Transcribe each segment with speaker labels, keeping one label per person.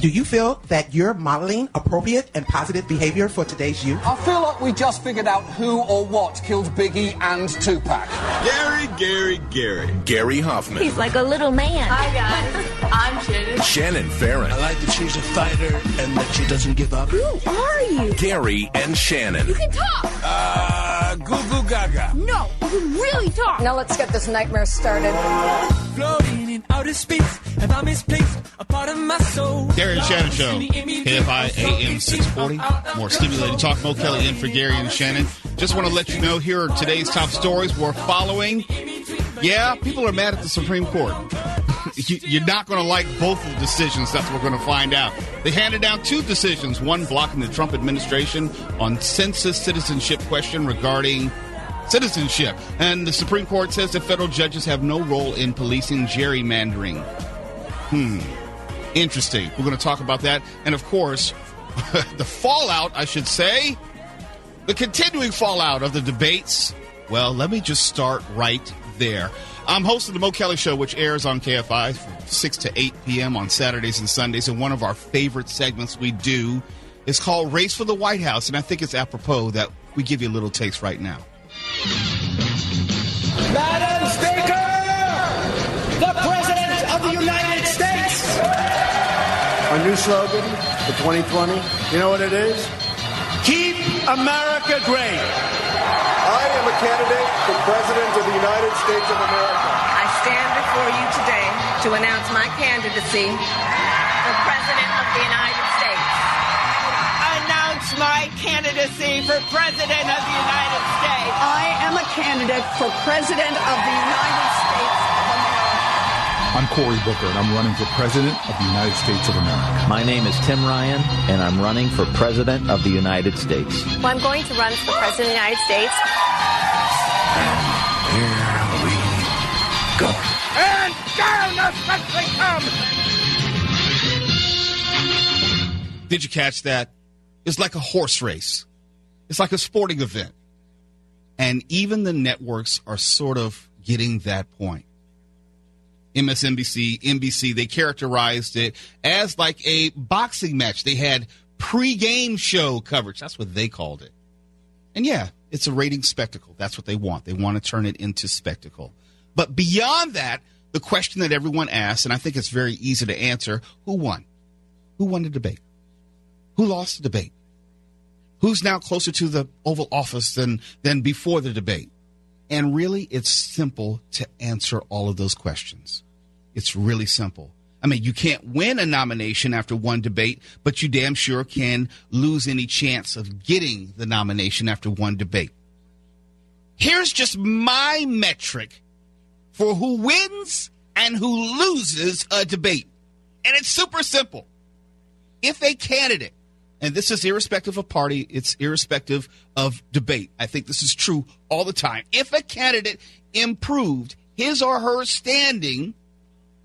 Speaker 1: Do you feel that you're modeling appropriate and positive behavior for today's youth?
Speaker 2: I feel like we just figured out who or what killed Biggie and Tupac.
Speaker 3: Gary, Gary, Gary.
Speaker 4: Gary Hoffman.
Speaker 5: He's like a little man.
Speaker 6: Hi, guys. I'm Shannon.
Speaker 4: Shannon Farren.
Speaker 7: I like that she's a fighter and that she doesn't give up.
Speaker 5: Who are you?
Speaker 4: Gary and Shannon.
Speaker 6: You can talk.
Speaker 7: Uh, goo goo gaga.
Speaker 6: No, you can really talk.
Speaker 8: Now let's get this nightmare started.
Speaker 9: Floating in outer space, have I misplaced a part of my soul?
Speaker 10: Gary and Shannon Show, KFI AM 640. More stimulating talk. Mo Kelly in for Gary and Shannon. Just want to let you know here are today's top stories we're following. Yeah, people are mad at the Supreme Court. You're not going to like both of the decisions. That's what we're going to find out. They handed down two decisions one blocking the Trump administration on census citizenship question regarding citizenship. And the Supreme Court says that federal judges have no role in policing gerrymandering. Hmm. Interesting. We're going to talk about that. And of course, the fallout, I should say, the continuing fallout of the debates. Well, let me just start right there. I'm hosting the Mo Kelly Show, which airs on KFI from 6 to 8 p.m. on Saturdays and Sundays. And one of our favorite segments we do is called Race for the White House. And I think it's apropos that we give you a little taste right now.
Speaker 11: Madam Speaker, the President of the United States.
Speaker 12: Our new slogan for 2020, you know what it is? Keep America great.
Speaker 13: I am a candidate for President of the United States of America.
Speaker 14: I stand before you today to announce my candidacy for President of the United States.
Speaker 11: Announce my candidacy for President of the United States.
Speaker 8: I am a candidate for President of the United States of America.
Speaker 15: I'm Cory Booker, and I'm running for President of the United States of America.
Speaker 16: My name is Tim Ryan, and I'm running for President of the United States.
Speaker 17: Well, I'm going to run for President of the United States.
Speaker 7: Here we go.
Speaker 11: And down the country come.
Speaker 10: Did you catch that? It's like a horse race. It's like a sporting event. And even the networks are sort of getting that point. MSNBC, NBC, they characterized it as like a boxing match. They had pre-game show coverage. That's what they called it. And yeah, it's a rating spectacle. That's what they want. They want to turn it into spectacle. But beyond that, the question that everyone asks, and I think it's very easy to answer, who won? Who won the debate? Who lost the debate? Who's now closer to the Oval Office than, than before the debate? And really, it's simple to answer all of those questions. It's really simple. I mean, you can't win a nomination after one debate, but you damn sure can lose any chance of getting the nomination after one debate. Here's just my metric for who wins and who loses a debate. And it's super simple. If a candidate, and this is irrespective of party, it's irrespective of debate. I think this is true all the time. If a candidate improved his or her standing,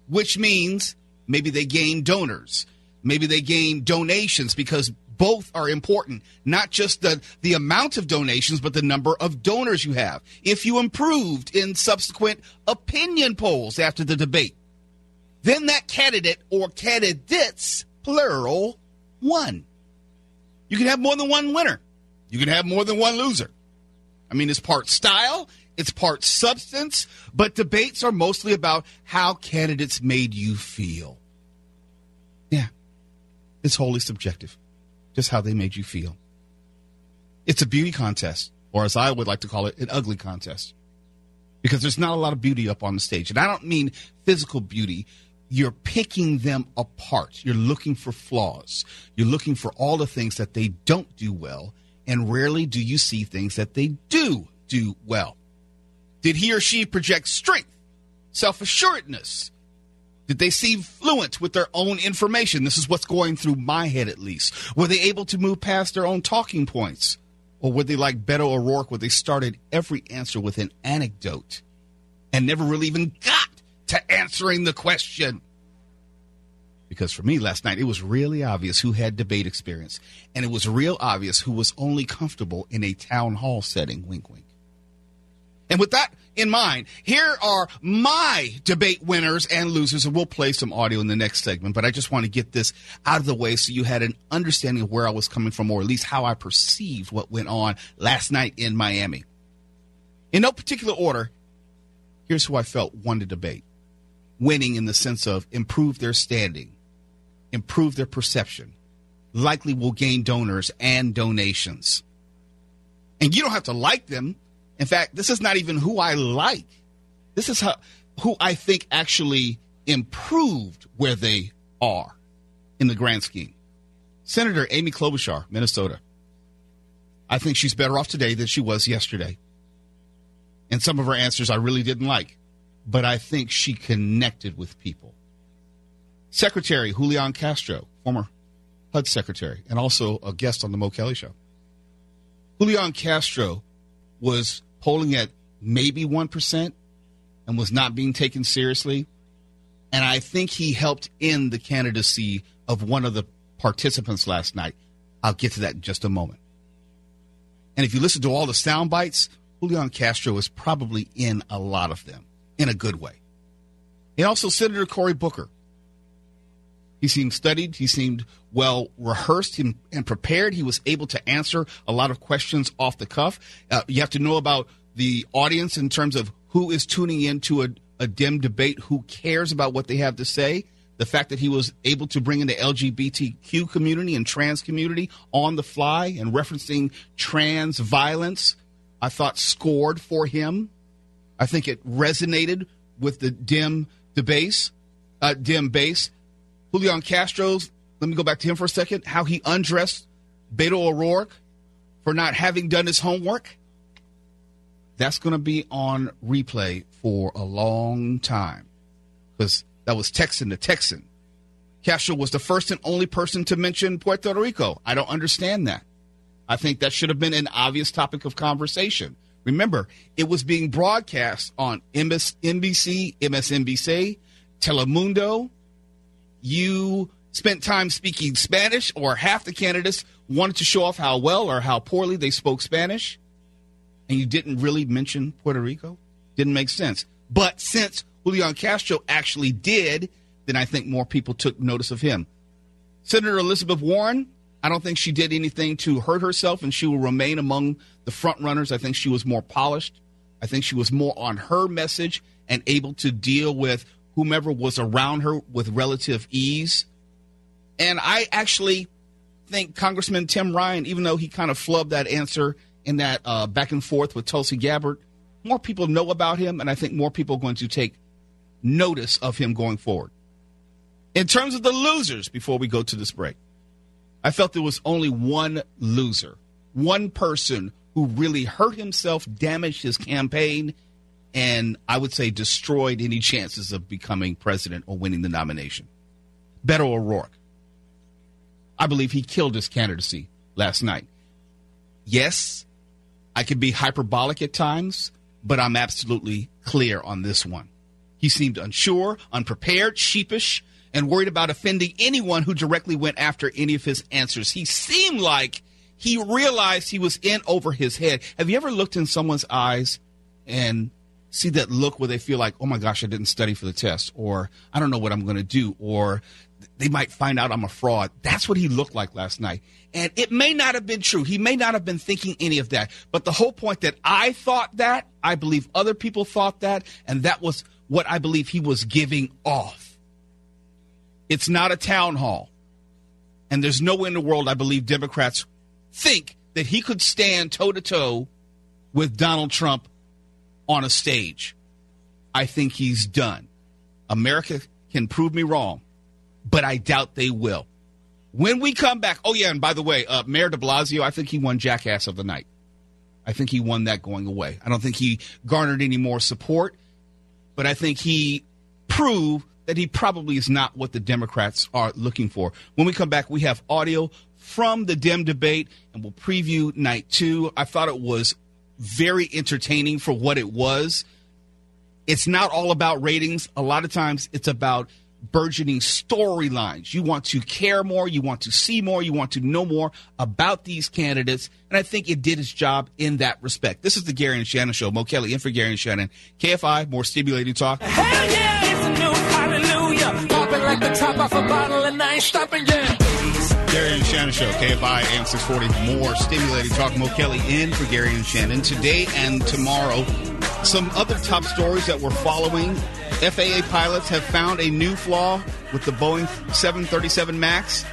Speaker 10: which means maybe they gain donors, maybe they gain donations because both are important, not just the, the amount of donations, but the number of donors you have. If you improved in subsequent opinion polls after the debate, then that candidate or candidates, plural, won. You can have more than one winner. You can have more than one loser. I mean, it's part style, it's part substance, but debates are mostly about how candidates made you feel. Yeah, it's wholly subjective, just how they made you feel. It's a beauty contest, or as I would like to call it, an ugly contest. Because there's not a lot of beauty up on the stage. And I don't mean physical beauty, you're picking them apart. You're looking for flaws. You're looking for all the things that they don't do well, and rarely do you see things that they do do well. Did he or she project strength, self assuredness? Did they seem fluent with their own information? This is what's going through my head, at least. Were they able to move past their own talking points? Or were they like Beto O'Rourke, where they started every answer with an anecdote and never really even got to answering the question? Because for me last night, it was really obvious who had debate experience. And it was real obvious who was only comfortable in a town hall setting. Wink, wink. And with that in mind, here are my debate winners and losers, and we'll play some audio in the next segment. But I just want to get this out of the way so you had an understanding of where I was coming from, or at least how I perceived what went on last night in Miami. In no particular order, here's who I felt won the debate. Winning in the sense of improve their standing, improve their perception, likely will gain donors and donations. And you don't have to like them. In fact, this is not even who I like. This is how, who I think actually improved where they are in the grand scheme. Senator Amy Klobuchar, Minnesota. I think she's better off today than she was yesterday. And some of her answers I really didn't like, but I think she connected with people. Secretary Julian Castro, former HUD secretary, and also a guest on the Mo Kelly show. Julian Castro was polling at maybe 1% and was not being taken seriously. And I think he helped end the candidacy of one of the participants last night. I'll get to that in just a moment. And if you listen to all the sound bites, Julian Castro is probably in a lot of them in a good way. And also Senator Cory Booker. He seemed studied. He seemed well rehearsed and prepared. He was able to answer a lot of questions off the cuff. Uh, you have to know about the audience in terms of who is tuning into a, a Dem debate, who cares about what they have to say. The fact that he was able to bring in the LGBTQ community and trans community on the fly and referencing trans violence, I thought scored for him. I think it resonated with the Dem debase, uh, Dem base. Julian Castro's, let me go back to him for a second, how he undressed Beto O'Rourke for not having done his homework. That's going to be on replay for a long time because that was Texan to Texan. Castro was the first and only person to mention Puerto Rico. I don't understand that. I think that should have been an obvious topic of conversation. Remember, it was being broadcast on NBC, MSNBC, Telemundo, you spent time speaking Spanish, or half the candidates wanted to show off how well or how poorly they spoke Spanish, and you didn't really mention Puerto Rico? Didn't make sense. But since Julian Castro actually did, then I think more people took notice of him. Senator Elizabeth Warren, I don't think she did anything to hurt herself, and she will remain among the front runners. I think she was more polished. I think she was more on her message and able to deal with whomever was around her with relative ease. And I actually think Congressman Tim Ryan, even though he kind of flubbed that answer in that uh, back and forth with Tulsi Gabbard, more people know about him, and I think more people are going to take notice of him going forward. In terms of the losers, before we go to this break, I felt there was only one loser, one person who really hurt himself, damaged his campaign, and I would say destroyed any chances of becoming president or winning the nomination. Beto O'Rourke. I believe he killed his candidacy last night. Yes, I could be hyperbolic at times, but I'm absolutely clear on this one. He seemed unsure, unprepared, sheepish, and worried about offending anyone who directly went after any of his answers. He seemed like he realized he was in over his head. Have you ever looked in someone's eyes and see that look where they feel like, oh my gosh, I didn't study for the test, or I don't know what I'm going to do, or they might find out I'm a fraud. That's what he looked like last night. And it may not have been true. He may not have been thinking any of that. But the whole point that I thought that, I believe other people thought that, and that was what I believe he was giving off. It's not a town hall. And there's no way in the world I believe Democrats think that he could stand toe to toe with Donald Trump on a stage. I think he's done. America can prove me wrong, but I doubt they will. When we come back, oh yeah, and by the way, uh, Mayor De Blasio, I think he won Jackass of the Night. I think he won that going away. I don't think he garnered any more support, but I think he proved that he probably is not what the Democrats are looking for. When we come back, we have audio from the Dem debate, and we'll preview night two. I thought it was very entertaining for what it was. It's not all about ratings. A lot of times it's about burgeoning storylines. You want to care more, you want to see more, you want to know more about these candidates. And I think it did its job in that respect. This is the Gary and Shannon Show. Mo Kelly in for Gary and Shannon. KFI, more stimulating talk.
Speaker 9: Hell yeah, like the top off a bottle and I ain't stopping yet.
Speaker 10: Gary and Shannon Show, KFI AM 640. More stimulating talk. Mo Kelly in for Gary and Shannon. Today and tomorrow, some other top stories that we're following. FAA pilots have found a new flaw with the Boeing 737 MAX.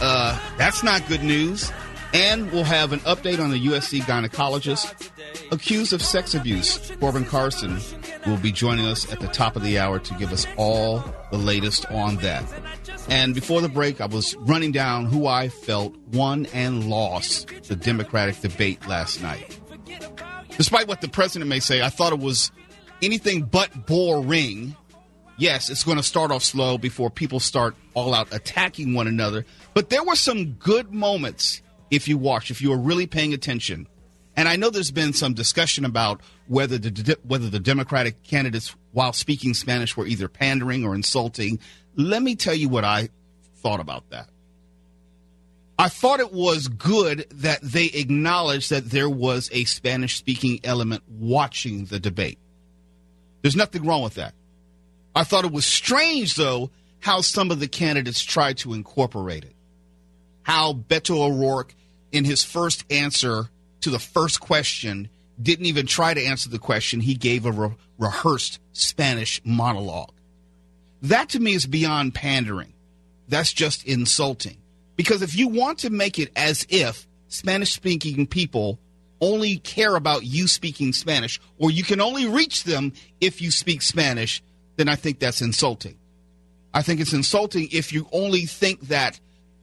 Speaker 10: Uh, that's not good news. And we'll have an update on the USC gynecologist accused of sex abuse. Corbin Carson will be joining us at the top of the hour to give us all the latest on that. And before the break, I was running down who I felt won and lost the Democratic debate last night. Despite what the president may say, I thought it was anything but boring. Yes, it's going to start off slow before people start all out attacking one another. But there were some good moments if you watch, if you were really paying attention. And I know there's been some discussion about whether the whether the Democratic candidates, while speaking Spanish, were either pandering or insulting. Let me tell you what I thought about that. I thought it was good that they acknowledged that there was a Spanish speaking element watching the debate. There's nothing wrong with that. I thought it was strange, though, how some of the candidates tried to incorporate it. How Beto O'Rourke, in his first answer to the first question, didn't even try to answer the question. He gave a re- rehearsed Spanish monologue. That to me is beyond pandering. That's just insulting. Because if you want to make it as if Spanish speaking people only care about you speaking Spanish, or you can only reach them if you speak Spanish, then I think that's insulting. I think it's insulting if you only think that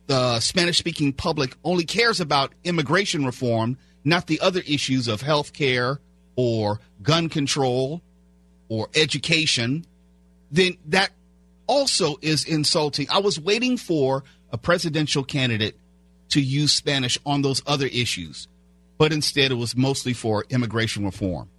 Speaker 10: the Spanish speaking public only cares about immigration reform, not the other issues of health care or gun control or education, then that also is insulting. I was waiting for a presidential candidate to use Spanish on those other issues, but instead it was mostly for immigration reform.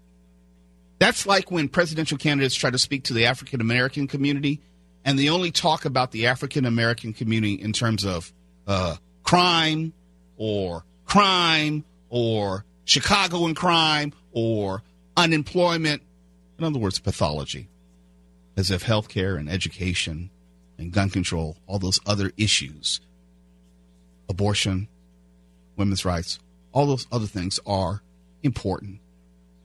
Speaker 10: That's like when presidential candidates try to speak to the African American community and they only talk about the African American community in terms of uh, crime or crime or Chicago and crime or unemployment. In other words, pathology. As if healthcare and education and gun control, all those other issues, abortion, women's rights, all those other things are important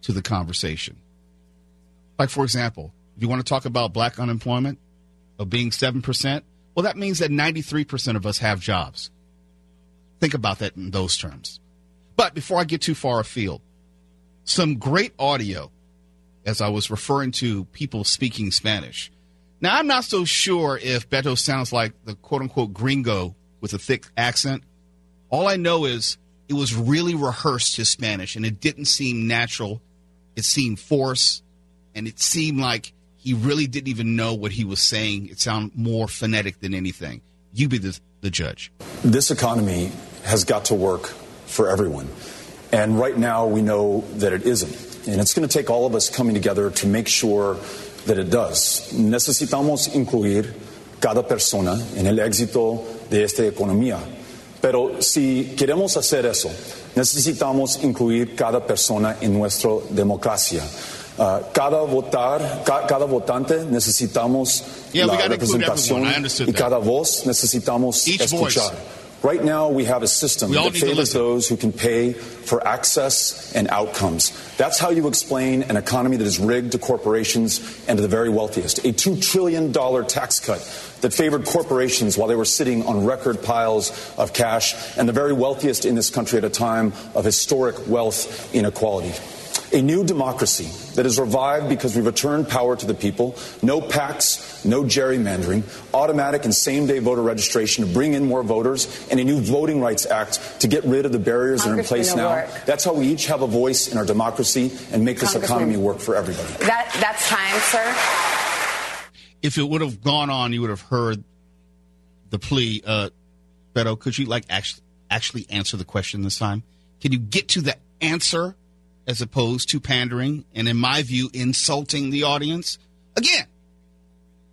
Speaker 10: to the conversation. Like, for example, if you want to talk about black unemployment of being 7%, well, that means that 93% of us have jobs. Think about that in those terms. But before I get too far afield, some great audio as I was referring to people speaking Spanish. Now, I'm not so sure if Beto sounds like the quote unquote gringo with a thick accent. All I know is it was really rehearsed his Spanish and it didn't seem natural. It seemed forced and it seemed like he really didn't even know what he was saying. It sounded more phonetic than anything. You be the, the judge.
Speaker 18: This economy has got to work for everyone. And right now we know that it isn't. And it's going to take all of us coming together to make sure that it does. Necesitamos incluir cada persona en el éxito de esta economía. Pero si queremos hacer eso, necesitamos incluir cada persona en nuestra democracia. Uh, cada votar, ca, cada votante necesitamos
Speaker 10: yeah,
Speaker 18: la
Speaker 10: representación
Speaker 18: y cada voz necesitamos
Speaker 10: Each
Speaker 18: escuchar.
Speaker 10: voice.
Speaker 18: Right now, we have a system that favors those who can pay for access and outcomes. That's how you explain an economy that is rigged to corporations and to the very wealthiest. A $2 trillion tax cut that favored corporations while they were sitting on record piles of cash and the very wealthiest in this country at a time of historic wealth inequality. A new democracy that is revived because we return power to the people, no PACs, no gerrymandering, automatic and same day voter registration to bring in more voters, and a new Voting Rights Act to get rid of the barriers that are in place now.
Speaker 14: O'Rourke.
Speaker 18: That's how we each have a voice in our democracy and make this
Speaker 14: Congressman.
Speaker 18: economy work for everybody.
Speaker 14: That, that's time, sir.
Speaker 10: If it would have gone on, you would have heard the plea. Uh, Beto, could you like actually actually answer the question this time? Can you get to the answer as opposed to pandering and, in my view, insulting the audience? Again,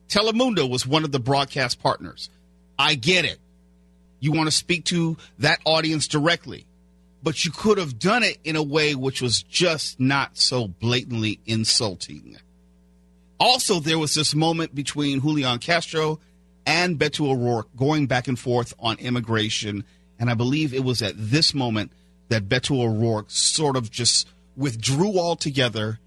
Speaker 10: Telemundo was one of the broadcast partners. I get it. You want to speak to that audience directly, but you could have done it in a way which was just not so blatantly insulting. Also, there was this moment between Julian Castro and Beto O'Rourke going back and forth on immigration. And I believe it was at this moment that Beto O'Rourke sort of just withdrew altogether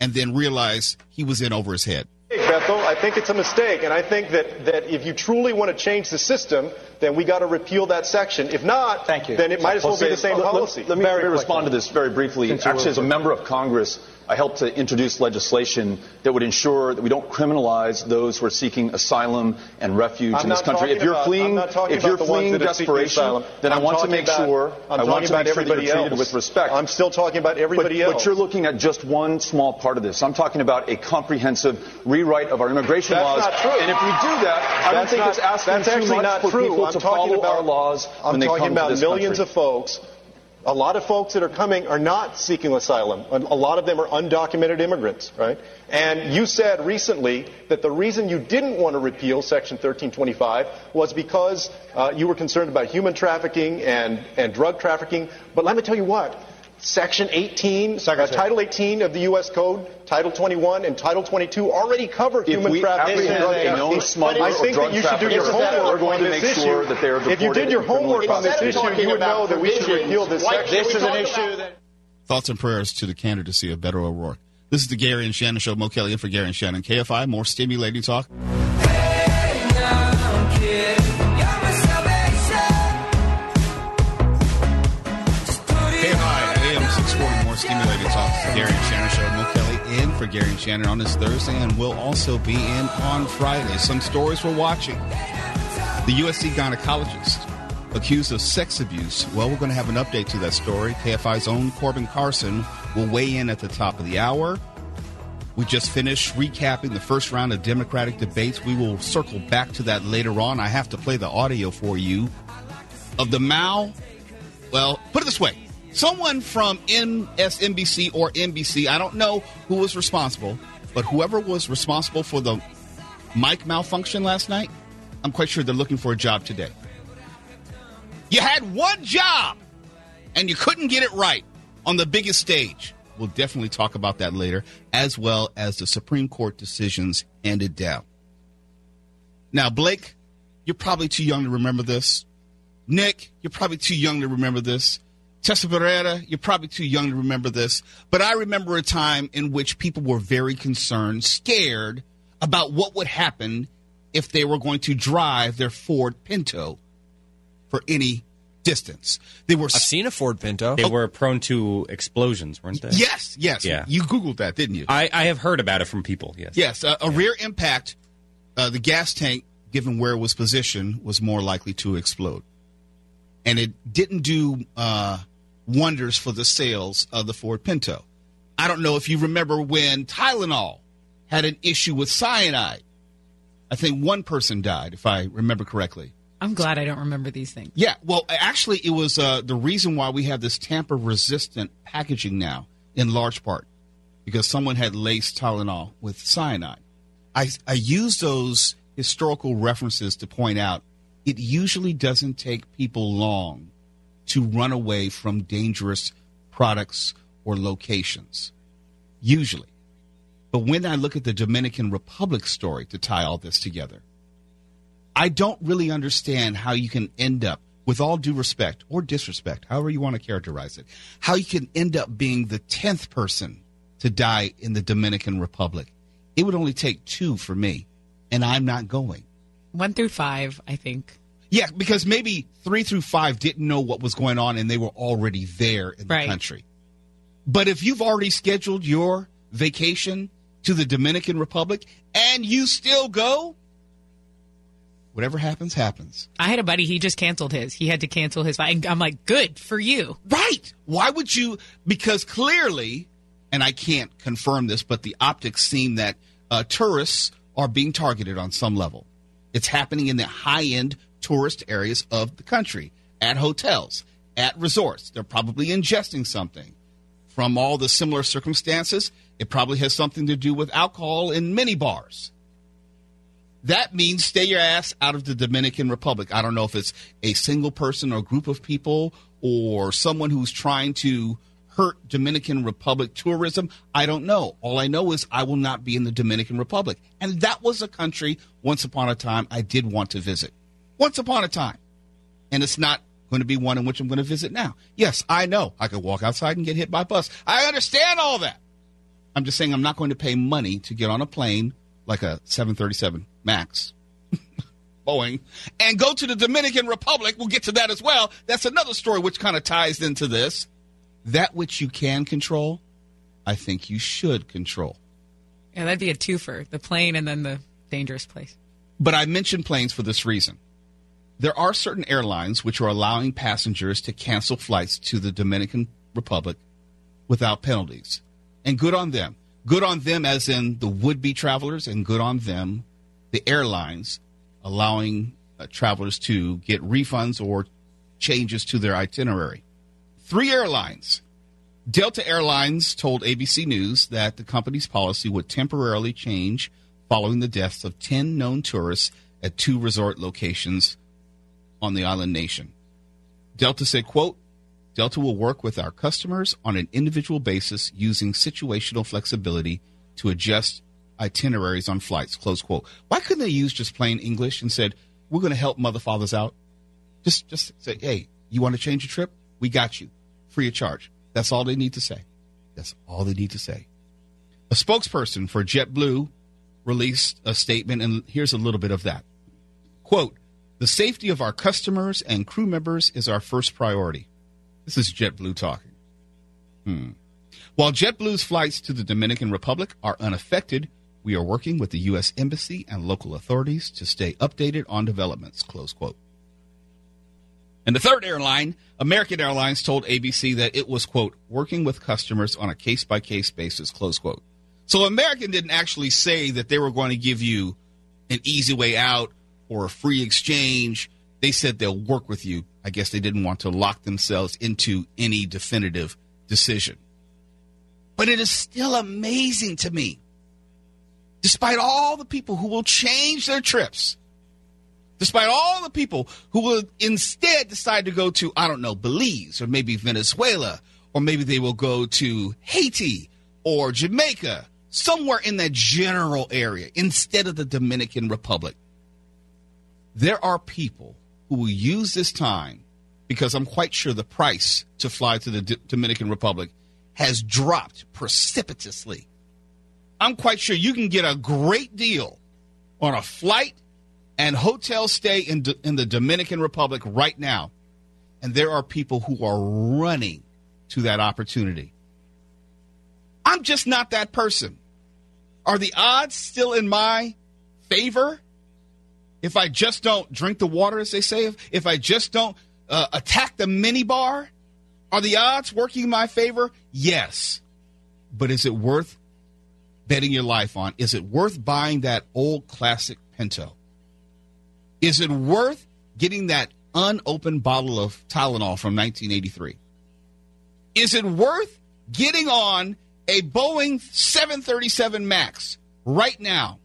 Speaker 10: and then realized he was in over his head.
Speaker 13: Bethel, I think it's a mistake, and I think that, that if you truly want to change the system, then we got to repeal that section. If not, Thank you. then it might as well be the same
Speaker 18: let,
Speaker 13: policy.
Speaker 18: Let, let me
Speaker 13: very
Speaker 18: respond to this very briefly. Actually, as a member of Congress, I helped to introduce legislation that would ensure that we don't criminalize those who are seeking asylum and refuge
Speaker 13: I'm
Speaker 18: in this country. If you're
Speaker 13: about,
Speaker 18: fleeing,
Speaker 13: if
Speaker 18: you're fleeing desperation, then
Speaker 13: I'm
Speaker 18: I want to make
Speaker 13: about,
Speaker 18: sure
Speaker 13: I'm
Speaker 18: I want to make sure that
Speaker 13: everybody
Speaker 18: you're treated
Speaker 13: else.
Speaker 18: with respect.
Speaker 13: I'm still talking about everybody
Speaker 18: but,
Speaker 13: else.
Speaker 18: But you're looking at just one small part of this. I'm talking about a comprehensive rewrite of our immigration
Speaker 13: That's
Speaker 18: laws.
Speaker 13: not true.
Speaker 18: And if we do that, I don't think
Speaker 13: not,
Speaker 18: it's asking too much
Speaker 13: not
Speaker 18: for
Speaker 13: true.
Speaker 18: people
Speaker 13: I'm
Speaker 18: to follow
Speaker 13: about,
Speaker 18: our laws
Speaker 13: I'm
Speaker 18: when they come to this country.
Speaker 13: I'm talking about millions of folks. A lot of folks that are coming are not seeking asylum. A lot of them are undocumented immigrants, right? And you said recently that the reason you didn't want to repeal Section 1325 was because uh, you were concerned about human trafficking and, and drug trafficking. But let me tell you what. Section 18, uh, Title 18 of the U.S. Code, Title 21, and Title 22 already cover
Speaker 18: If
Speaker 13: human
Speaker 18: we
Speaker 13: trafficking and
Speaker 18: apprehend
Speaker 13: drug
Speaker 18: a known
Speaker 13: trafficking.
Speaker 18: smuggler
Speaker 13: I
Speaker 18: or
Speaker 13: think
Speaker 18: drug
Speaker 13: that you should do your homework
Speaker 18: we're going to make
Speaker 13: issue.
Speaker 18: sure that they are
Speaker 13: If you
Speaker 18: deported
Speaker 13: did your homework on this
Speaker 18: prosecuted.
Speaker 13: issue, you would know that we should repeal this section.
Speaker 18: This is an issue that.
Speaker 10: Thoughts and prayers to the candidacy of Beto O'Rourke. This is the Gary and Shannon Show. Mo Kelly in for Gary and Shannon. KFI, more stimulating talk. Gary and Shannon on this Thursday, and we'll also be in on Friday. Some stories we're watching. The USC gynecologist accused of sex abuse. Well, we're going to have an update to that story. KFI's own Corbin Carson will weigh in at the top of the hour. We just finished recapping the first round of Democratic debates. We will circle back to that later on. I have to play the audio for you of the Mao. Well, put it this way someone from MSNBC or NBC, I don't know who was responsible, but whoever was responsible for the mic malfunction last night, I'm quite sure they're looking for a job today. You had one job and you couldn't get it right on the biggest stage. We'll definitely talk about that later, as well as the Supreme Court decisions handed down. Now, Blake, you're probably too young to remember this. Nick, you're probably too young to remember this. Tessa Barrera, you're probably too young to remember this. But I remember a time in which people were very concerned, scared about what would happen if they were going to drive their Ford Pinto for any distance. They were.
Speaker 19: I've seen a Ford Pinto. They were prone to explosions, weren't they?
Speaker 10: Yes, yes.
Speaker 19: Yeah.
Speaker 10: You Googled that, didn't you?
Speaker 19: I, I have heard about it from people. Yes.
Speaker 10: Yes, uh, a rear impact, uh, the gas tank, given where it was positioned, was more likely to explode. And it didn't do uh, wonders for the sales of the Ford Pinto. I don't know if you remember when Tylenol had an issue with cyanide. I think one person died, if I remember correctly.
Speaker 20: I'm glad I don't remember these things.
Speaker 10: Yeah, well, actually, it was uh, the reason why we have this tamper resistant packaging now, in large part, because someone had laced Tylenol with cyanide. I, I use those historical references to point out it usually doesn't take people long to run away from dangerous products or locations. Usually. But when I look at the Dominican Republic story to tie all this together, I don't really understand how you can end up, with all due respect or disrespect, however you want to characterize it, how you can end up being the 10th person to die in the Dominican Republic. It would only take two for me, and I'm not going.
Speaker 20: One through five, I think.
Speaker 10: Yeah, because maybe three through five didn't know what was going on and they were already there in the
Speaker 20: Right.
Speaker 10: country. But if you've already scheduled your vacation to the Dominican Republic and you still go, whatever happens, happens.
Speaker 20: I had a buddy, he just canceled his. He had to cancel his flight. I'm like, good for you.
Speaker 10: Right. Why would you? Because clearly, and I can't confirm this, but the optics seem that uh, tourists are being targeted on some level. It's happening in the high end tourist areas of the country, at hotels, at resorts. They're probably ingesting something. From all the similar circumstances, it probably has something to do with alcohol in many bars. that means stay your ass out of the Dominican Republic. I don't know if it's a single person or group of people or someone who's trying to hurt Dominican Republic tourism. I don't know. All I know is I will not be in the Dominican Republic. And that was a country once upon a time I did want to visit. Once upon a time. And it's not going to be one in which I'm going to visit now. Yes, I know. I could walk outside and get hit by a bus. I understand all that. I'm just saying I'm not going to pay money to get on a plane like a 737 Max. Boeing, and go to the Dominican Republic. We'll get to that as well. That's another story which kind of ties into this. That which you can control, I think you should control.
Speaker 20: Yeah, that'd be a twofer the plane and then the dangerous place.
Speaker 10: But I mentioned planes for this reason. There are certain airlines which are allowing passengers to cancel flights to the Dominican Republic without penalties. And good on them. Good on them, as in the would be travelers, and good on them, the airlines, allowing uh, travelers to get refunds or changes to their itinerary. Three airlines. Delta Airlines told ABC News that the company's policy would temporarily change following the deaths of 10 known tourists at two resort locations on the island nation. Delta said, quote, Delta will work with our customers on an individual basis using situational flexibility to adjust itineraries on flights, close quote. Why couldn't they use just plain English and said, we're going to help mother fathers out? Just, just say, hey, you want to change your trip? We got you free of charge. That's all they need to say. That's all they need to say. A spokesperson for JetBlue released a statement, and here's a little bit of that. Quote, the safety of our customers and crew members is our first priority. This is JetBlue talking. Hmm. While JetBlue's flights to the Dominican Republic are unaffected, we are working with the U.S. Embassy and local authorities to stay updated on developments. Close quote. And the third airline, American Airlines, told ABC that it was, quote, working with customers on a case by case basis, close quote. So American didn't actually say that they were going to give you an easy way out or a free exchange. They said they'll work with you. I guess they didn't want to lock themselves into any definitive decision. But it is still amazing to me, despite all the people who will change their trips, despite all the people who will instead decide to go to, I don't know, Belize or maybe Venezuela, or maybe they will go to Haiti or Jamaica, somewhere in that general area instead of the Dominican Republic. There are people who will use this time because I'm quite sure the price to fly to the D- Dominican Republic has dropped precipitously. I'm quite sure you can get a great deal on a flight and hotel stay in, D- in the Dominican Republic right now. And there are people who are running to that opportunity. I'm just not that person. Are the odds still in my favor? If I just don't drink the water, as they say, if, if I just don't uh, attack the minibar, are the odds working in my favor? Yes. But is it worth betting your life on? Is it worth buying that old classic Pinto? Is it worth getting that unopened bottle of Tylenol from 1983? Is it worth getting on a Boeing 737 MAX right now?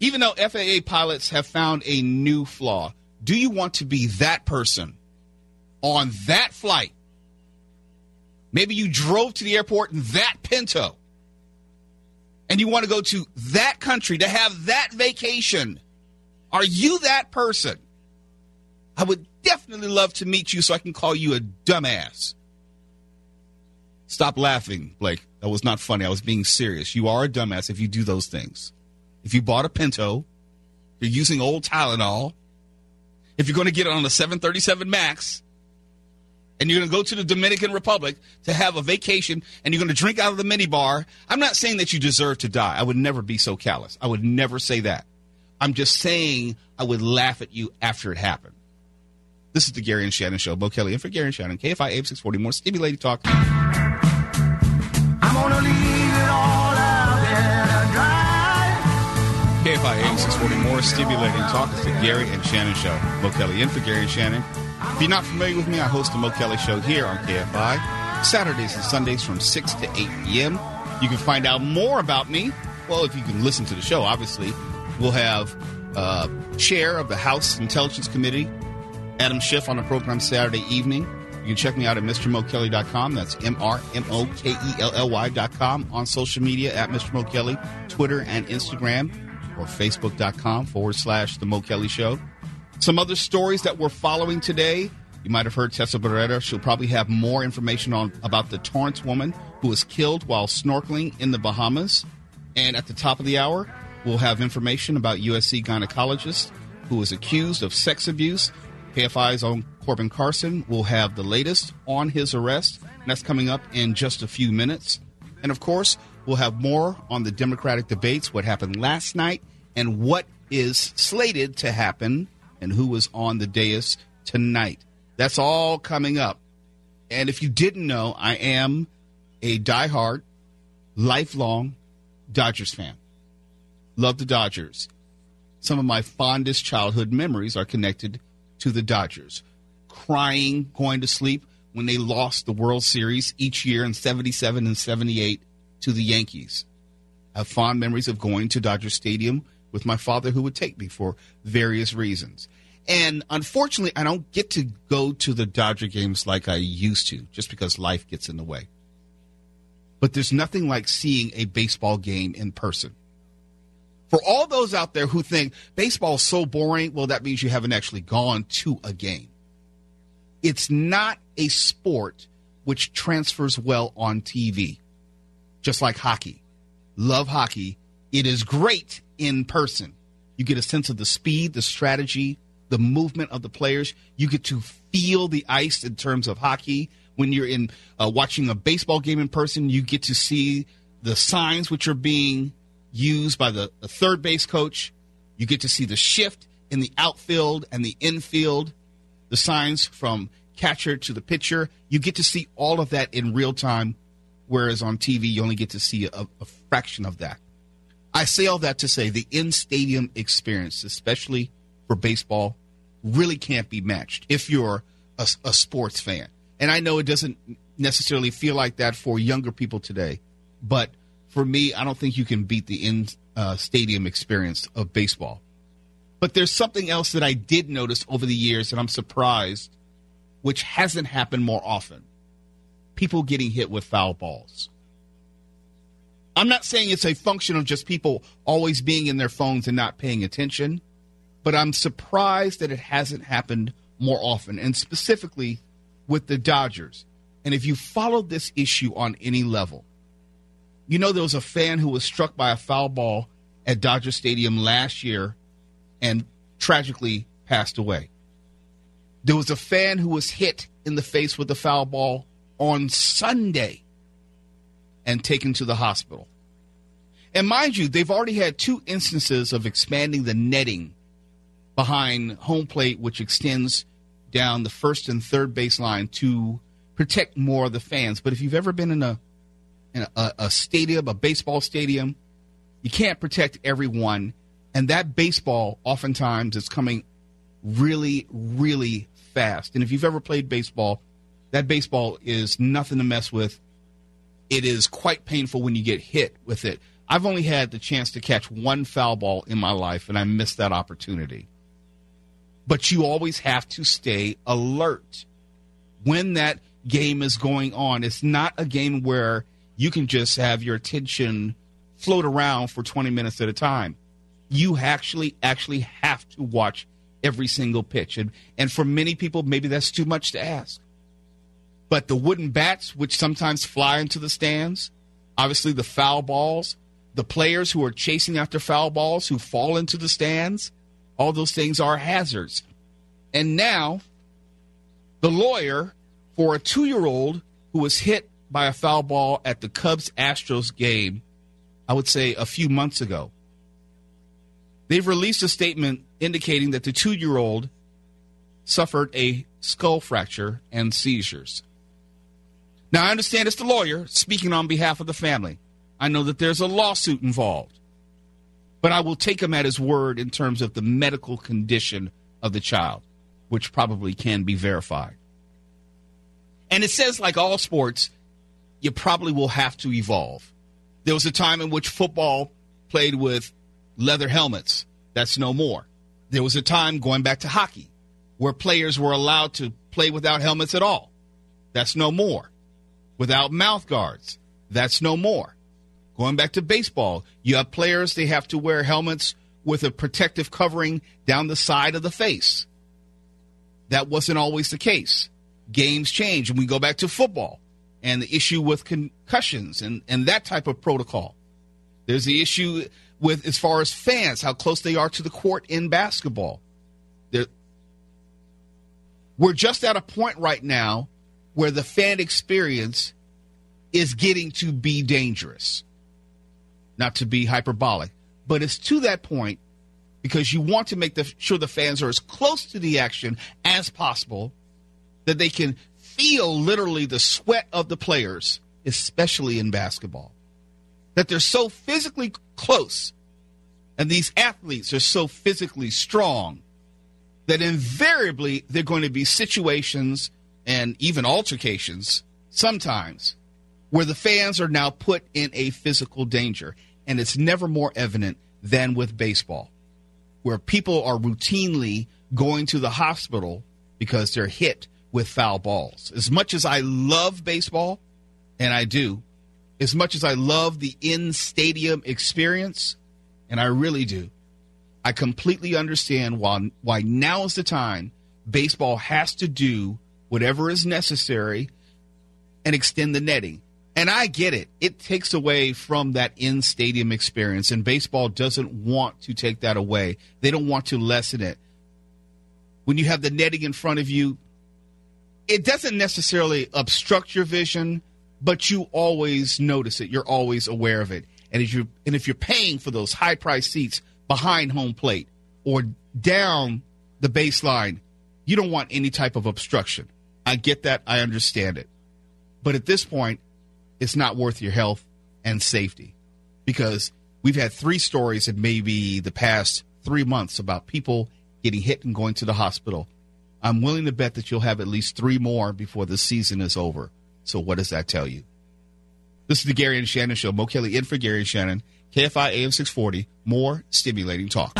Speaker 10: Even though FAA pilots have found a new flaw, do you want to be that person on that flight? Maybe you drove to the airport in that Pinto and you want to go to that country to have that vacation. Are you that person? I would definitely love to meet you so I can call you a dumbass. Stop laughing, Blake. That was not funny. I was being serious. You are a dumbass if you do those things. If you bought a Pinto, you're using old Tylenol. If you're going to get it on a 737 Max, and you're going to go to the Dominican Republic to have a vacation, and you're going to drink out of the minibar, I'm not saying that you deserve to die. I would never be so callous. I would never say that. I'm just saying I would laugh at you after it happened. This is the Gary and Shannon Show. Mo Kelly and for Gary and Shannon. KFI AM 640. More stimulating talk.
Speaker 9: I'm gonna leave to
Speaker 10: AM 640. More stimulating talk. It's the Gary and Shannon Show. Mo Kelly in for Gary and Shannon. If you're not familiar with me, I host the Mo Kelly Show here on KFI. Saturdays and Sundays from 6 to 8 p.m. You can find out more about me. Well, if you can listen to the show, obviously, we'll have uh, chair of the House Intelligence Committee, Adam Schiff, on the program Saturday evening. You can check me out at MrMoKelly.com. That's M R M O K E L L Y.com. On social media at Mr. Mo Kelly, Twitter and Instagram, or Facebook.com forward slash The Mo Kelly Show. Some other stories that we're following today. You might have heard Tessa Barrera. She'll probably have more information on about the Torrance woman who was killed while snorkeling in the Bahamas. And at the top of the hour, we'll have information about USC gynecologist who was accused of sex abuse. KFI's own Corbin Carson will have the latest on his arrest. And that's coming up in just a few minutes. And of course, we'll have more on the Democratic debates, what happened last night, and what is slated to happen, and who is on the dais tonight. That's all coming up. And if you didn't know, I am a diehard, lifelong Dodgers fan. Love the Dodgers. Some of my fondest childhood memories are connected to the Dodgers. Crying, going to sleep when they lost the World Series each year in 77 and 78 to the Yankees. I have fond memories of going to Dodger Stadium with my father, who would take me for various reasons. And unfortunately, I don't get to go to the Dodger games like I used to, just because life gets in the way. But there's nothing like seeing a baseball game in person. For all those out there who think baseball is so boring, well, that means you haven't actually gone to a game. It's not a sport which transfers well on TV, just like hockey. Love hockey. It is great in person. You get a sense of the speed, the strategy, the movement of the players. You get to feel the ice in terms of hockey. When you're in uh, watching a baseball game in person, you get to see the signs which are being used by the, the third base coach. You get to see the shift in the outfield and the infield, the signs from catcher to the pitcher. You get to see all of that in real time, whereas on TV, you only get to see a, a fraction of that. I say all that to say the in stadium experience, especially for baseball, really can't be matched if you're a, a, sports fan. And I know it doesn't necessarily feel like that for younger people today, but for me, I don't think you can beat the in uh, stadium experience of baseball. But there's something else that I did notice over the years, and I'm surprised, which hasn't happened more often people getting hit with foul balls. I'm not saying it's a function of just people always being in their phones and not paying attention, but I'm surprised that it hasn't happened more often, and specifically with the Dodgers. And if you followed this issue on any level, you know there was a fan who was struck by a foul ball at Dodger Stadium last year and tragically passed away. There was a fan who was hit in the face with a foul ball on Sunday and taken to the hospital. And mind you, they've already had two instances of expanding the netting behind home plate, which extends down the first and third baseline to protect more of the fans. But if you've ever been in a in a, a stadium, a baseball stadium, you can't protect everyone, and that baseball oftentimes is coming really, really fast. And if you've ever played baseball, that baseball is nothing to mess with. It is quite painful when you get hit with it. I've only had the chance to catch one foul ball in my life, and I missed that opportunity. But you always have to stay alert when that game is going on. It's not a game where you can just have your attention float around for 20 minutes at a time. You actually actually have to watch every single pitch. And and for many people maybe that's too much to ask. But the wooden bats which sometimes fly into the stands, obviously the foul balls, the players who are chasing after foul balls who fall into the stands, all those things are hazards. And now the lawyer for a 2-year-old who was hit by a foul ball at the Cubs Astros game, I would say a few months ago. They've released a statement indicating that the two year old suffered a skull fracture and seizures. Now, I understand it's the lawyer speaking on behalf of the family. I know that there's a lawsuit involved, but I will take him at his word in terms of the medical condition of the child, which probably can be verified. And it says, like all sports, you probably will have to evolve. There was a time in which football played with leather helmets That's no more. There was a time going back to hockey where players were allowed to play without helmets at all. That's no more. Without mouth guards. That's no more. Going back to baseball, you have players, they have to wear helmets with a protective covering down the side of the face. That wasn't always the case. Games change, and we go back to football and the issue with concussions and, and that type of protocol. There's the issue with as far as fans, how close they are to the court in basketball. We're just at a point right now where the fan experience is getting to be dangerous. Not to be hyperbolic, but it's to that point because you want to make the, sure the fans are as close to the action as possible that they can feel literally the sweat of the players, especially in basketball. That they're so physically close and these athletes are so physically strong that invariably they're going to be situations and even altercations sometimes where the fans are now put in a physical danger. And it's never more evident than with baseball, where people are routinely going to the hospital because they're hit with foul balls. As much as I love baseball, and I do, as much as I love the in stadium experience, and I really do, I completely understand why, why now is the time baseball has to do whatever is necessary and extend the netting. And I get it. It takes away from that in stadium experience, and baseball doesn't want to take that away. They don't want to lessen it. When you have the netting in front of you, it doesn't necessarily obstruct your vision, but you always notice it. You're always aware of it. And if you and if you're paying for those high price seats behind home plate or down the baseline, you don't want any type of obstruction. I get that. I understand it. But at this point, it's not worth your health and safety because we've had three stories in maybe the past three months about people getting hit and going to the hospital. I'm willing to bet that you'll have at least three more before the season is over. So, what does that tell you? This is the Gary and Shannon Show. Mo Kelly in for Gary and Shannon. KFI AM 640. More stimulating talk.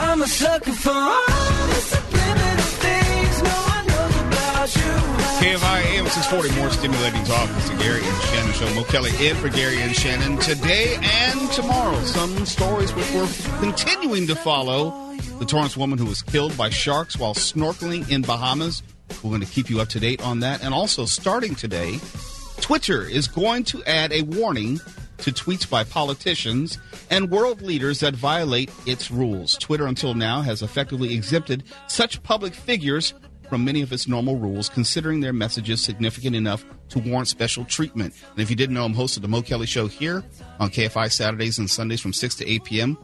Speaker 10: KFI AM 640, more stimulating talk. It's the Gary and Shannon Show. Mo Kelly in for Gary and Shannon today and tomorrow. Some stories which we're continuing to follow. The Torrance woman who was killed by sharks while snorkeling in Bahamas. We're going to keep you up to date on that. And also, starting today, Twitter is going to add a warning to tweets by politicians and world leaders that violate its rules. Twitter, until now, has effectively exempted such public figures from many of its normal rules, considering their messages significant enough to warrant special treatment. And if you didn't know, I'm host of the Mo Kelly Show here on KFI Saturdays and Sundays from 6 to 8 p.m.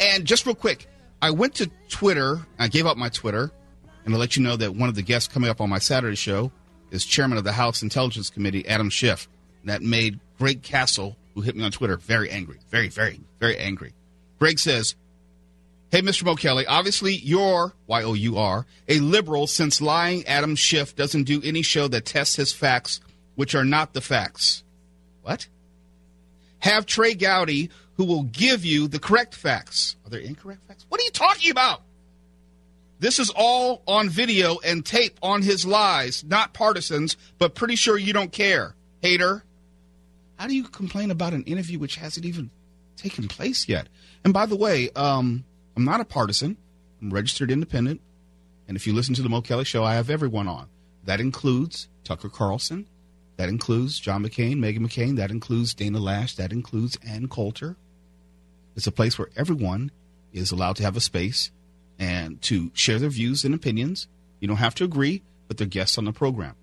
Speaker 10: And just real quick, I went to Twitter. I gave up my Twitter, and to let you know that one of the guests coming up on my Saturday show is Chairman of the House Intelligence Committee, Adam Schiff. That made Greg Castle, who hit me on Twitter, very angry. Very, very, very angry. Greg says, Hey, Mr. Mo Kelly, obviously you're, Y O U R, a liberal since lying Adam Schiff doesn't do any show that tests his facts, which are not the facts. What? Have Trey Gowdy, who will give you the correct facts. Are there incorrect facts? What are you talking about? This is all on video and tape on his lies, not partisans, but pretty sure you don't care. Hater. How do you complain about an interview which hasn't even taken place yet? And by the way, um, I'm not a partisan. I'm registered independent. And if you listen to the Mo Kelly show, I have everyone on. That includes Tucker Carlson. That includes John McCain, Meghan McCain. That includes Dana Loesch. That includes Ann Coulter. It's a place where everyone is allowed to have a space and to share their views and opinions. You don't have to agree, but they're guests on the program.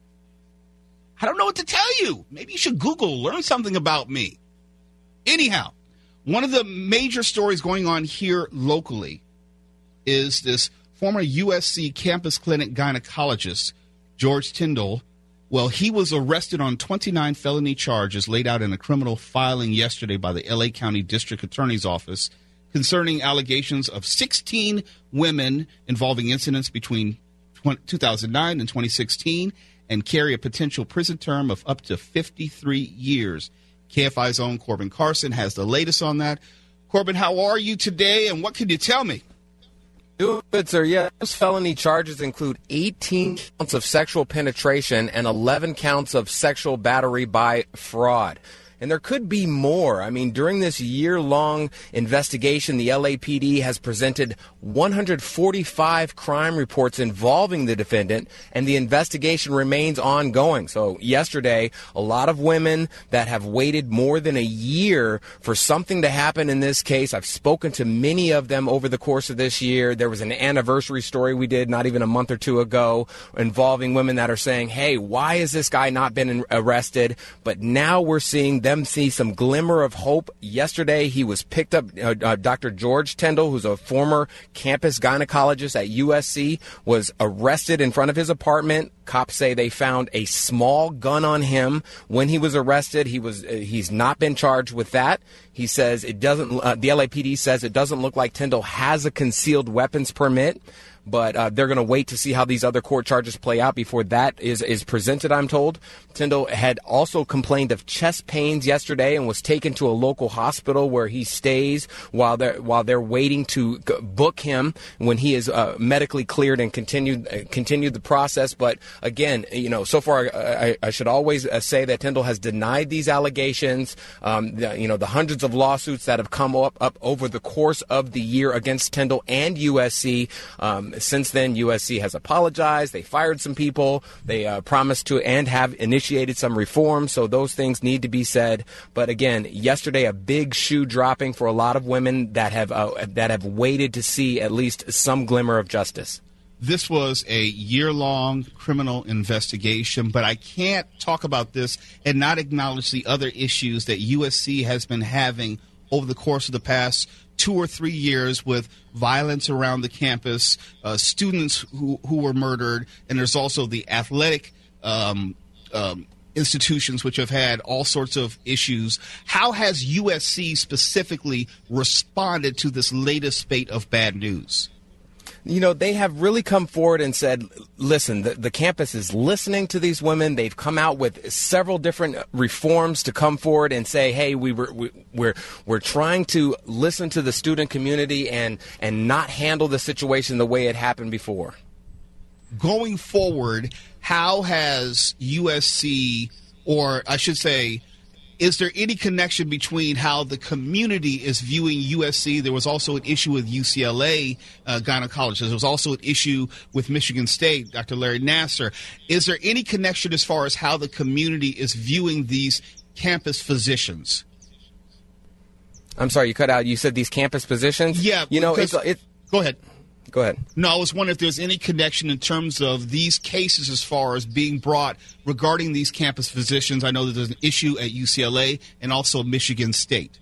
Speaker 10: I don't know what to tell you. Maybe you should Google, learn something about me. Anyhow, one of the major stories going on here locally is this former USC campus clinic gynecologist, George Tyndall. Well, he was arrested on 29 felony charges laid out in a criminal filing yesterday by the LA County District Attorney's Office concerning allegations of 16 women involving incidents between 2009 and 2016 and carry a potential prison term of up to 53 years. KFI's own Corbin Carson has the latest on that. Corbin, how are you today and what can you tell me?
Speaker 21: Sir, yeah, those felony charges include 18 counts of sexual penetration and 11 counts of sexual battery by fraud. And there could be more. I mean, during this year long investigation, the LAPD has presented 145 crime reports involving the defendant, and the investigation remains ongoing. So, yesterday, a lot of women that have waited more than a year for something to happen in this case. I've spoken to many of them over the course of this year. There was an anniversary story we did not even a month or two ago involving women that are saying, hey, why has this guy not been arrested? But now we're seeing them see some glimmer of hope. Yesterday, he was picked up. Uh, uh, Dr. George Tyndall, who's a former campus gynecologist at USC, was arrested in front of his apartment. Cops say they found a small gun on him when he was arrested. He was uh, he's not been charged with that. He says it doesn't. Uh, the LAPD says it doesn't look like Tyndall has a concealed weapons permit but uh, they're going to wait to see how these other court charges play out before that is, is presented, I'm told. Tyndall had also complained of chest pains yesterday and was taken to a local hospital where he stays while they're, while they're waiting to book him when he is uh, medically cleared and continued, uh, continued the process. But again, you know, so far I, I should always uh, say that Tyndall has denied these allegations. Um, the, you know, the hundreds of lawsuits that have come up, up over the course of the year against Tyndall and USC. Um, since then, USC has apologized. They fired some people. They uh, promised to and have initiated some reforms. So those things need to be said. But again, yesterday a big shoe dropping for a lot of women that have uh, that have waited to see at least some glimmer of justice.
Speaker 10: This was a year long criminal investigation, but I can't talk about this and not acknowledge the other issues that USC has been having over the course of the past two or three years with violence around the campus, uh, students who, who were murdered, and there's also the athletic um, um, institutions which have had all sorts of issues. How has USC specifically responded to this latest spate of bad news?
Speaker 21: You know, they have really come forward and said, listen, the, the campus is listening to these women. They've come out with several different reforms to come forward and say, hey, we were, we, we're, we're trying to listen to the student community and, and not handle the situation the way it happened before.
Speaker 10: Going forward, how has USC, or I should say, is there any connection between how the community is viewing USC? There was also an issue with UCLA uh, gynecologists. There was also an issue with Michigan State, Dr. Larry Nassar. Is there any connection as far as how the community is viewing these campus physicians?
Speaker 21: I'm sorry, you cut out. You said these campus positions.
Speaker 10: Yeah,
Speaker 21: you know, it's, it's
Speaker 10: go ahead.
Speaker 21: Go ahead.
Speaker 10: No, I was wondering if there's any connection in terms of these cases as far as being brought regarding these campus physicians. I know that there's an issue at UCLA and also Michigan State.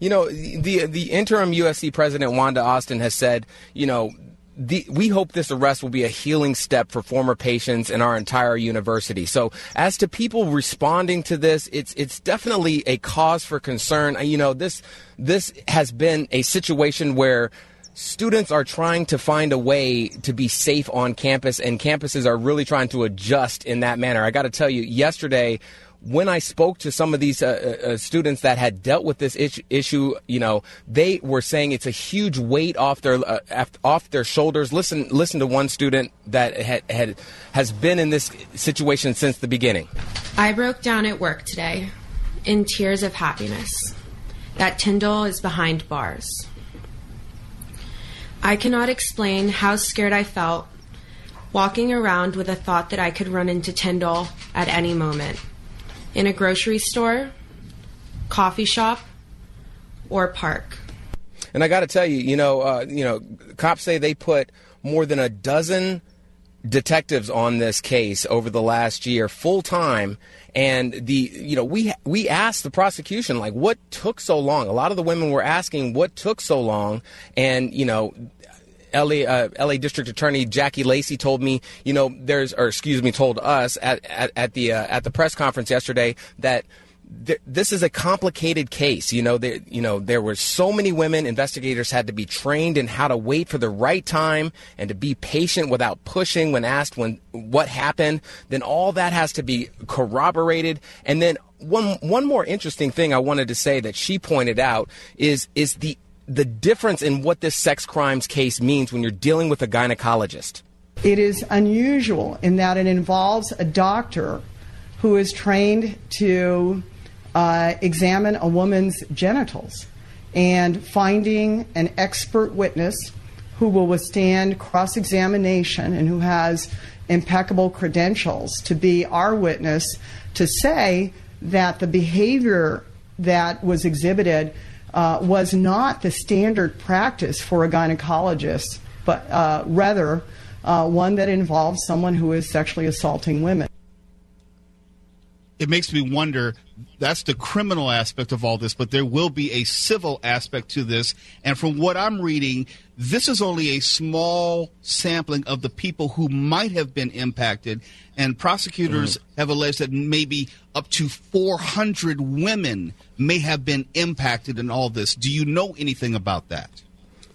Speaker 21: You know, the the interim USC president Wanda Austin has said, you know, the, we hope this arrest will be a healing step for former patients in our entire university. So, as to people responding to this, it's it's definitely a cause for concern. You know, this this has been a situation where students are trying to find a way to be safe on campus, and campuses are really trying to adjust in that manner. I got to tell you, yesterday, when I spoke to some of these uh, uh, uh students that had dealt with this issue, you know, they were saying it's a huge weight off their uh, off their shoulders. Listen, listen to one student that had, had has been in this situation since the beginning.
Speaker 22: I broke down at work today in tears of happiness that Tyndall is behind bars. I cannot explain how scared I felt walking around with the thought that I could run into Tyndall at any moment in a grocery store, coffee shop, or park.
Speaker 21: And I got to tell you, you know, uh, you know, cops say they put more than a dozen detectives on this case over the last year full time and the you know we we asked the prosecution like what took so long? A lot of the women were asking what took so long. And you know LA, uh, LA District Attorney Jackie Lacey told me, you know, there's, or excuse me, told us at, at, at the uh, at the press conference yesterday that th- this is a complicated case. You know, there, you know, there were so many women. Investigators had to be trained in how to wait for the right time and to be patient without pushing when asked when what happened. Then all that has to be corroborated, and then one one more interesting thing I wanted to say that she pointed out is is the the difference in what this sex crimes case means when you're dealing with a gynecologist.
Speaker 8: It is unusual in that it involves a doctor who is trained to uh, examine a woman's genitals and finding an expert witness who will withstand cross examination and who has impeccable credentials to be our witness to say that the behavior that was exhibited uh, was not the standard practice for a gynecologist, but uh, rather uh, one that involves someone who is sexually assaulting women.
Speaker 10: It makes me wonder. That's the criminal aspect of all this, but there will be a civil aspect to this. And from what I'm reading, this is only a small sampling of the people who might have been impacted. And prosecutors mm. have alleged that maybe up to 400 women may have been impacted in all this. Do you know anything about that?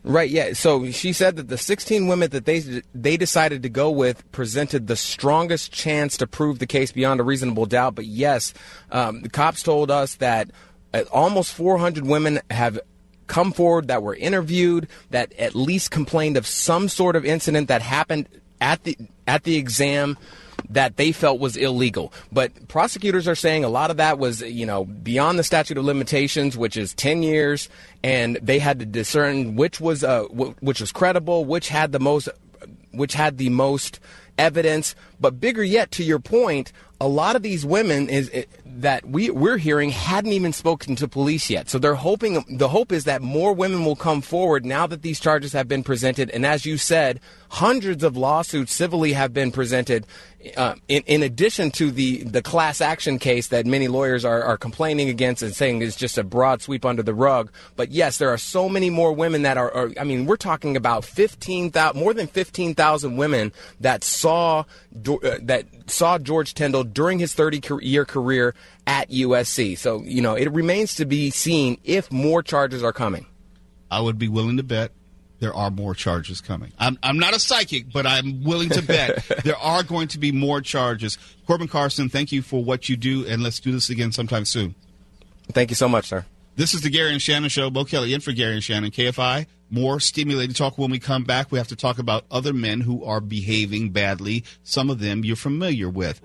Speaker 21: Right. Yeah. So she said that the 16 women that they they decided to go with presented the strongest chance to prove the case beyond a reasonable doubt. But yes, um, the cops told us that uh, almost 400 women have come forward that were interviewed that at least complained of some sort of incident that happened at the at the exam that they felt was illegal. But prosecutors are saying a lot of that was, you know, beyond the statute of limitations, which is 10 years, and they had to discern which was uh, w- which was credible, which had the most which had the most evidence. But bigger yet, to your point, a lot of these women is that we we're hearing hadn't even spoken to police yet. So they're hoping the hope is that more women will come forward now that these charges have been presented. And as you said, hundreds of lawsuits civilly have been presented. Uh, in, in addition to the, the class action case that many lawyers are, are complaining against and saying is just a broad sweep under the rug. But yes, there are so many more women that are, are I mean, we're talking about 15,000, more than 15,000 women that saw, Uh, that saw George Tyndall during his 30 year career at USC. So, you know, it remains to be seen if more charges are coming.
Speaker 10: I would be willing to bet there are more charges coming. I'm, I'm not a psychic, but I'm willing to bet there are going to be more charges. Corbin Carson, thank you for what you do, and let's do this again sometime soon.
Speaker 21: Thank you so much, sir.
Speaker 10: This is the Gary and Shannon Show. Mo Kelly in for Gary and Shannon. KFI. More stimulating talk when we come back. We have to talk about other men who are behaving badly. Some of them you're familiar with.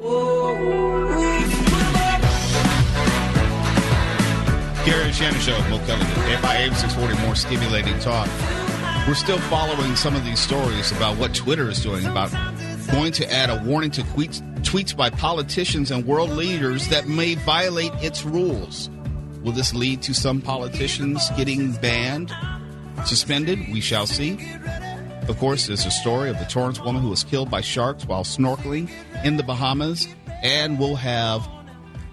Speaker 10: Gary and Shannon Show. Mo Kelly. KFI AM 640. More stimulating talk. We're still following some of these stories about what Twitter is doing about going to add a warning to tweets, tweets by politicians and world leaders that may violate its rules. Will this lead to some politicians getting banned, suspended? We shall see. Of course, there's a story of the Torrance woman who was killed by sharks while snorkeling in the Bahamas, and we'll have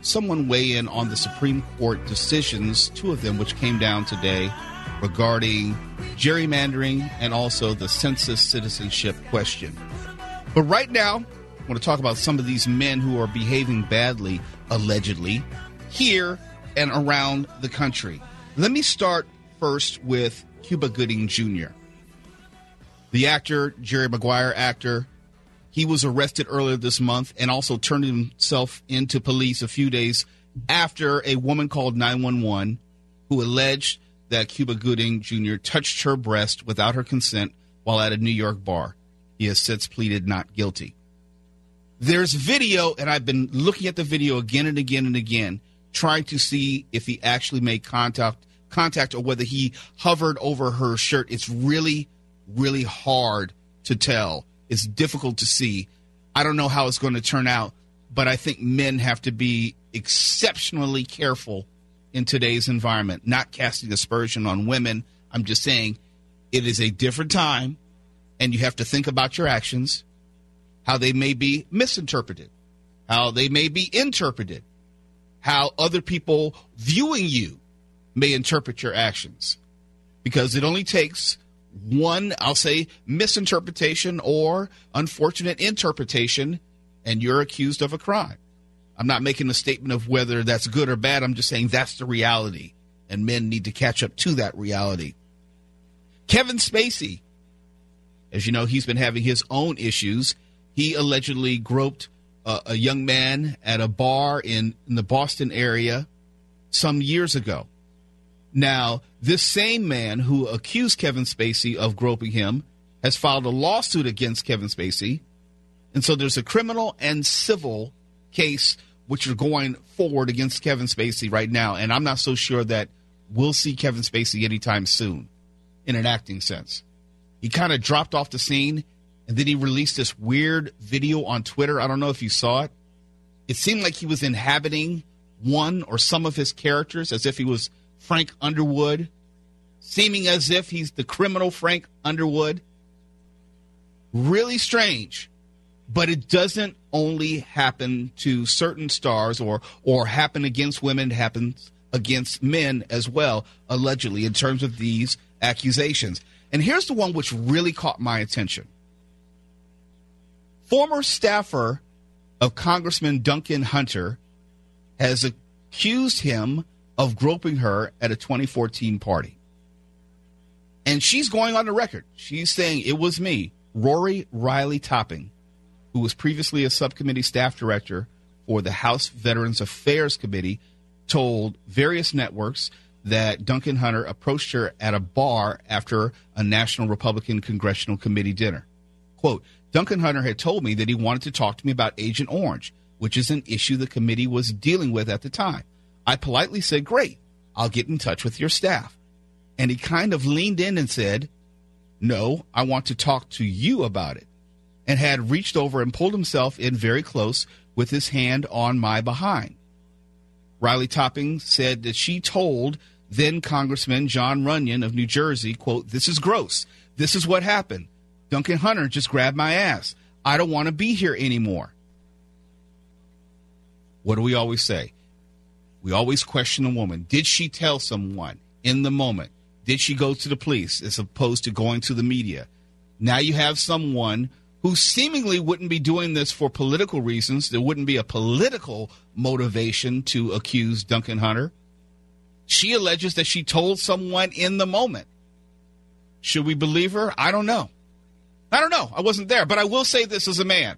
Speaker 10: someone weigh in on the Supreme Court decisions, two of them which came down today regarding gerrymandering and also the census citizenship question. But right now, I want to talk about some of these men who are behaving badly, allegedly, here and around the country. Let me start first with Cuba Gooding Jr. The actor, Jerry Maguire actor, he was arrested earlier this month and also turned himself into police a few days after a woman called 911 who alleged that Cuba Gooding Jr. touched her breast without her consent while at a New York bar. He has since pleaded not guilty. There's video, and I've been looking at the video again and again and again, trying to see if he actually made contact contact or whether he hovered over her shirt. It's really, really hard to tell. It's difficult to see. I don't know how it's going to turn out, but I think men have to be exceptionally careful in today's environment. Not casting aspersion on women. I'm just saying it is a different time, and you have to think about your actions, how they may be misinterpreted, how they may be interpreted, how other people viewing you may interpret your actions. Because it only takes one, I'll say, misinterpretation or unfortunate interpretation, and you're accused of a crime. I'm not making a statement of whether that's good or bad. I'm just saying that's the reality, and men need to catch up to that reality. Kevin Spacey, as you know, he's been having his own issues. He allegedly groped a, a young man at a bar in, in the Boston area some years ago. Now, this same man who accused Kevin Spacey of groping him has filed a lawsuit against Kevin Spacey. And so there's a criminal and civil case which are going forward against Kevin Spacey right now. And I'm not so sure that we'll see Kevin Spacey anytime soon in an acting sense. He kind of dropped off the scene and then he released this weird video on Twitter. I don't know if you saw it. It seemed like he was inhabiting one or some of his characters as if he was Frank Underwood, seeming as if he's the criminal Frank Underwood. Really strange but it doesn't only happen to certain stars or or happen against women happens against men as well allegedly in terms of these accusations and here's the one which really caught my attention former staffer of congressman duncan hunter has accused him of groping her at a 2014 party and she's going on the record she's saying it was me rory riley topping who was previously a subcommittee staff director for the House Veterans Affairs Committee, told various networks that Duncan Hunter approached her at a bar after a National Republican Congressional Committee dinner. Quote, Duncan Hunter had told me that he wanted to talk to me about Agent Orange, which is an issue the committee was dealing with at the time. I politely said, Great, I'll get in touch with your staff. And he kind of leaned in and said, No, I want to talk to you about it and had reached over and pulled himself in very close with his hand on my behind. Riley Topping said that she told then Congressman Jon Runyan of New Jersey, quote, This is gross. This is what happened. Duncan Hunter just grabbed my ass. I don't want to be here anymore. What do we always say? We always question a woman. Did she tell someone in the moment? Did she go to the police as opposed to going to the media? Now you have someone who seemingly wouldn't be doing this for political reasons. There wouldn't be a political motivation to accuse Duncan Hunter. She alleges that she told someone in the moment. Should we believe her? I don't know. I don't know. I wasn't there, but I will say this as a man.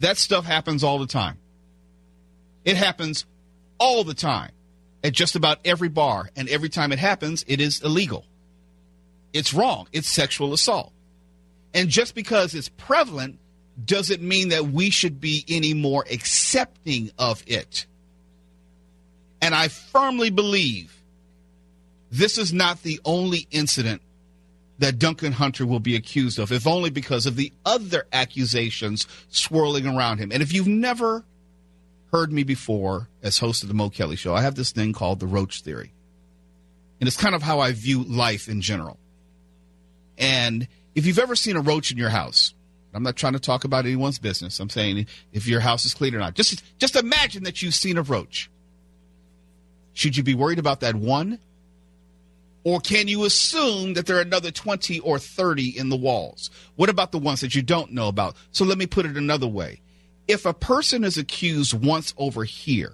Speaker 10: That stuff happens all the time. It happens all the time at just about every bar, and every time it happens, it is illegal. It's wrong. It's sexual assault. And just because it's prevalent doesn't mean that we should be any more accepting of it. And I firmly believe this is not the only incident that Duncan Hunter will be accused of, if only because of the other accusations swirling around him. And if you've never heard me before as host of the Mo Kelly Show, I have this thing called the Roach Theory. And it's kind of how I view life in general. And if you've ever seen a roach in your house, I'm not trying to talk about anyone's business. I'm saying if your house is clean or not. Just just imagine that you've seen a roach. Should you be worried about that one? Or can you assume that there are another 20 or 30 in the walls? What about the ones that you don't know about? So let me put it another way. If a person is accused once over here,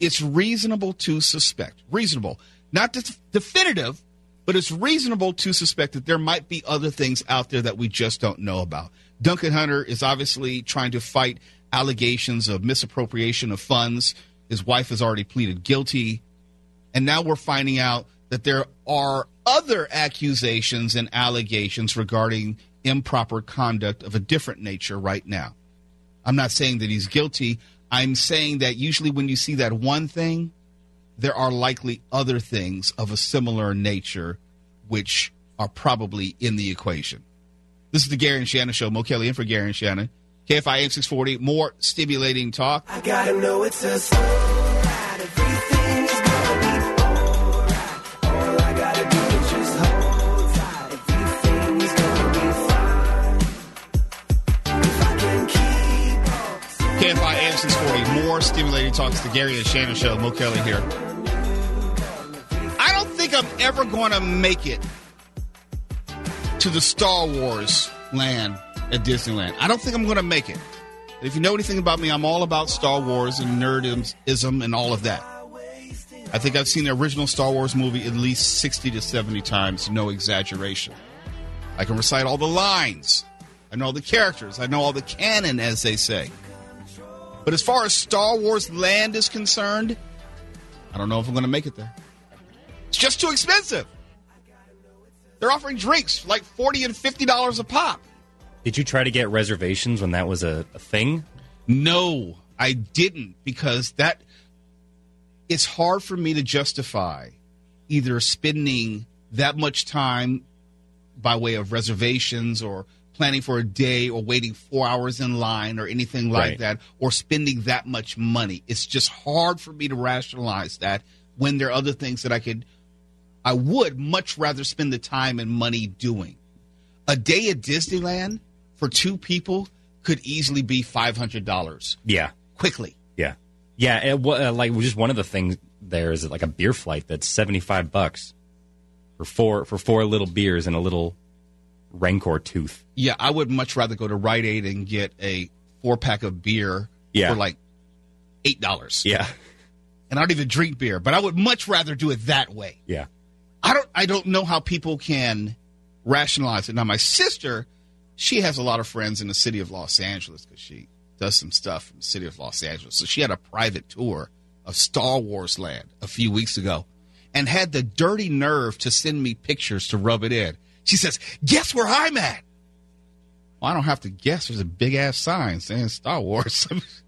Speaker 10: it's reasonable to suspect, reasonable, not definitive, but it's reasonable to suspect that there might be other things out there that we just don't know about. Duncan Hunter is obviously trying to fight allegations of misappropriation of funds. His wife has already pleaded guilty. And now we're finding out that there are other accusations and allegations regarding improper conduct of a different nature right now. I'm not saying that he's guilty. I'm saying that usually when you see that one thing, there are likely other things of a similar nature which are probably in the equation. This is the Gary and Shannon Show. Mo Kelly in for Gary and Shannon. KFI AM 640, more stimulating talk.
Speaker 9: I gotta know it's a keep
Speaker 10: KFI AM 640, more stimulating talk. It's the Gary and Shannon Show. Mo Kelly here. I don't think I'm ever going to make it to the Star Wars land at Disneyland. I don't think I'm going to make it. If you know anything about me, I'm all about Star Wars and nerdism and all of that. I think I've seen the original Star Wars movie at least 60 to 70 times, no exaggeration. I can recite all the lines. I know all the characters. I know all the canon, as they say. But as far as Star Wars land is concerned, I don't know if I'm going to make it there. It's just too expensive. They're offering drinks like forty and fifty dollars a pop.
Speaker 19: Did you try to get reservations when that was a, a thing?
Speaker 10: No, I didn't because that it's hard for me to justify either spending that much time by way of reservations or planning for a day or waiting four hours in line or anything like
Speaker 19: Right.
Speaker 10: that or spending that much money. It's just hard for me to rationalize that when there are other things that I could, I would much rather spend the time and money doing. A day at Disneyland for two people could easily be $500
Speaker 19: Yeah.
Speaker 10: quickly.
Speaker 19: Yeah. Yeah. It, uh, like just one of the things there is like a beer flight that's seventy five bucks for four for four little beers and a little Rancor tooth.
Speaker 10: Yeah, I would much rather go to Rite Aid and get a four pack of beer
Speaker 19: Yeah.
Speaker 10: for like eight dollars.
Speaker 19: Yeah.
Speaker 10: And I don't even drink beer, but I would much rather do it that way.
Speaker 19: Yeah.
Speaker 10: I don't I don't know how people can rationalize it. Now my sister, she has a lot of friends in the city of Los Angeles because she does some stuff in the city of Los Angeles. So she had a private tour of Star Wars Land a few weeks ago and had the dirty nerve to send me pictures to rub it in. She says, Guess where I'm at? Well, I don't have to guess. There's a big ass sign saying Star Wars.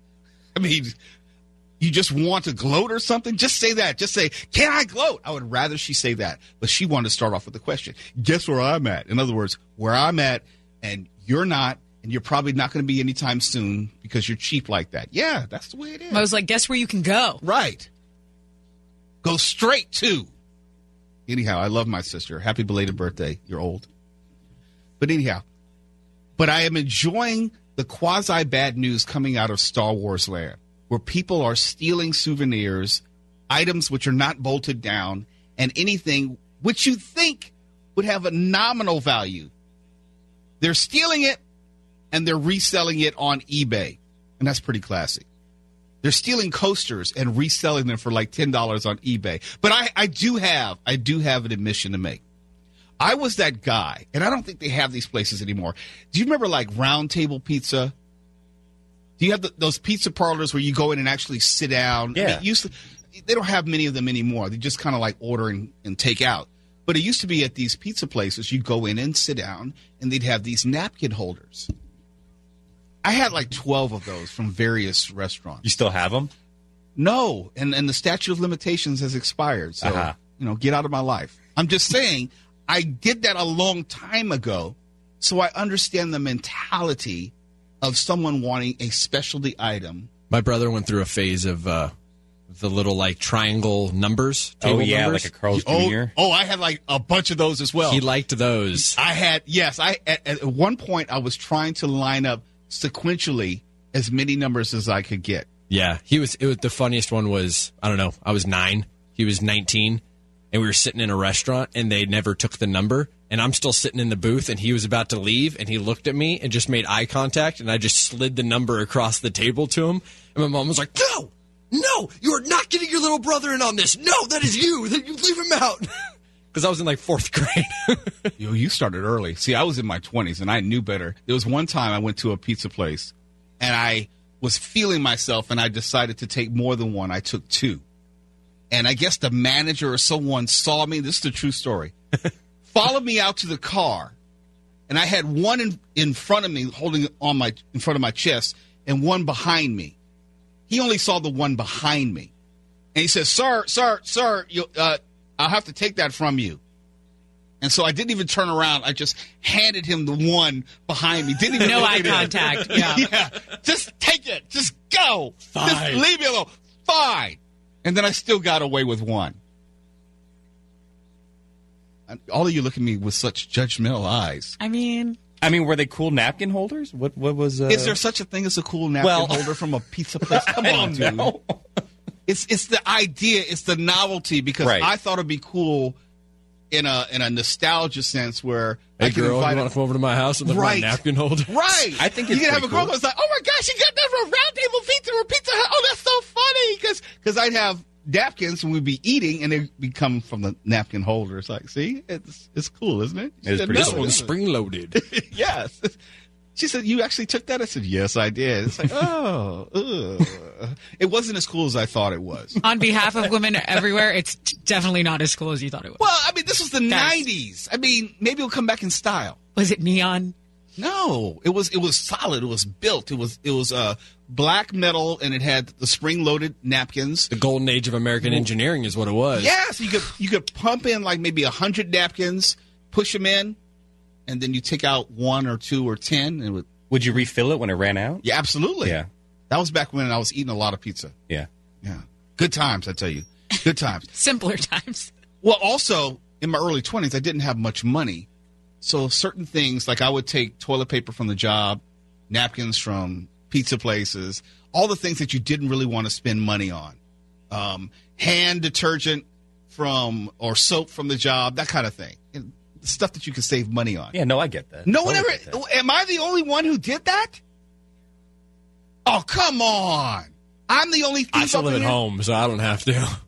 Speaker 10: I mean, you just want to gloat or something? Just say that. Just say, Can I gloat? I would rather she say that. But she wanted to start off with the question Guess where I'm at? In other words, where I'm at, and you're not, and you're probably not going to be anytime soon because you're cheap like that. Yeah, that's the way it is.
Speaker 20: I was like, guess where you can go?
Speaker 10: Right. Go straight to. Anyhow, I love my sister. Happy belated birthday. You're old. But anyhow, but I am enjoying the quasi bad news coming out of Star Wars land, where people are stealing souvenirs, items which are not bolted down, and anything which you think would have a nominal value. They're stealing it and they're reselling it on eBay. And that's pretty classy. They're stealing coasters and reselling them for like ten dollars on eBay. But I, I do have I do have an admission to make. I was that guy, and I don't think they have these places anymore. Do you remember like Round Table Pizza? Do you have the, those pizza parlors where you go in and actually sit down? I
Speaker 19: Yeah.
Speaker 10: mean, used to, they don't have many of them anymore. They just kind of like order and, and take out. But it used to be at these pizza places, you go in and sit down, and they'd have these napkin holders. I had like twelve of those from various restaurants.
Speaker 19: You still have them?
Speaker 10: No, and and the statute of limitations has expired. So
Speaker 19: Uh-huh.
Speaker 10: you know, get out of my life. I'm just saying, I did that a long time ago, so I understand the mentality of someone wanting a specialty item.
Speaker 23: My brother went through a phase of uh, the little like triangle numbers.
Speaker 19: Oh, yeah,
Speaker 23: numbers.
Speaker 19: like a Carl's
Speaker 10: Oh,
Speaker 19: Jr.
Speaker 10: oh, I had like a bunch of those as well.
Speaker 23: He liked those.
Speaker 10: I had yes. I at, at one point I was trying to line up sequentially as many numbers as I could get.
Speaker 23: Yeah, he was. It was the funniest one was I don't know. I was nine. He was nineteen, and we were sitting in a restaurant, and they never took the number. And I'm still sitting in the booth, and he was about to leave, and he looked at me and just made eye contact, and I just slid the number across the table to him. And my mom was like, "No, no, you are not getting your little brother in on this. No, that is you. That you leave him out." Because I was in like fourth grade.
Speaker 10: Yo, you started early. See, I was in my 20s and I knew better. There was one time I went to a pizza place and I was feeling myself and I decided to take more than one. I took two. And I guess the manager or someone saw me. This is the true story. followed me out to the car. And I had one in, in front of me holding on my in front of my chest and one behind me. He only saw the one behind me. And he says, "Sir, sir, sir, you, uh, I'll have to take that from you." And so I didn't even turn around. I just handed him the one behind me. Didn't even
Speaker 20: No
Speaker 10: look
Speaker 20: eye contact, yeah.
Speaker 10: Just take it. Just go. Just
Speaker 23: Fine.
Speaker 10: leave me alone. Fine. And then I still got away with one. And all of you look at me with such judgmental eyes.
Speaker 20: I mean,
Speaker 19: I mean, were they cool napkin holders? What what was? Uh...
Speaker 10: Is there such a thing as a cool napkin
Speaker 19: Well-
Speaker 10: holder from a pizza place? Come
Speaker 19: I
Speaker 10: on,
Speaker 19: don't
Speaker 10: dude.
Speaker 19: Know.
Speaker 10: It's it's the idea, it's the novelty because
Speaker 19: Right.
Speaker 10: I thought it'd be cool in a in a nostalgia sense where
Speaker 23: hey,
Speaker 10: I could
Speaker 23: girl, you
Speaker 10: invite
Speaker 23: want to come over to my house and look
Speaker 10: Right.
Speaker 23: my napkin holder?
Speaker 10: Right.
Speaker 19: I think
Speaker 10: you
Speaker 19: it's
Speaker 10: can have a
Speaker 19: pretty
Speaker 10: girl
Speaker 19: cool.
Speaker 10: that's like, oh my gosh, you got that from a Round Table Pizza or Pizza Hut. Oh, that's so funny because because I'd have napkins and we'd be eating and they'd be coming from the napkin holder. It's like, see, it's it's cool, isn't it? She
Speaker 19: It is
Speaker 10: said,
Speaker 19: pretty
Speaker 10: "No,
Speaker 23: This
Speaker 19: cool.
Speaker 23: one's spring loaded.
Speaker 10: yes. She said, you actually took that? I said, yes, I did. It's like, oh, ugh. it wasn't as cool as I thought it was.
Speaker 20: On behalf of women everywhere, it's definitely not as cool as you thought it was.
Speaker 10: Well, I mean, this was the
Speaker 20: Guys.
Speaker 10: '90s. I mean, maybe it'll come back in style.
Speaker 20: Was it neon?
Speaker 10: No, it was it was solid. It was built. It was it was uh, black metal, and it had the spring loaded napkins.
Speaker 23: The golden age of American engineering is what it was.
Speaker 10: Yeah, so you could you could pump in like maybe a hundred napkins, push them in, and then you take out one or two or ten. And would,
Speaker 19: Would you refill it when it ran out?
Speaker 10: yeah, absolutely.
Speaker 19: Yeah.
Speaker 10: that was back when I was eating a lot of pizza.
Speaker 19: Yeah.
Speaker 10: Yeah, good times, I tell you, good times.
Speaker 20: Simpler times.
Speaker 10: Well, also in my early twenties, I didn't have much money, so certain things like I would take toilet paper from the job, napkins from pizza places, all the things that you didn't really want to spend money on, um, hand detergent from or soap from the job, that kind of thing, and stuff that you can save money on.
Speaker 19: Yeah, no, I get that.
Speaker 10: No one ever. Am I the only one who did that? Oh come on! I'm the only thief
Speaker 23: I still live
Speaker 10: in
Speaker 23: at
Speaker 10: here?
Speaker 23: home, so I don't have to.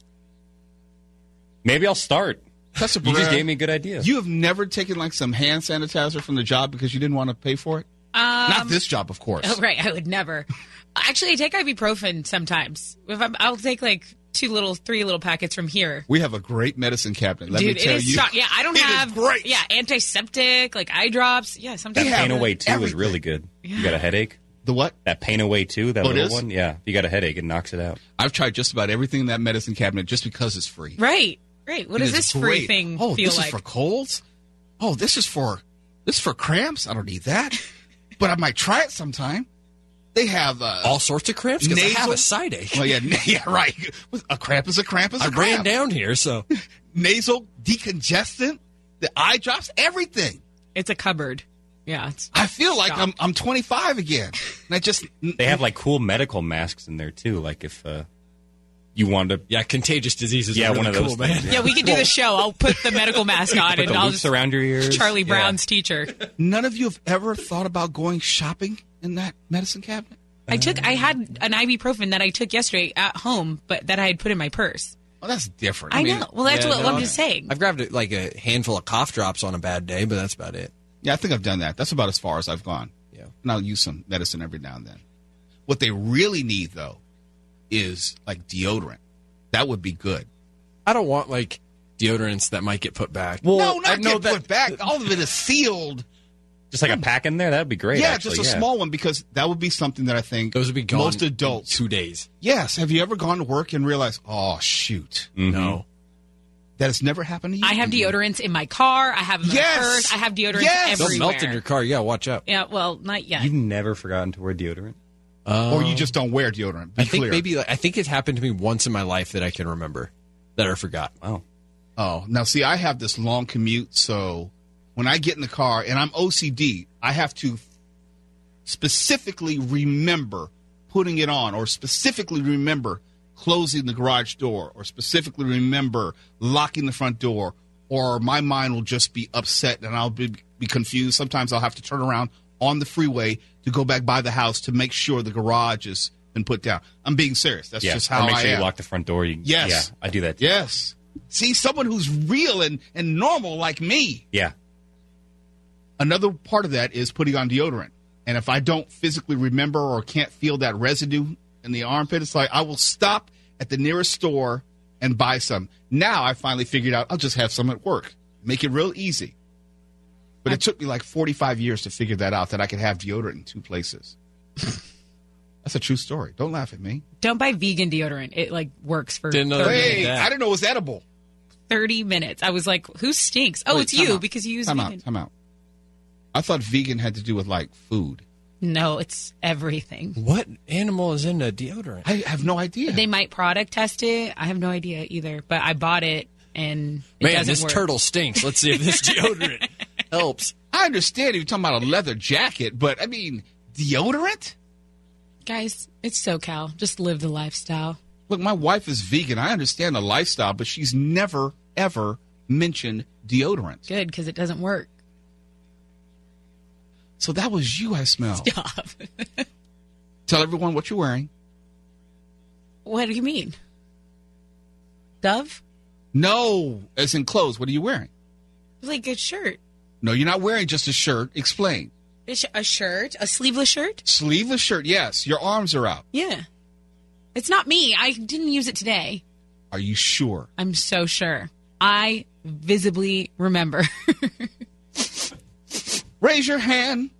Speaker 19: Maybe I'll start.
Speaker 10: That's a
Speaker 19: You just gave me a good idea.
Speaker 10: You have never taken like some hand sanitizer from the job because you didn't want to pay for it?
Speaker 20: Um,
Speaker 10: Not this job, of course.
Speaker 20: Oh, right, I would never. Actually, I take ibuprofen sometimes. If I'm, I'll take like two little, three little packets from here.
Speaker 10: We have a great medicine cabinet. Let
Speaker 20: Dude,
Speaker 10: me tell
Speaker 20: it is
Speaker 10: you.
Speaker 20: shock- Yeah, I don't
Speaker 10: It is
Speaker 20: have
Speaker 10: great.
Speaker 20: Yeah, antiseptic, like eye drops. Yeah, sometimes
Speaker 19: That
Speaker 20: sometimes.
Speaker 19: pain away too is really good. You got a headache?
Speaker 10: The what?
Speaker 19: That pain away too. That
Speaker 10: Oh,
Speaker 19: little
Speaker 10: is?
Speaker 19: one. Yeah, you got a headache, it knocks it out.
Speaker 10: I've tried just about everything in that medicine cabinet just because it's free.
Speaker 20: Right, right. What does
Speaker 10: is
Speaker 20: this free
Speaker 10: great.
Speaker 20: thing
Speaker 10: Oh,
Speaker 20: feel
Speaker 10: this
Speaker 20: like?
Speaker 10: is for colds. Oh, this is for this is for cramps. I don't need that, but I might try it sometime. They have uh,
Speaker 23: All sorts of cramps because I have a side ache.
Speaker 10: Well, yeah, yeah, right. A cramp is a cramp is a
Speaker 23: I
Speaker 10: cramp.
Speaker 23: I ran down here, so
Speaker 10: Nasal decongestant, the eye drops, everything.
Speaker 20: It's a cupboard. Yeah, it's
Speaker 10: I feel like
Speaker 20: Stop.
Speaker 10: I'm I'm 25 again, and I just
Speaker 19: They have like cool medical masks in there too. Like if uh, you wanted to,
Speaker 23: yeah, contagious diseases.
Speaker 19: yeah,
Speaker 23: are really
Speaker 19: one of those
Speaker 23: cool, man.
Speaker 19: things.
Speaker 20: yeah. We can do the show. I'll put the medical mask on, and I'll
Speaker 19: loops
Speaker 20: just
Speaker 19: around your ears.
Speaker 20: Charlie
Speaker 19: Yeah.
Speaker 20: Brown's teacher.
Speaker 10: None of you have ever thought about going shopping in that medicine cabinet.
Speaker 20: I took. I had an ibuprofen that I took yesterday at home, but that I had put in my purse.
Speaker 10: Well, that's different.
Speaker 20: I,
Speaker 10: mean,
Speaker 20: know. Well, that's
Speaker 23: Yeah,
Speaker 20: what
Speaker 23: no,
Speaker 20: I'm just saying.
Speaker 23: I've grabbed like a handful of cough drops on a bad day, but that's about it.
Speaker 10: Yeah, I think I've done that. That's about as far as I've gone.
Speaker 23: Yeah.
Speaker 10: And I'll use some medicine every now and then. What they really need though is like deodorant. That would be good.
Speaker 23: I don't want like deodorants that might get put back.
Speaker 10: no,
Speaker 23: I
Speaker 10: not
Speaker 23: know
Speaker 10: get
Speaker 23: that-
Speaker 10: put back. All of it is sealed.
Speaker 19: Just like a pack in there, that'd be great.
Speaker 10: yeah,
Speaker 19: actually,
Speaker 10: just a
Speaker 19: yeah.
Speaker 10: small one because that would be something that I think
Speaker 23: Those would be gone
Speaker 10: most
Speaker 23: in
Speaker 10: adults.
Speaker 23: two days.
Speaker 10: Yes. Have you ever gone to work and realized, oh shoot,
Speaker 19: Mhm.
Speaker 23: No.
Speaker 10: that has never happened to you?
Speaker 20: I have deodorants in my car. I have them in
Speaker 10: Yes!
Speaker 20: my purse. I have deodorants
Speaker 10: Yes!
Speaker 23: They'll melt in your car. Yeah, watch out.
Speaker 20: Yeah, well, not yet.
Speaker 19: You've never forgotten to wear deodorant.
Speaker 10: or you just don't wear deodorant. Be
Speaker 23: I think
Speaker 10: clear.
Speaker 23: maybe like, I think it's happened to me once in my life that I can remember that I forgot.
Speaker 19: Wow.
Speaker 10: Oh, now see, I have this long commute, so when I get in the car and I'm OCD, I have to specifically remember putting it on, or specifically remember closing the garage door, or specifically remember locking the front door, or my mind will just be upset and I'll be, be confused. Sometimes I'll have to turn around on the freeway to go back by the house to make sure the garage has been put down. I'm being serious. That's
Speaker 19: yeah.
Speaker 10: just
Speaker 19: or
Speaker 10: how
Speaker 19: make
Speaker 10: I make
Speaker 19: sure
Speaker 10: am.
Speaker 19: you lock the front door. You,
Speaker 10: Yes.
Speaker 19: Yeah, I do that. Too.
Speaker 10: Yes. See, someone who's real and, and normal like me.
Speaker 19: Yeah.
Speaker 10: Another part of that is putting on deodorant. And if I don't physically remember or can't feel that residue in the armpit, it's like I will stop at the nearest store and buy some. Now I finally figured out I'll just have some at work. Make it real easy. But it took me like 45 years to figure that out that I could have deodorant in two places. That's a true story. Don't laugh at me.
Speaker 20: Don't buy vegan deodorant. It like works for
Speaker 23: Didn't know
Speaker 20: 30,
Speaker 23: they
Speaker 10: Hey, I didn't know it was edible.
Speaker 20: 30 minutes. I was like, who stinks? Oh,
Speaker 10: Wait,
Speaker 20: it's you
Speaker 10: out.
Speaker 20: because you use
Speaker 10: time
Speaker 20: vegan.
Speaker 10: out. Time out. I thought vegan had to do with like food.
Speaker 20: No, it's everything.
Speaker 23: What animal is in a deodorant?
Speaker 10: I have no idea.
Speaker 20: They might product test it. I have no idea either, but I bought it and it
Speaker 23: Man,
Speaker 20: doesn't
Speaker 23: this
Speaker 20: work.
Speaker 23: turtle stinks. Let's see if this deodorant helps.
Speaker 10: I understand if you're talking about a leather jacket, but I mean deodorant.
Speaker 20: Guys, it's SoCal. Just live the lifestyle.
Speaker 10: Look, my wife is vegan. I understand the lifestyle, but she's never ever mentioned deodorant.
Speaker 20: Good because it doesn't work.
Speaker 10: So that was you I smell.
Speaker 20: Stop.
Speaker 10: Tell everyone what you're wearing.
Speaker 20: what do you mean? Dove?
Speaker 10: No, as in clothes. What are you wearing?
Speaker 20: Like a shirt.
Speaker 10: No, you're not wearing just a shirt. Explain.
Speaker 20: A, a shirt? A sleeveless shirt?
Speaker 10: Sleeveless shirt. Yes, your arms are out.
Speaker 20: Yeah. It's not me. I didn't use it today.
Speaker 10: Are you sure?
Speaker 20: I'm so sure. I visibly remember.
Speaker 10: Raise your hand.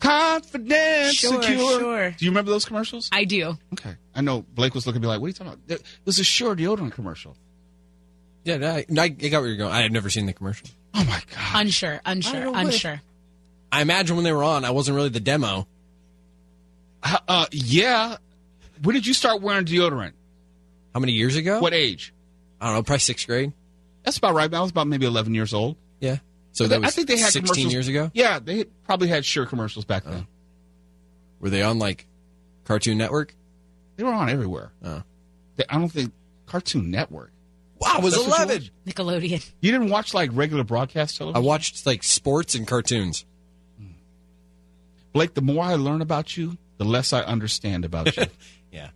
Speaker 10: Confident,
Speaker 20: Sure,
Speaker 10: secure.
Speaker 20: sure.
Speaker 10: Do you remember those commercials?
Speaker 20: I do.
Speaker 10: Okay. I know Blake was looking at me like, what are you talking about? It was a Sure deodorant commercial.
Speaker 23: Yeah, no, I, I got where you're going. I had never seen the commercial.
Speaker 10: Oh my god.
Speaker 20: Unsure, unsure,
Speaker 23: know
Speaker 20: unsure.
Speaker 23: I imagine when they were on, I wasn't really the demo.
Speaker 10: Uh, uh, yeah. When did you start wearing deodorant?
Speaker 23: How many years ago?
Speaker 10: What age?
Speaker 23: I don't know, probably sixth grade.
Speaker 10: That's about right. I was about maybe 11 years old.
Speaker 23: Yeah. So that was
Speaker 10: I think they had
Speaker 23: 16
Speaker 10: commercials-
Speaker 23: years ago.
Speaker 10: Yeah, they probably had Sure commercials back then. Oh.
Speaker 23: Were they on like Cartoon Network?
Speaker 10: They were on everywhere.
Speaker 23: Oh.
Speaker 10: They, I don't think Cartoon Network.
Speaker 23: Wow, I was
Speaker 10: That's what you
Speaker 23: 11.
Speaker 20: Nickelodeon.
Speaker 10: You didn't watch like regular broadcast television?
Speaker 23: I watched like sports and cartoons. Hmm.
Speaker 10: Blake, the more I learn about you, the less I understand about you.
Speaker 23: Yeah.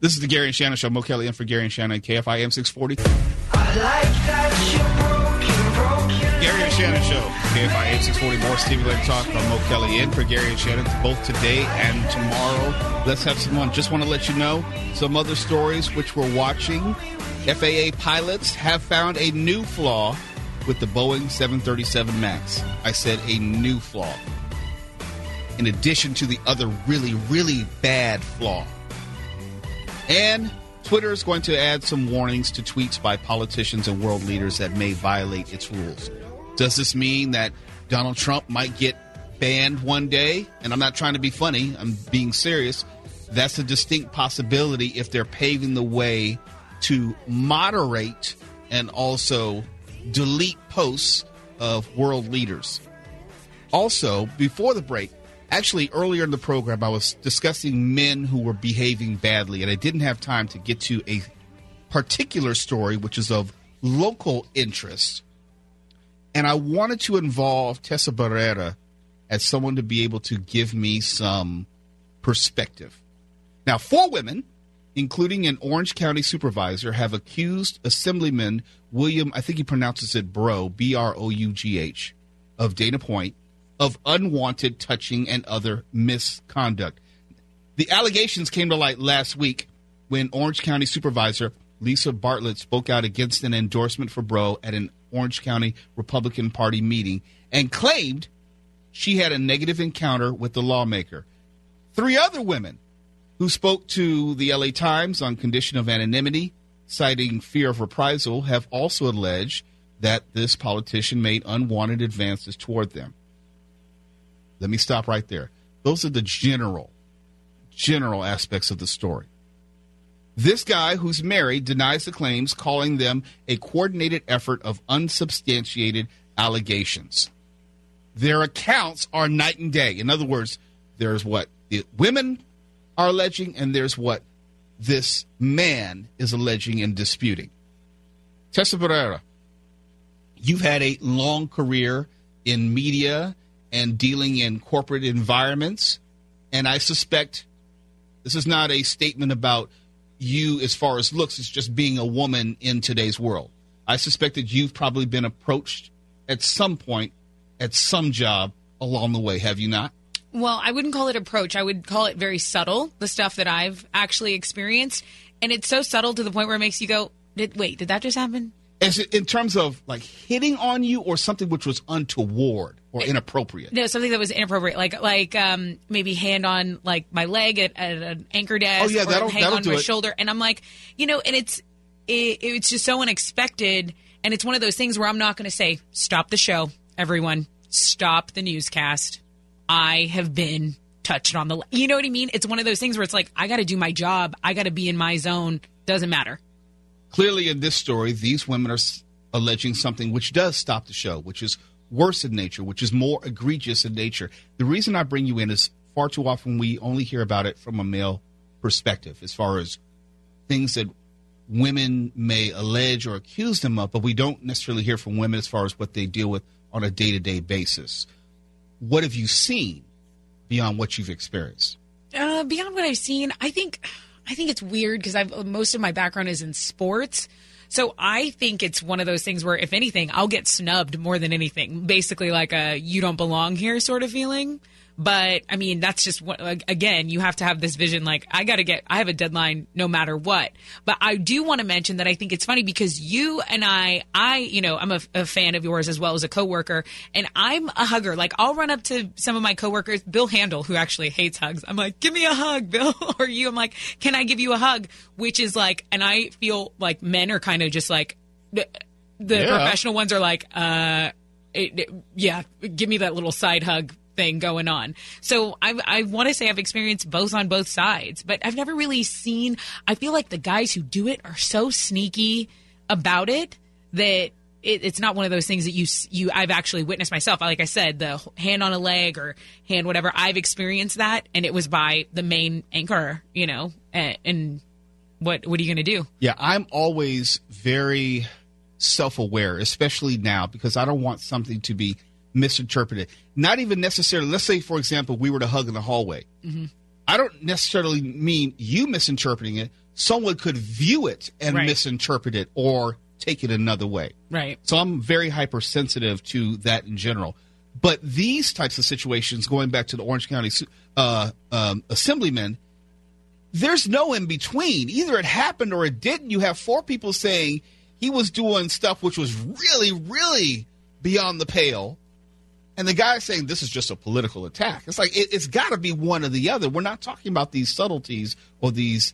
Speaker 10: this is the Gary and Shannon Show. Mo Kelly in for Gary and Shannon, KFI M640. Gary and Shannon Show, KFI M640. More stimulating talk from Mo Kelly in for Gary and Shannon, both today and tomorrow. Let's have some fun. Just want to let you know some other stories which we're watching. FAA pilots have found a new flaw with the Boeing 737 MAX. I said a new flaw in addition to the other really, really bad flaw. And Twitter is going to add some warnings to tweets by politicians and world leaders that may violate its rules. Does this mean that Donald Trump might get banned one day? And I'm not trying to be funny, I'm being serious. That's a distinct possibility if they're paving the way to moderate and also delete posts of world leaders. Also, before the break, actually earlier in the program, I was discussing men who were behaving badly, and I didn't have time to get to a particular story which is of local interest. And I wanted to involve Tessa Barrera as someone to be able to give me some perspective. Now, four women, including an Orange County supervisor, have accused Assemblyman William, I think he pronounces it Bro, B R O U G H, of Dana Point, of unwanted touching and other misconduct. The allegations came to light last week when Orange County Supervisor Lisa Bartlett spoke out against an endorsement for Brough at an Orange County Republican Party meeting and claimed she had a negative encounter with the lawmaker. Three other women who spoke to the LA Times on condition of anonymity, citing fear of reprisal, have also alleged that this politician made unwanted advances toward them. Let me stop right there. Those are the general, general aspects of the story. This guy who's married denies the claims, calling them a coordinated effort of unsubstantiated allegations. Their accounts are night and day. In other words, there's what the women are alleging, and there's what this man is alleging and disputing. Tessa Barrera, you've had a long career in media and dealing in corporate environments, and I suspect this is not a statement about you as far as looks, it's just being a woman in today's world. I suspect that you've probably been approached at some point at some job along the way, have you not?
Speaker 20: Well, I wouldn't call it approach. I would call it very subtle, the stuff that I've actually experienced. And it's so subtle to the point where it makes you go, did, wait, did that just happen?
Speaker 10: Is it in terms of like hitting on you or something which was untoward or inappropriate?
Speaker 20: No, something that was inappropriate, like like um, maybe hand on like my leg at, at an anchor desk,
Speaker 10: Oh, yeah, that'll-
Speaker 20: hang
Speaker 10: that'll
Speaker 20: on
Speaker 10: do
Speaker 20: my
Speaker 10: it.
Speaker 20: shoulder, and I'm like, you know, and it's it, it's just so unexpected, and it's one of those things where I'm not going to say stop the show, everyone, stop the newscast. I have been touched on the, le-" you know what I mean? It's one of those things where it's like I got to do my job, I got to be in my zone. Doesn't matter.
Speaker 10: Clearly, in this story, these women are alleging something which does stop the show, which is worse in nature, which is more egregious in nature. The reason I bring you in is far too often we only hear about it from a male perspective, as far as things that women may allege or accuse them of, but we don't necessarily hear from women as far as what they deal with on a day to day basis. What have you seen beyond what you've experienced?
Speaker 20: Uh, beyond what I've seen, I think I think it's weird because I've most of my background is in sports. So I think it's one of those things where, if anything, I'll get snubbed more than anything. Basically, like a "you don't belong here" sort of feeling. But I mean, that's just what, like, again, you have to have this vision. Like, I got to get, I have a deadline no matter what. But I do want to mention that I think it's funny because you and I, I, you know, I'm a, a fan of yours as well as a coworker, and I'm a hugger. Like, I'll run up to some of my coworkers, Bill Handel, who actually hates hugs. I'm like, give me a hug, Bill. or you, I'm like, can I give you a hug? Which is like, and I feel like men are kind of just like, the, the
Speaker 10: Yeah.
Speaker 20: professional ones are like, uh, it, it- yeah, give me that little side hug thing going on. So I, I want to say I've experienced both on both sides, but I've never really seen. I feel like the guys who do it are so sneaky about it that it, it's not one of those things that you you I've actually witnessed myself. Like I said, the hand on a leg or hand whatever. I've experienced that, and it was by the main anchor. You know, and, and what what are you going to do?
Speaker 10: Yeah, I'm always very self aware, especially now, because I don't want something to be misinterpreted. Not even necessarily, let's say, for example, we were to hug in the hallway.
Speaker 20: Mm-hmm.
Speaker 10: I don't necessarily mean you misinterpreting it. Someone could view it and
Speaker 20: Right.
Speaker 10: misinterpret it or take it another way.
Speaker 20: Right.
Speaker 10: So I'm very hypersensitive to that in general. But these types of situations, going back to the Orange County uh, um, assemblyman, there's no in between. Either it happened or it didn't. You have four people saying he was doing stuff which was really, really beyond the pale. And the guy saying this is just a political attack. It's like it, it's got to be one or the other. We're not talking about these subtleties or these,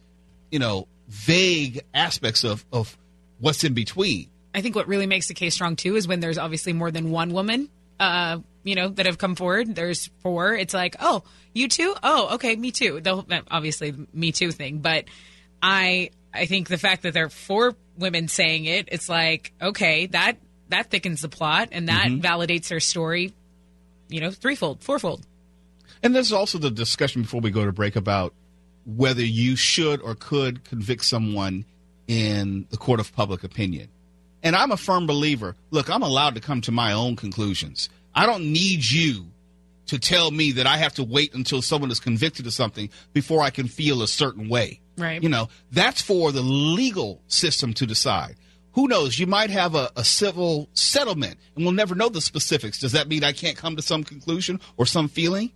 Speaker 10: you know, vague aspects of, of what's in between.
Speaker 20: I think what really makes the case strong too is when there's obviously more than one woman, uh, you know, that have come forward. There's four. It's like, oh, you too? Oh, okay, me too. The whole- obviously me too thing, but I I think the fact that there are four women saying it, it's like, okay, that that thickens the plot and that
Speaker 10: Mhm.
Speaker 20: validates their story. You know, threefold, fourfold.
Speaker 10: And there's also the discussion before we go to break about whether you should or could convict someone in the court of public opinion. And I'm a firm believer. Look, I'm allowed to come to my own conclusions. I don't need you to tell me that I have to wait until someone is convicted of something before I can feel a certain way.
Speaker 20: Right.
Speaker 10: You know, that's for the legal system to decide. Who knows? You might have a, a civil settlement and we'll never know the specifics. Does that mean I can't come to some conclusion or some feeling?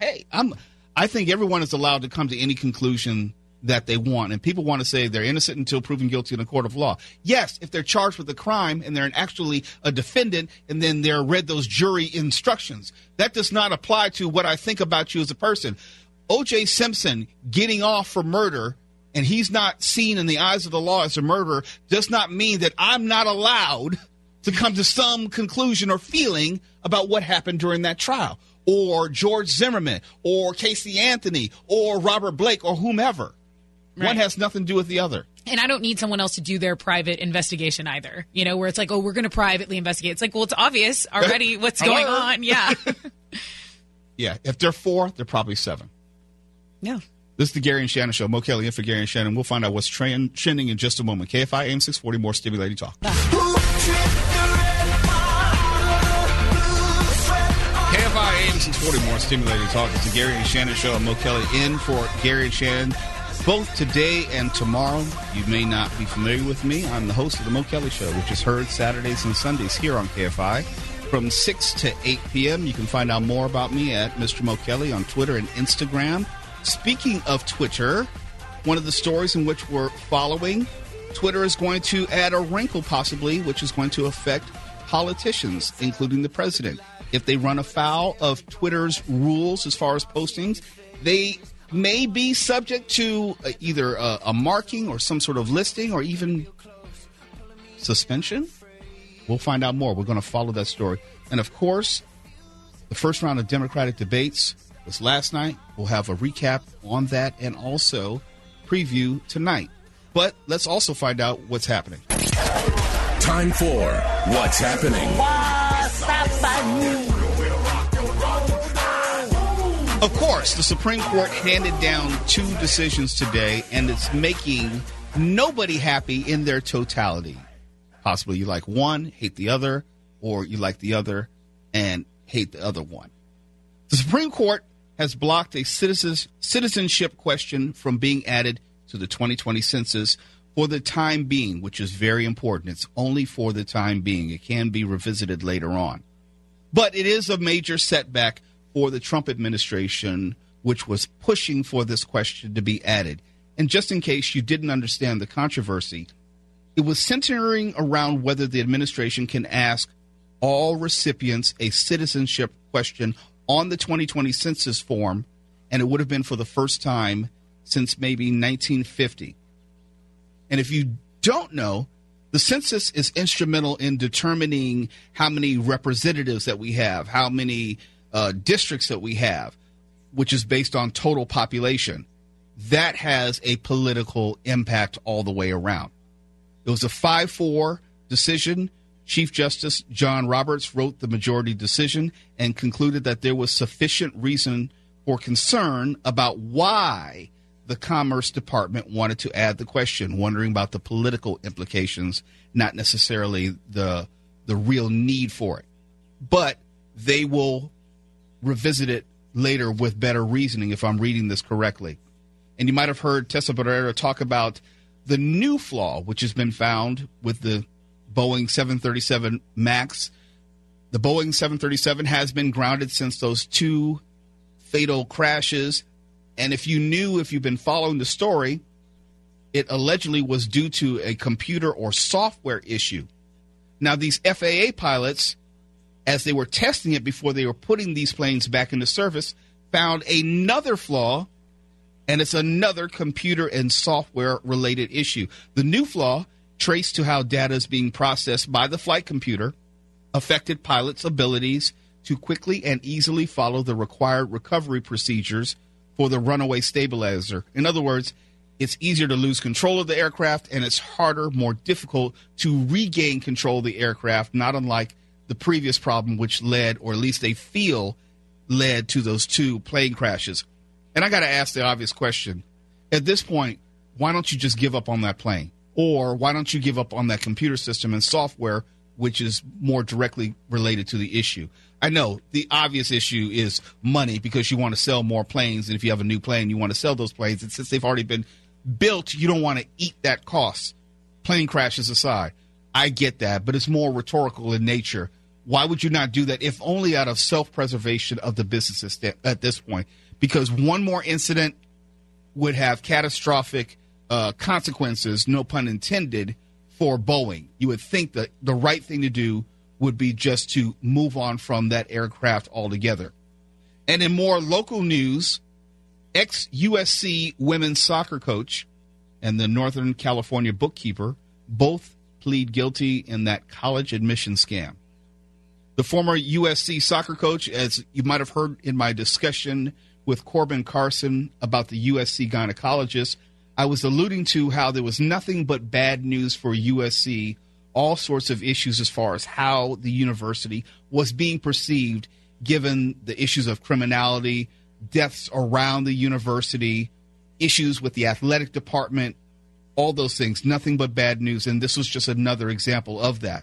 Speaker 10: Hey, I'm I think everyone is allowed to come to any conclusion that they want. And people want to say they're innocent until proven guilty in a court of law. Yes, if they're charged with a crime and they're actually a defendant and then they're read those jury instructions. That does not apply to what I think about you as a person. OJ Simpson getting off for murder and he's not seen in the eyes of the law as a murderer does not mean that I'm not allowed to come to some conclusion or feeling about what happened during that trial. Or George Zimmerman, or Casey Anthony, or Robert Blake, or whomever. One has nothing to do with the other.
Speaker 20: And I don't need someone else to do their private investigation either. You know, where it's like, oh, we're going to privately investigate. It's like, well, it's obvious already what's going on. Yeah.
Speaker 10: Yeah, if they're four, they're probably seven.
Speaker 20: Yeah.
Speaker 10: This is the Gary and Shannon Show. Mo Kelly in for Gary and Shannon. We'll find out what's trend, trending in just a moment. KFI AM 640, more stimulating talk. KFI AM 640, more stimulating talk. It's the Gary and Shannon Show. I'm Mo Kelly in for Gary and Shannon. Both today and tomorrow, you may not be familiar with me. I'm the host of the Mo Kelly Show, which is heard Saturdays and Sundays here on KFI from 6 to 8 p.m. You can find out more about me at Mr. Mo Kelly on Twitter and Instagram. Speaking of Twitter, one of the stories in which we're following, Twitter is going to add a wrinkle possibly, which is going to affect politicians, including the president. If they run afoul of Twitter's rules as far as postings, they may be subject to uh, either a, a marking or some sort of listing or even suspension. We'll find out more. We're going to follow that story. And of course, the first round of Democratic debates was last night. We'll have a recap on that and also preview tonight. But let's also find out what's happening.
Speaker 4: Time for What's Happening.
Speaker 10: Of course, the Supreme Court handed down two decisions today, and it's making nobody happy in their totality. Possibly you like one, hate the other, or you like the other and hate the other one. The Supreme Court has blocked a citizens, citizenship question from being added to the 2020 census for the time being, which is very important. It's only for the time being. It can be revisited later on. But it is a major setback for the Trump administration, which was pushing for this question to be added. And just in case you didn't understand the controversy, it was centering around whether the administration can ask all recipients a citizenship question on the 2020 census form, and it would have been for the first time since maybe 1950. And if you don't know, the census is instrumental in determining how many representatives that we have, how many uh, districts that we have, which is based on total population. That has a political impact all the way around. It was a 5 4 decision. Chief Justice John Roberts wrote the majority decision and concluded that there was sufficient reason for concern about why the Commerce Department wanted to add the question, wondering about the political implications, not necessarily the the real need for it. But they will revisit it later with better reasoning if I'm reading this correctly. And you might have heard Tessa Barrera talk about the new flaw which has been found with the Boeing 737 MAX. The Boeing 737 has been grounded since those two fatal crashes. And if you knew, if you've been following the story, it allegedly was due to a computer or software issue. Now, these FAA pilots, as they were testing it before they were putting these planes back into service, found another flaw, and it's another computer and software related issue. The new flaw, traced to how data is being processed by the flight computer, affected pilots' abilities to quickly and easily follow the required recovery procedures for the runaway stabilizer. In other words, it's easier to lose control of the aircraft and it's harder, more difficult to regain control of the aircraft, not unlike the previous problem, which led, or at least they feel, led to those two plane crashes. And I got to ask the obvious question at this point, why don't you just give up on that plane? Or why don't you give up on that computer system and software, which is more directly related to the issue? I know the obvious issue is money because you want to sell more planes. And if you have a new plane, you want to sell those planes. And since they've already been built, you don't want to eat that cost. Plane crashes aside. I get that, but it's more rhetorical in nature. Why would you not do that if only out of self preservation of the businesses at this point? Because one more incident would have catastrophic uh, consequences, no pun intended, for Boeing. You would think that the right thing to do would be just to move on from that aircraft altogether. And in more local news, ex USC women's soccer coach and the Northern California bookkeeper both plead guilty in that college admission scam. The former USC soccer coach, as you might have heard in my discussion with Corbin Carson about the USC gynecologist, I was alluding to how there was nothing but bad news for USC, all sorts of issues as far as how the university was being perceived given the issues of criminality, deaths around the university, issues with the athletic department, all those things. Nothing but bad news. And this was just another example of that.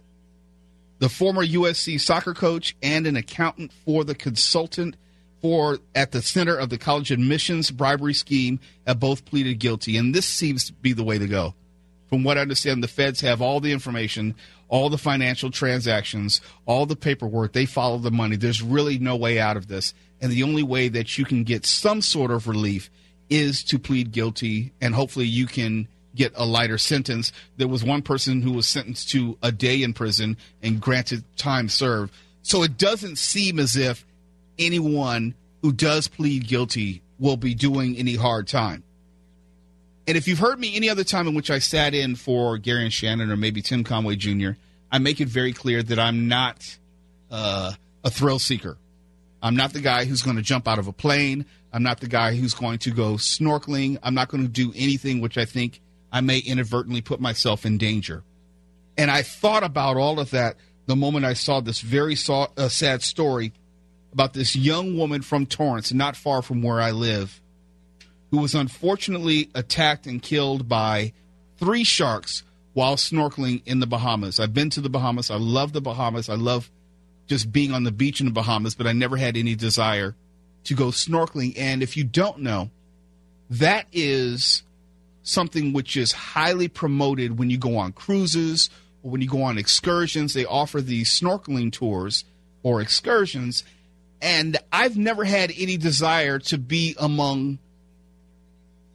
Speaker 10: The former USC soccer coach and an accountant for the consultant for at the center of the college admissions bribery scheme have both pleaded guilty. And this seems to be the way to go. From what I understand, the feds have all the information, all the financial transactions, all the paperwork. They follow the money. There's really no way out of this. And the only way that you can get some sort of relief is to plead guilty, and hopefully you can get a lighter sentence. There was one person who was sentenced to a day in prison and granted time served. So it doesn't seem as if anyone who does plead guilty will be doing any hard time. And if you've heard me any other time in which I sat in for Gary and Shannon or maybe Tim Conway Jr., I make it very clear that I'm not uh, a thrill seeker. I'm not the guy who's going to jump out of a plane. I'm not the guy who's going to go snorkeling. I'm not going to do anything which I think I may inadvertently put myself in danger. And I thought about all of that the moment I saw this very saw, uh, sad story about this young woman from Torrance, not far from where I live, who was unfortunately attacked and killed by three sharks while snorkeling in the Bahamas. I've been to the Bahamas. I love the Bahamas. I love just being on the beach in the Bahamas, but I never had any desire to go snorkeling. And if you don't know, that is something which is highly promoted when you go on cruises or when you go on excursions. They offer these snorkeling tours or excursions. And I've never had any desire to be among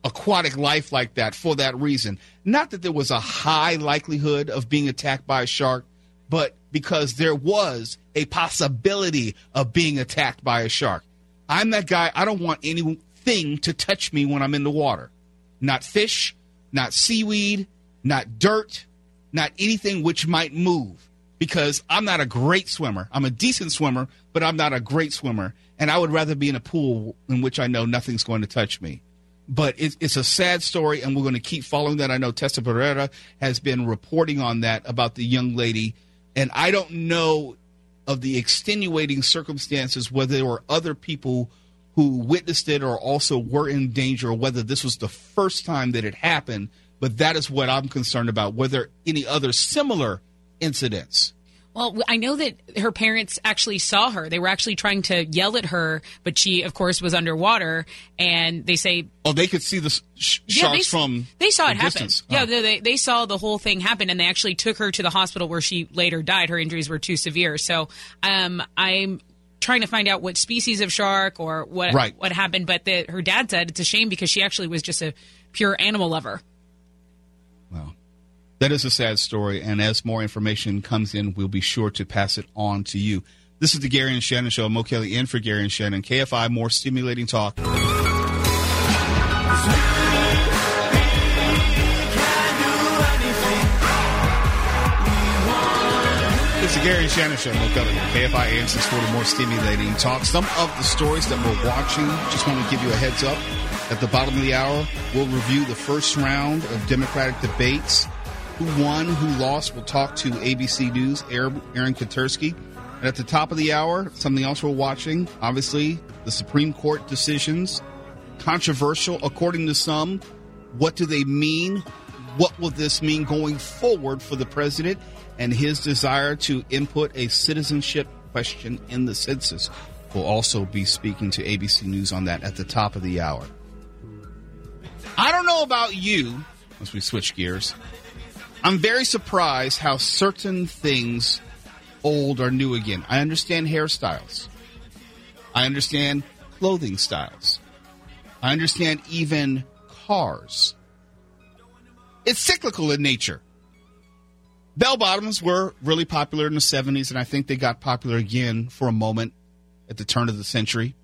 Speaker 10: aquatic life like that for that reason. Not that there was a high likelihood of being attacked by a shark, but because there was a possibility of being attacked by a shark. I'm that guy, I don't want anything to touch me when I'm in the water. Not fish, not seaweed, not dirt, not anything which might move. Because I'm not a great swimmer. I'm a decent swimmer, but I'm not a great swimmer. And I would rather be in a pool in which I know nothing's going to touch me but it's, it's a sad story, and we're going to keep following that. I know Tessa Barrera has been reporting on that about the young lady, and I don't know of the extenuating circumstances whether there were other people who witnessed it or also were in danger, or whether this was the first time that it happened. But that is what I'm concerned about. Whether any other similar incidents.
Speaker 20: Well, I know that her parents actually saw her. They were actually trying to yell at her, but she, of course, was underwater. And they say,
Speaker 10: Oh, they could see the sh-
Speaker 20: Yeah,
Speaker 10: sharks
Speaker 20: they,
Speaker 10: from
Speaker 20: they saw it happen.
Speaker 10: distance.
Speaker 20: Yeah,
Speaker 10: Oh.
Speaker 20: they, they they saw the whole thing happen, and they actually took her to the hospital where she later died. Her injuries were too severe. So, um, I'm trying to find out what species of shark or what
Speaker 10: Right.
Speaker 20: what happened. But the, her dad said it's a shame because she actually was just a pure animal lover.
Speaker 10: That is a sad story, and as more information comes in, we'll be sure to pass it on to you. This is the Gary and Shannon Show. Mo Kelly in for Gary and Shannon. KFI, more stimulating talk. It's the Gary and Shannon Show. Mo Kelly, KFI AM 640, more stimulating talk. Some of the stories that we're watching, just want to give you a heads up. At the bottom of the hour, we'll review the first round of Democratic debates. Who won, who lost, we'll talk to ABC News, Aaron Katersky. And at the top of the hour, something else we're watching, obviously, the Supreme Court decisions. Controversial, according to some. What do they mean? What will this mean going forward for the president and his desire to input a citizenship question in the census? We'll also be speaking to ABC News on that at the top of the hour. I don't know about you, as we switch gears. I'm very surprised how certain things old are new again. I understand hairstyles. I understand clothing styles. I understand even cars. It's cyclical in nature. Bell bottoms were really popular in the 70s, and I think they got popular again for a moment at the turn of the century.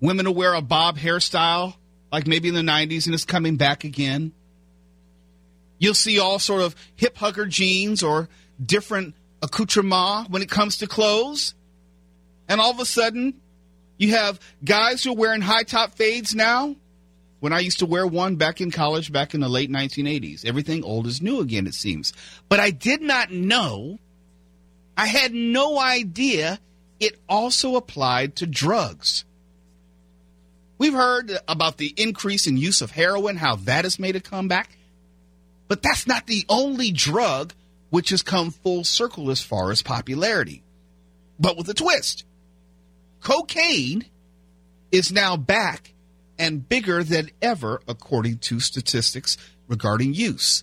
Speaker 10: Women will wear a bob hairstyle, like maybe in the 90s, and it's coming back again. You'll see all sort of hip hugger jeans or different accoutrement when it comes to clothes. And all of a sudden, you have guys who are wearing high top fades now. When I used to wear one back in college, back in the late 1980s, everything old is new again, it seems. But I did not know, I had no idea it also applied to drugs. We've heard about the increase in use of heroin, how that has made a comeback. But that's not the only drug which has come full circle as far as popularity. But with a twist. Cocaine is now back and bigger than ever, according to statistics regarding use.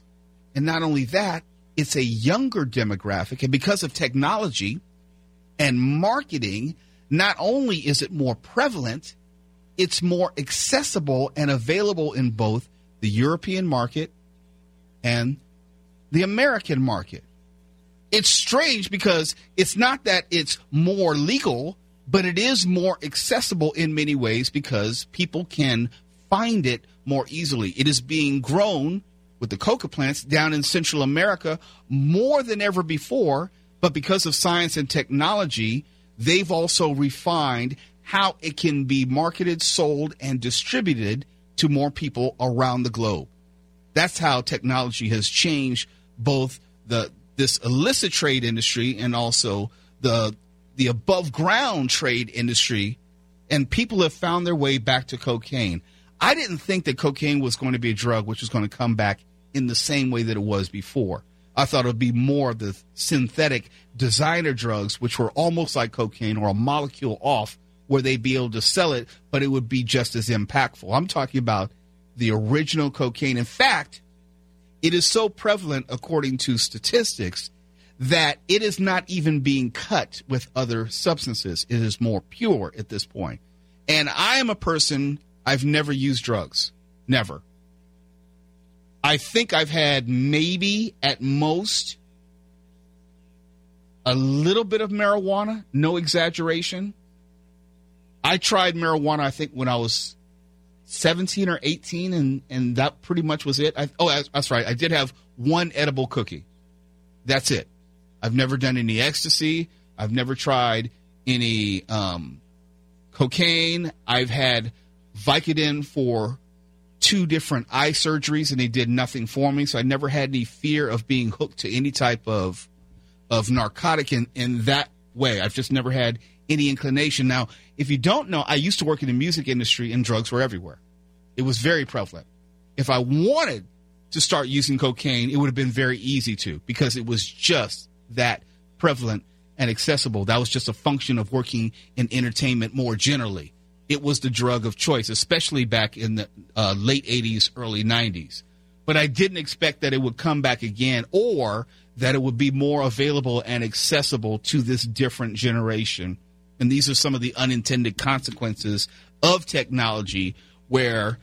Speaker 10: And not only that, it's a younger demographic. And because of technology and marketing, not only is it more prevalent, it's more accessible and available in both the European market and the American market. It's strange because it's not that it's more legal, but it is more accessible in many ways because people can find it more easily. It is being grown with the coca plants down in Central America more than ever before, but because of science and technology, they've also refined how it can be marketed, sold, and distributed to more people around the globe. That's how technology has changed both the this illicit trade industry and also the the above ground trade industry and people have found their way back to cocaine. I didn't think that cocaine was going to be a drug which was going to come back in the same way that it was before. I thought it would be more of the synthetic designer drugs, which were almost like cocaine or a molecule off, where they'd be able to sell it, but it would be just as impactful. I'm talking about the original cocaine. In fact, it is so prevalent, according to statistics, that it is not even being cut with other substances. It is more pure at this point. And I am a person, I've never used drugs. Never. I think I've had maybe at most a little bit of marijuana, no exaggeration. I tried marijuana, I think, when I was 17 or 18, and, and that pretty much was it. I, oh, that's- right. I did have one edible cookie. That's it. I've never done any ecstasy. I've never tried any um, cocaine. I've had Vicodin for two different eye surgeries, and they did nothing for me. So I never had any fear of being hooked to any type of of narcotic in, in that way. I've just never had any inclination. Now, if you don't know, I used to work in the music industry, and drugs were everywhere. It was very prevalent. If I wanted to start using cocaine, it would have been very easy to because it was just that prevalent and accessible. That was just a function of working in entertainment more generally. It was the drug of choice, especially back in the uh, late 80s, early 90s. But I didn't expect that it would come back again or that it would be more available and accessible to this different generation. And these are some of the unintended consequences of technology where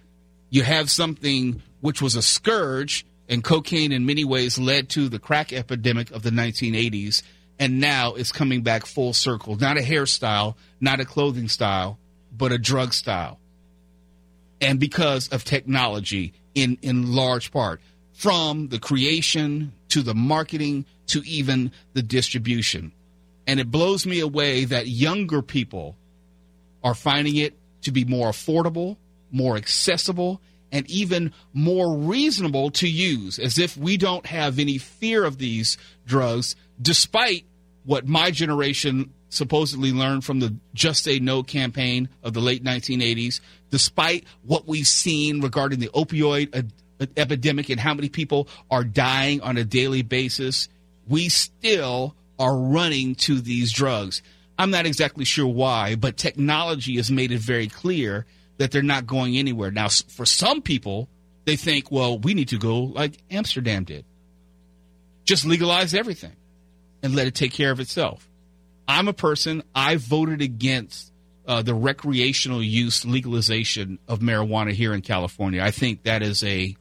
Speaker 10: you have something which was a scourge, and cocaine in many ways led to the crack epidemic of the 1980s, and now it's coming back full circle. Not a hairstyle, not a clothing style, but a drug style. And because of technology, in, in large part, from the creation to the marketing to even the distribution. And it blows me away that younger people are finding it to be more affordable, more accessible, and even more reasonable to use, as if we don't have any fear of these drugs, despite what my generation supposedly learned from the Just Say No campaign of the late 1980s, despite what we've seen regarding the opioid e- epidemic and how many people are dying on a daily basis, we still are running to these drugs. I'm not exactly sure why, but technology has made it very clear that they're not going anywhere. Now, for some people, they think, well, we need to go like Amsterdam did. Just legalize everything and let it take care of itself. I'm a person, I voted against uh, the recreational use legalization of marijuana here in California. I think that is a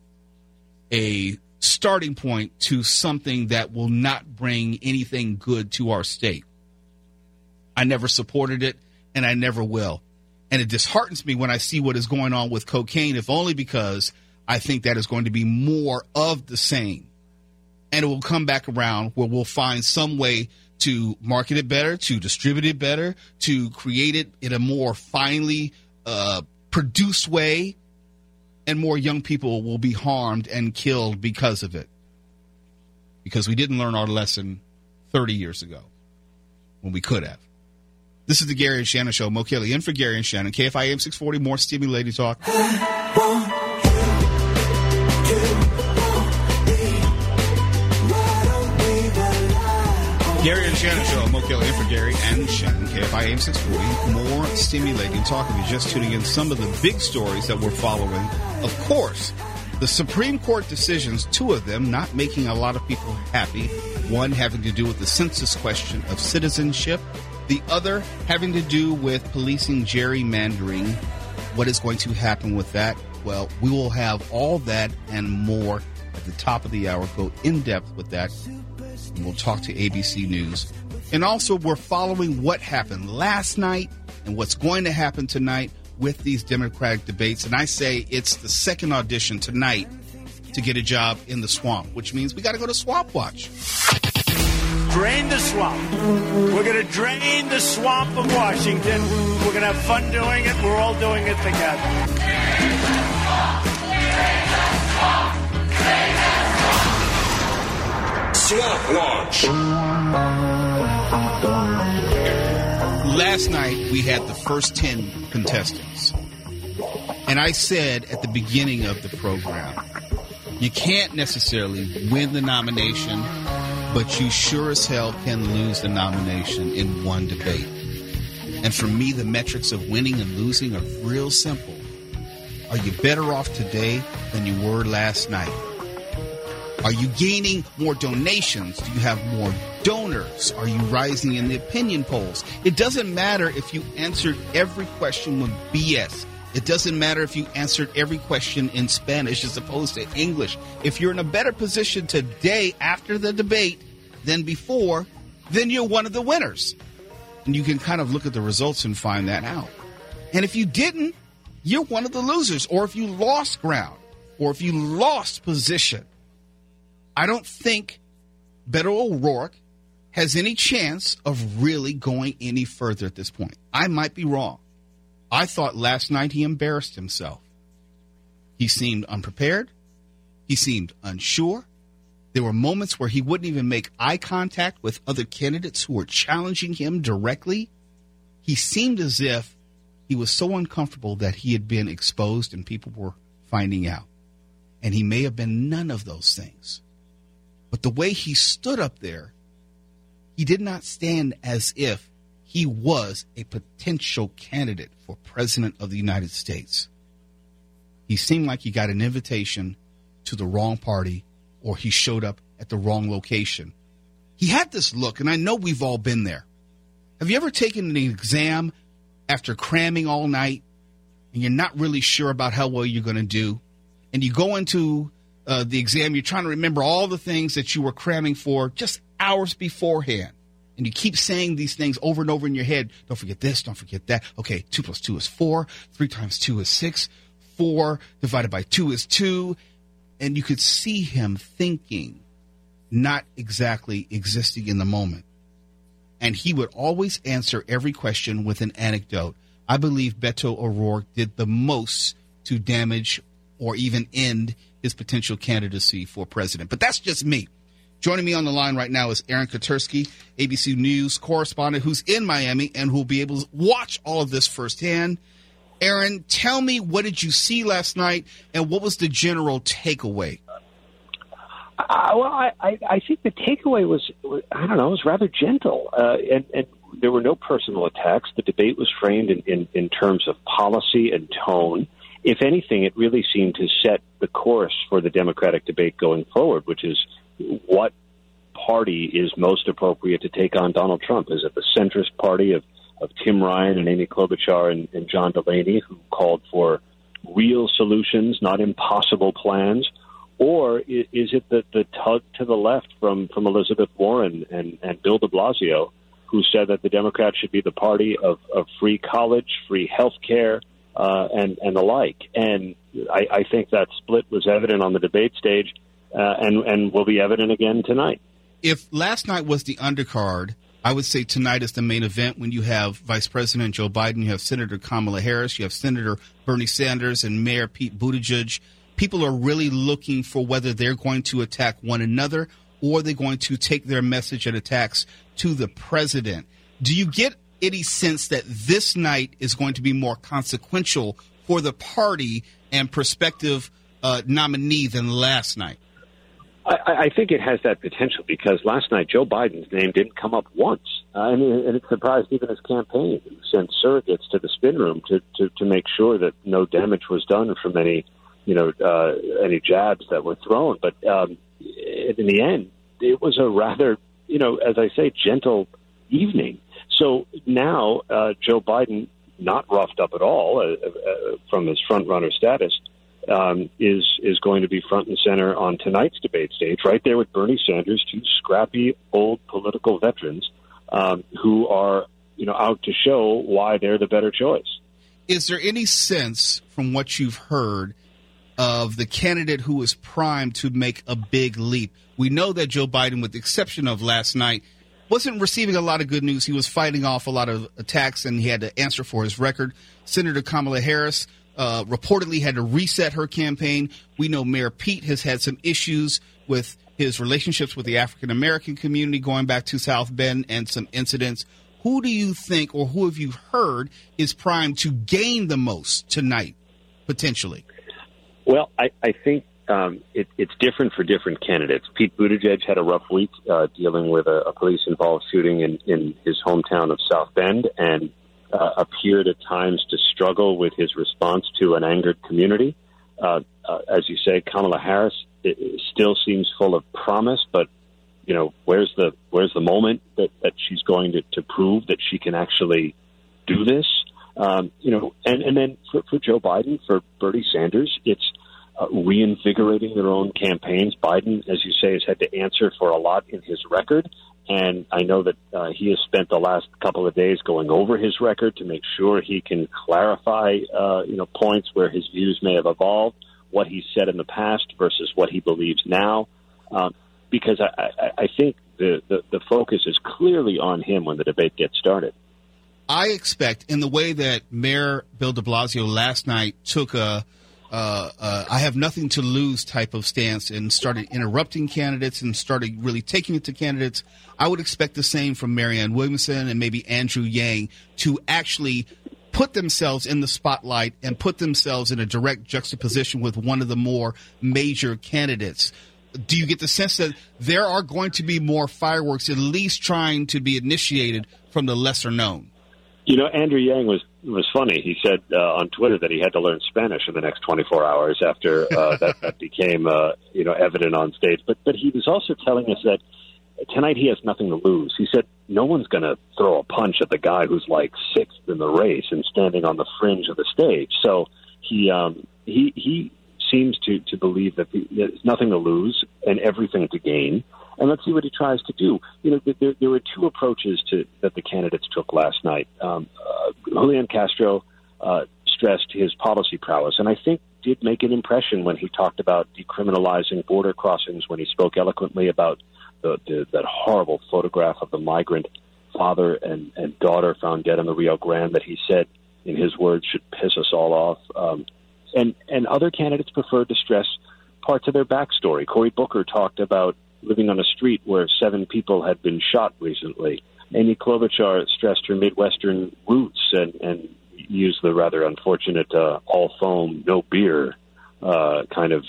Speaker 10: a starting point to something that will not bring anything good to our state. I never supported it and I never will. And it disheartens me when I see what is going on with cocaine, if only because I think that is going to be more of the same. And it will come back around where we'll find some way to market it better, to distribute it better, to create it in a more finely uh, produced way, and more young people will be harmed and killed because of it. Because we didn't learn our lesson 30 years ago when we could have. This is the Gary and Shannon Show. Mo Kelly in for Gary and Shannon. KFIM 640, more stimulating talk. Gary and Shannon Show. Mo Kelly in for Gary and Shannon. KFI AM 640. more stimulating talk. If you're just tuning in, some of the big stories that we're following. Of course, the Supreme Court decisions, two of them not making a lot of people happy. One having to do with the census question of citizenship, the other having to do with policing gerrymandering. What is going to happen with that? Well, we will have all that and more at the top of the hour. Go in depth with that. And we'll talk to ABC News. And also, we're following what happened last night and what's going to happen tonight with these Democratic debates. And I say it's the second audition tonight to get a job in the swamp, which means we got to go to Swamp Watch.
Speaker 12: Drain the swamp. We're going to drain the swamp of Washington. We're going to have fun doing it. We're all doing it together.
Speaker 4: Drain the Swamp Watch.
Speaker 10: Last night we had the first 10 contestants. And I said at the beginning of the program, you can't necessarily win the nomination, but you sure as hell can lose the nomination in one debate. And for me, the metrics of winning and losing are real simple. Are you better off today than you were last night? Are you gaining more donations? Do you have more donors? Are you rising in the opinion polls? It doesn't matter if you answered every question with BS. It doesn't matter if you answered every question in Spanish as opposed to English. If you're in a better position today after the debate than before, then you're one of the winners. And you can kind of look at the results and find that out. And if you didn't, you're one of the losers. Or if you lost ground, or if you lost position, I don't think Beto O'Rourke has any chance of really going any further at this point. I might be wrong. I thought last night he embarrassed himself. He seemed unprepared. He seemed unsure. There were moments where he wouldn't even make eye contact with other candidates who were challenging him directly. He seemed as if he was so uncomfortable that he had been exposed and people were finding out. And he may have been none of those things. But the way he stood up there, he did not stand as if he was a potential candidate for president of the United States. He seemed like he got an invitation to the wrong party or he showed up at the wrong location. He had this look, and I know we've all been there. Have you ever taken an exam after cramming all night and you're not really sure about how well you're going to do? And you go into uh, the exam, you're trying to remember all the things that you were cramming for just hours beforehand. And you keep saying these things over and over in your head. Don't forget this, don't forget that. Okay, two plus two is four, three times two is six, four divided by two is two. And you could see him thinking, not exactly existing in the moment. And he would always answer every question with an anecdote. I believe Beto O'Rourke did the most to damage or even end his potential candidacy for president. But that's just me. Joining me on the line right now is Aaron Katersky, ABC News correspondent who's in Miami and who will be able to watch all of this firsthand. Aaron, tell me what did you see last night and what was the general takeaway?
Speaker 24: Uh, well, I, I, I think the takeaway was, I don't know, it was rather gentle. Uh, and, and there were no personal attacks. The debate was framed in, in, in terms of policy and tone. If anything, it really seemed to set the course for the Democratic debate going forward, which is what party is most appropriate to take on Donald Trump? Is it the centrist party of, of Tim Ryan and Amy Klobuchar and, and John Delaney, who called for real solutions, not impossible plans? Or is it the, the tug to the left from, from Elizabeth Warren and, and Bill de Blasio, who said that the Democrats should be the party of, of free college, free health care, uh, and, and the like? And I, I think that split was evident on the debate stage uh, and, and will be evident again tonight.
Speaker 10: If last night was the undercard, I would say tonight is the main event when you have Vice President Joe Biden, you have Senator Kamala Harris, you have Senator Bernie Sanders, and Mayor Pete Buttigieg. People are really looking for whether they're going to attack one another or they're going to take their message and attacks to the president. Do you get any sense that this night is going to be more consequential for the party and prospective uh, nominee than last night?
Speaker 24: I, I think it has that potential because last night Joe Biden's name didn't come up once, uh, and, and it surprised even his campaign. He sent surrogates to the spin room to, to, to make sure that no damage was done from any, you know, uh, any jabs that were thrown. But um, in the end, it was a rather, you know, as I say, gentle evening. So now uh, Joe Biden, not roughed up at all uh, uh, from his front runner status, um, is is going to be front and center on tonight's debate stage, right there with Bernie Sanders, two scrappy old political veterans um, who are you know out to show why they're the better choice.
Speaker 10: Is there any sense from what you've heard of the candidate who is primed to make a big leap? We know that Joe Biden, with the exception of last night, wasn't receiving a lot of good news. He was fighting off a lot of attacks and he had to answer for his record. Senator Kamala Harris uh, reportedly had to reset her campaign. We know Mayor Pete has had some issues with his relationships with the African American community going back to South Bend and some incidents. Who do you think, or who have you heard, is primed to gain the most tonight, potentially?
Speaker 24: Well, I, I think um, it, it's different for different candidates. Pete Buttigieg had a rough week uh, dealing with a, a police-involved shooting in, in his hometown of South Bend, and uh, appeared at times to struggle with his response to an angered community. Uh, uh, as you say, Kamala Harris it, it still seems full of promise, but you know, where's the where's the moment that, that she's going to, to prove that she can actually do this? Um, you know, and, and then for, for Joe Biden, for Bernie Sanders, it's uh, reinvigorating their own campaigns. Biden, as you say, has had to answer for a lot in his record. And I know that uh, he has spent the last couple of days going over his record to make sure he can clarify, uh, you know, points where his views may have evolved, what he said in the past versus what he believes now. Um, because I, I, I think the, the, the focus is clearly on him when the debate gets started.
Speaker 10: I expect, in the way that Mayor Bill de Blasio last night took a uh, uh, I have nothing to lose type of stance and started interrupting candidates and started really taking it to candidates, I would expect the same from Marianne Williamson and maybe Andrew Yang to actually put themselves in the spotlight and put themselves in a direct juxtaposition with one of the more major candidates. Do you get the sense that there are going to be more fireworks, at least trying to be initiated from the lesser known?
Speaker 24: You know, Andrew Yang was was funny. He said uh, on Twitter that he had to learn Spanish in the next 24 hours after uh, that, that became uh, you know evident on stage. But but he was also telling us that tonight he has nothing to lose. He said no one's going to throw a punch at the guy who's like sixth in the race and standing on the fringe of the stage. So he um, he he seems to to believe that there's nothing to lose and everything to gain and let's see what he tries to do. You know, there, there were two approaches to that the candidates took last night. Um, uh, Julian Castro uh, stressed his policy prowess, and I think did make an impression when he talked about decriminalizing border crossings. When he spoke eloquently about the, the, that horrible photograph of the migrant father and, and daughter found dead in the Rio Grande, that he said, in his words, should piss us all off. Um, and and other candidates preferred to stress parts of their backstory. Cory Booker talked about living on a street where seven people had been shot recently. Amy Klobuchar stressed her Midwestern roots and, and used the rather unfortunate uh, all foam, no beer uh, kind of,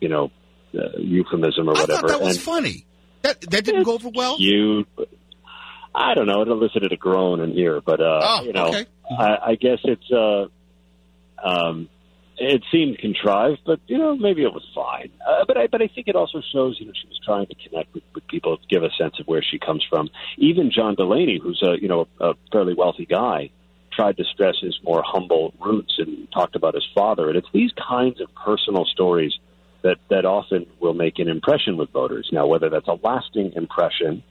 Speaker 24: you know, uh, euphemism or
Speaker 10: I
Speaker 24: whatever.
Speaker 10: thought that was
Speaker 24: and
Speaker 10: funny. That that didn't go over well.
Speaker 24: you, I don't know, it elicited a groan in here, but, uh,
Speaker 10: Oh,
Speaker 24: you know,
Speaker 10: okay.
Speaker 24: I, I guess it's, uh, um, it seemed contrived, but you know maybe it was fine. Uh, but I but I think it also shows you know she was trying to connect with, with people, give a sense of where she comes from. Even John Delaney, who's a you know a fairly wealthy guy, tried to stress his more humble roots and talked about his father. And it's these kinds of personal stories that that often will make an impression with voters. Now, whether that's a lasting impression,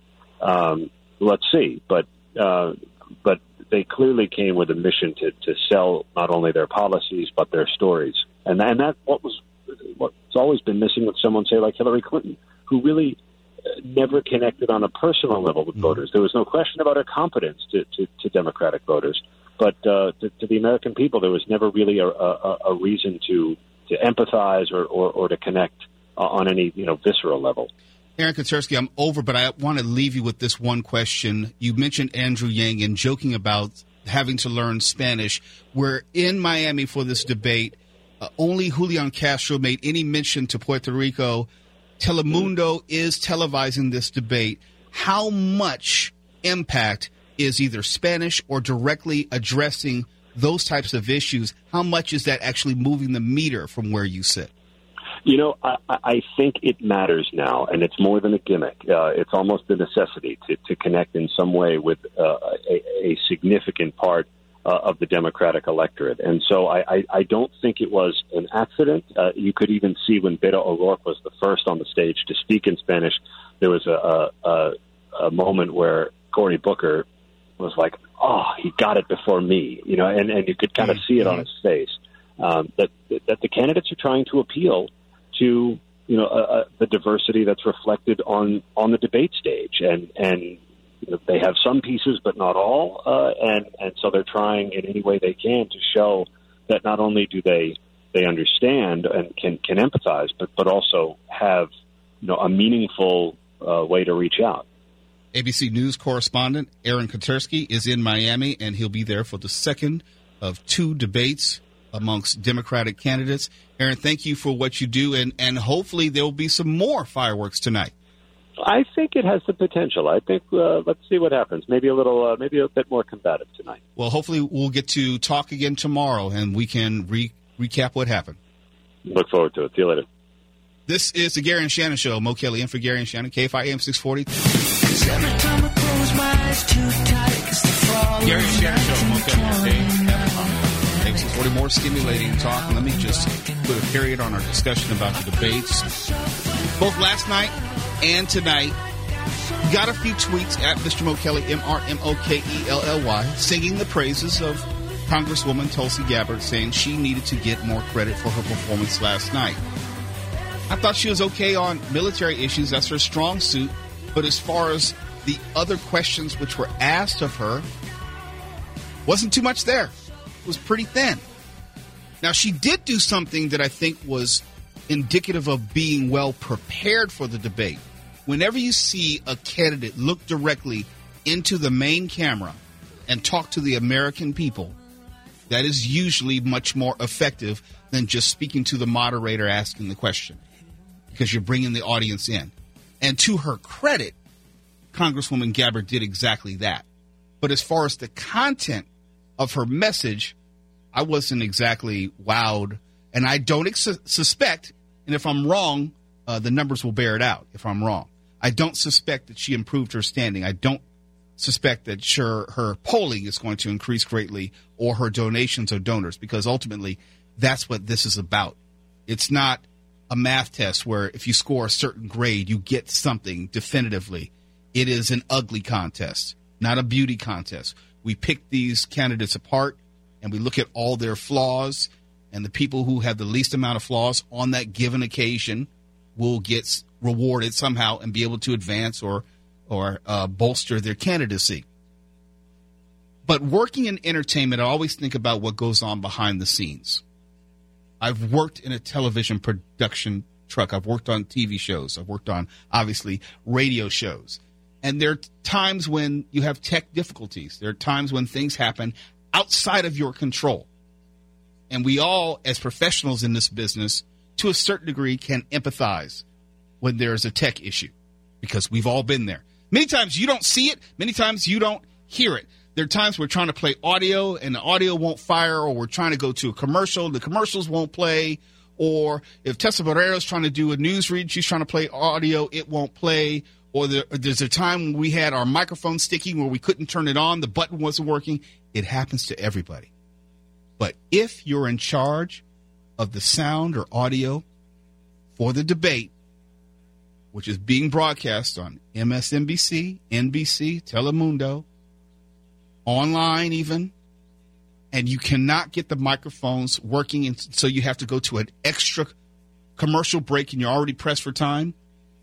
Speaker 24: um, let's see. But uh, but they clearly came with a mission to, to sell not only their policies but their stories, and and that what was what's always been missing with someone say like Hillary Clinton, who really uh, never connected on a personal level with voters. There was no question about her competence to, to, to Democratic voters, but uh, to, to the American people, there was never really a, a, a reason to to empathize or, or, or to connect on any you know visceral level.
Speaker 10: Aaron Katersky, I'm over, but I want to leave you with this one question. You mentioned Andrew Yang and joking about having to learn Spanish. We're in Miami for this debate. Uh, only Julian Castro made any mention to Puerto Rico. Telemundo is televising this debate. How much impact is either Spanish or directly addressing those types of issues? How much is that actually moving the meter from where you sit?
Speaker 24: You know, I, I think it matters now, and it's more than a gimmick. Uh, it's almost a necessity to, to connect in some way with uh, a, a significant part uh, of the Democratic electorate. And so I, I, I don't think it was an accident. Uh, you could even see when Beto O'Rourke was the first on the stage to speak in Spanish, there was a, a, a, moment where Cory Booker was like, oh, he got it before me, you know, and, and you could kind of see it on his face. Um, that, that the candidates are trying to appeal to you know uh, the diversity that's reflected on on the debate stage, and and you know, they have some pieces, but not all, uh, and and so they're trying in any way they can to show that not only do they they understand and can can empathize, but but also have you know a meaningful uh, way to reach out.
Speaker 10: ABC News correspondent Aaron Katersky is in Miami, and he'll be there for the second of two debates amongst Democratic candidates. Aaron, thank you for what you do, and, and hopefully there will be some more fireworks tonight.
Speaker 24: I think it has the potential. I think uh, let's see what happens. Maybe a little, uh, maybe a bit more combative tonight.
Speaker 10: Well, hopefully we'll get to talk again tomorrow, and we can re- recap what happened.
Speaker 24: Look forward to it. See you later.
Speaker 10: This is the Gary and Shannon Show. Mo Kelly in for Gary and Shannon, KFI AM 640.
Speaker 9: Every time I close my eyes too tight, it's the fall
Speaker 10: Gary and Shannon Show, Mo Kelly, 640. More stimulating talk. Let me just put a period on our discussion about the debates. Both last night and tonight, got a few tweets at Mr. Mo Kelly, M R M O K E L L Y, singing the praises of Congresswoman Tulsi Gabbard, saying she needed to get more credit for her performance last night. I thought she was okay on military issues. That's her strong suit. But as far as the other questions which were asked of her, wasn't too much there. Was pretty thin. Now, she did do something that I think was indicative of being well prepared for the debate. Whenever you see a candidate look directly into the main camera and talk to the American people, that is usually much more effective than just speaking to the moderator asking the question because you're bringing the audience in. And to her credit, Congresswoman Gabbard did exactly that. But as far as the content of her message, I wasn't exactly wowed. And I don't ex- suspect, and if I'm wrong, uh, the numbers will bear it out if I'm wrong. I don't suspect that she improved her standing. I don't suspect that sure her polling is going to increase greatly or her donations or donors because ultimately that's what this is about. It's not a math test where if you score a certain grade, you get something definitively. It is an ugly contest, not a beauty contest. We pick these candidates apart and we look at all their flaws, and the people who have the least amount of flaws on that given occasion will get rewarded somehow and be able to advance or or uh, bolster their candidacy. But working in entertainment, I always think about what goes on behind the scenes. I've worked in a television production truck. I've worked on TV shows. I've worked on, obviously, radio shows. And there are times when you have tech difficulties. There are times when things happen outside of your control. And we all, as professionals in this business, to a certain degree, can empathize when there's a tech issue because we've all been there. Many times you don't see it, many times you don't hear it. There are times we're trying to play audio and the audio won't fire, or we're trying to go to a commercial, the commercials won't play, or if Tessa Barrera's trying to do a news read, she's trying to play audio, it won't play. Or there, there's a time when we had our microphone sticking where we couldn't turn it on, the button wasn't working. It happens to everybody. But if you're in charge of the sound or audio for the debate, which is being broadcast on MSNBC, NBC, Telemundo, online even, and you cannot get the microphones working, and so you have to go to an extra commercial break and you're already pressed for time,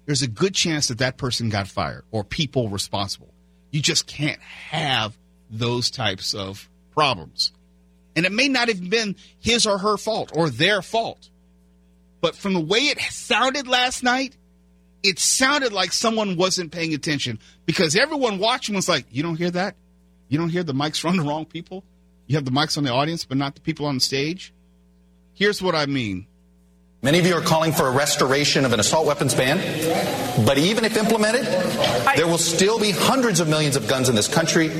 Speaker 10: there's a good chance that that person got fired or people responsible. You just can't have those types of problems. And it may not have been his or her fault or their fault. But from the way it sounded last night, it sounded like someone wasn't paying attention because everyone watching was like, You don't hear that? You don't hear the mics from the wrong people? You have the mics on the audience, but not the people on the stage? Here's what I mean.
Speaker 25: Many of you are calling for a restoration of an assault weapons ban. But even if implemented, there will still be hundreds of millions of guns in this country.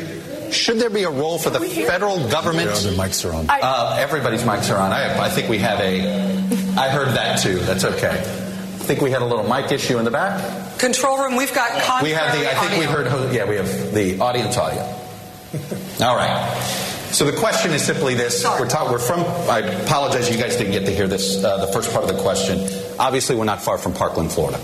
Speaker 25: Should there be a role for the federal government?
Speaker 18: Their other mics are on.
Speaker 25: Uh, everybody's mics are on. I, I think we have a. I heard that too. That's okay. I think we had a little mic issue in the back.
Speaker 26: Control room, we've got contrary
Speaker 25: We have the. I think we heard. Yeah, we have the audience audio. All right. So the question is simply this: We're, talk, we're from. I apologize, you guys didn't get to hear this. Uh, the first part of the question. Obviously, we're not far from Parkland, Florida.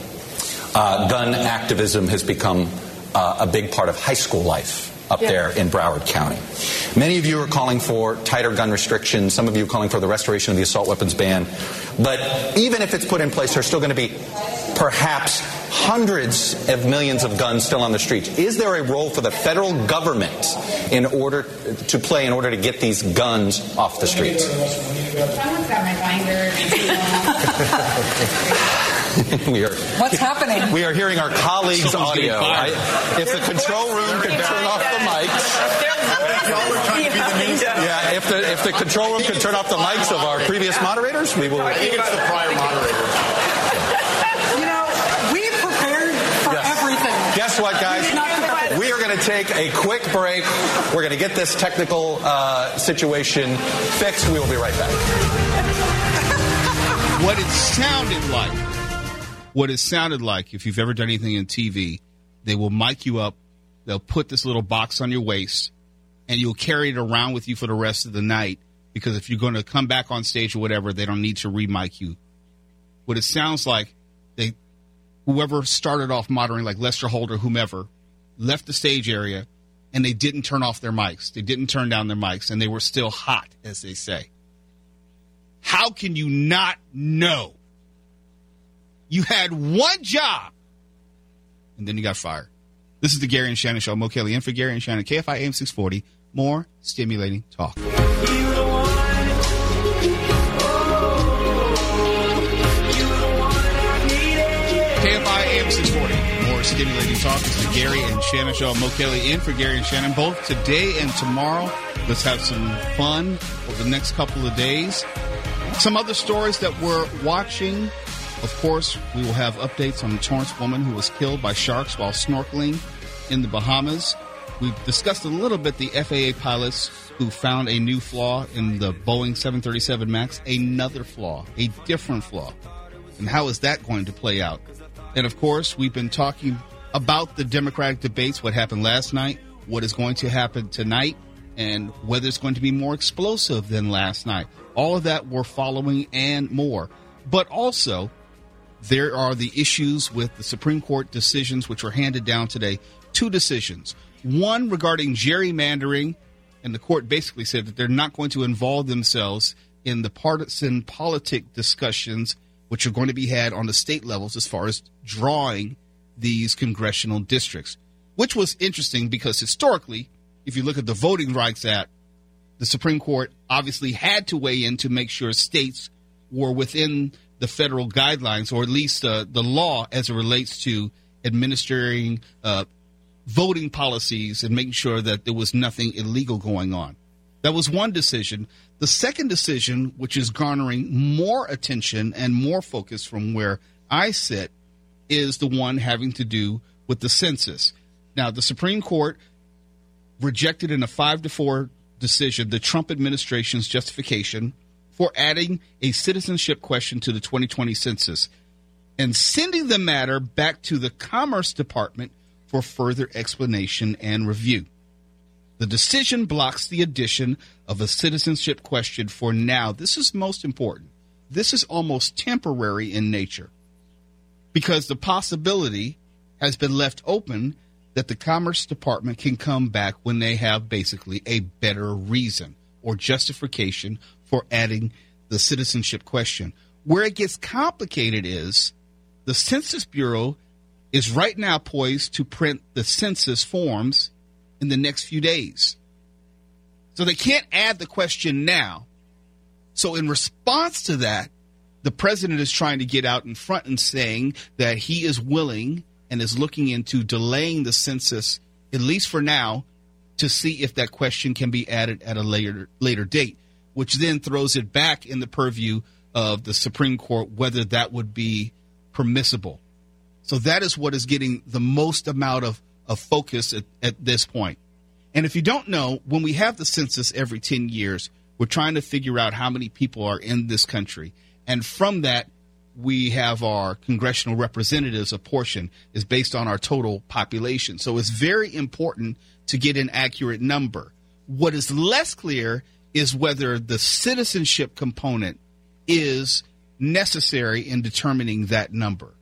Speaker 25: Uh, gun activism has become uh, a big part of high school life up
Speaker 26: Yeah.
Speaker 25: there in Broward County. Many of you are calling for tighter gun restrictions. Some of you are calling for the restoration of the assault weapons ban. But even if it's put in place, there's still going to be perhaps hundreds of millions of guns still on the streets. Is there a role for the federal government in order to play in order to get these guns off the streets?
Speaker 6: Someone's got my binder.
Speaker 25: we are
Speaker 26: What's happening?
Speaker 25: we are hearing our colleagues'
Speaker 10: Someone's
Speaker 25: audio. I- if the control room could turn off the mics. Yeah, if the if the control room could turn off the mics of our previous moderators, we will.
Speaker 26: I think it's the prior moderator. You know, we prepared for everything.
Speaker 25: Guess what, guys?
Speaker 26: We did not prepare.
Speaker 25: We are going to take a quick break. We're going to get this technical uh, situation fixed. We will be right back.
Speaker 10: what it sounded like what it sounded like, if you've ever done anything in TV, they will mic you up, they'll put this little box on your waist, and you'll carry it around with you for the rest of the night because if you're going to come back on stage or whatever, they don't need to re-mic you. What it sounds like, they whoever started off moderating, like Lester Holder, whomever, left the stage area and they didn't turn off their mics. They didn't turn down their mics and they were still hot, as they say. How can you not know? You had one job and then you got fired. This is the Gary and Shannon Show. Mo Kelly in for Gary and Shannon. KFI AM 640. More stimulating talk. KFI AM 640. More stimulating talk. It's the Gary and Shannon Show. Mo Kelly in for Gary and Shannon both today and tomorrow. Let's have some fun over the next couple of days. Some other stories that we're watching. Of course, we will have updates on the Torrance woman who was killed by sharks while snorkeling in the Bahamas. We've discussed a little bit the FAA pilots who found a new flaw in the Boeing 737 MAX, another flaw, a different flaw. And how is that going to play out? And of course, we've been talking about the Democratic debates, what happened last night, what is going to happen tonight, and whether it's going to be more explosive than last night. All of that we're following and more. But also, there are the issues with the Supreme Court decisions which were handed down today. Two decisions. One regarding gerrymandering, and the court basically said that they're not going to involve themselves in the partisan politic discussions which are going to be had on the state levels as far as drawing these congressional districts, which was interesting because historically, if you look at the Voting Rights Act, the Supreme Court obviously had to weigh in to make sure states were within the federal guidelines or at least uh, the law as it relates to administering uh, voting policies and making sure that there was nothing illegal going on. That was one decision. The second decision, which is garnering more attention and more focus from where I sit, is the one having to do with the census. Now, the Supreme Court rejected in a five to four decision the Trump administration's justification for adding a citizenship question to the 2020 census and sending the matter back to the Commerce Department for further explanation and review. The decision blocks the addition of a citizenship question for now. This is most important. This is almost temporary in nature because the possibility has been left open that the Commerce Department can come back when they have basically a better reason or justification for adding the citizenship question. Where it gets complicated is the Census Bureau is right now poised to print the census forms in the next few days. So they can't add the question now. So, in response to that, the president is trying to get out in front and saying that he is willing and is looking into delaying the census, at least for now, to see if that question can be added at a later later date, which then throws it back in the purview of the Supreme Court whether that would be permissible. So that is what is getting the most amount of, of focus at, at this point. And if you don't know, when we have the census every 10 years, we're trying to figure out how many people are in this country. And from that, we have our congressional representatives, a portion is based on our total population. So it's very important to get an accurate number. What is less clear is whether the citizenship component is necessary in determining that number.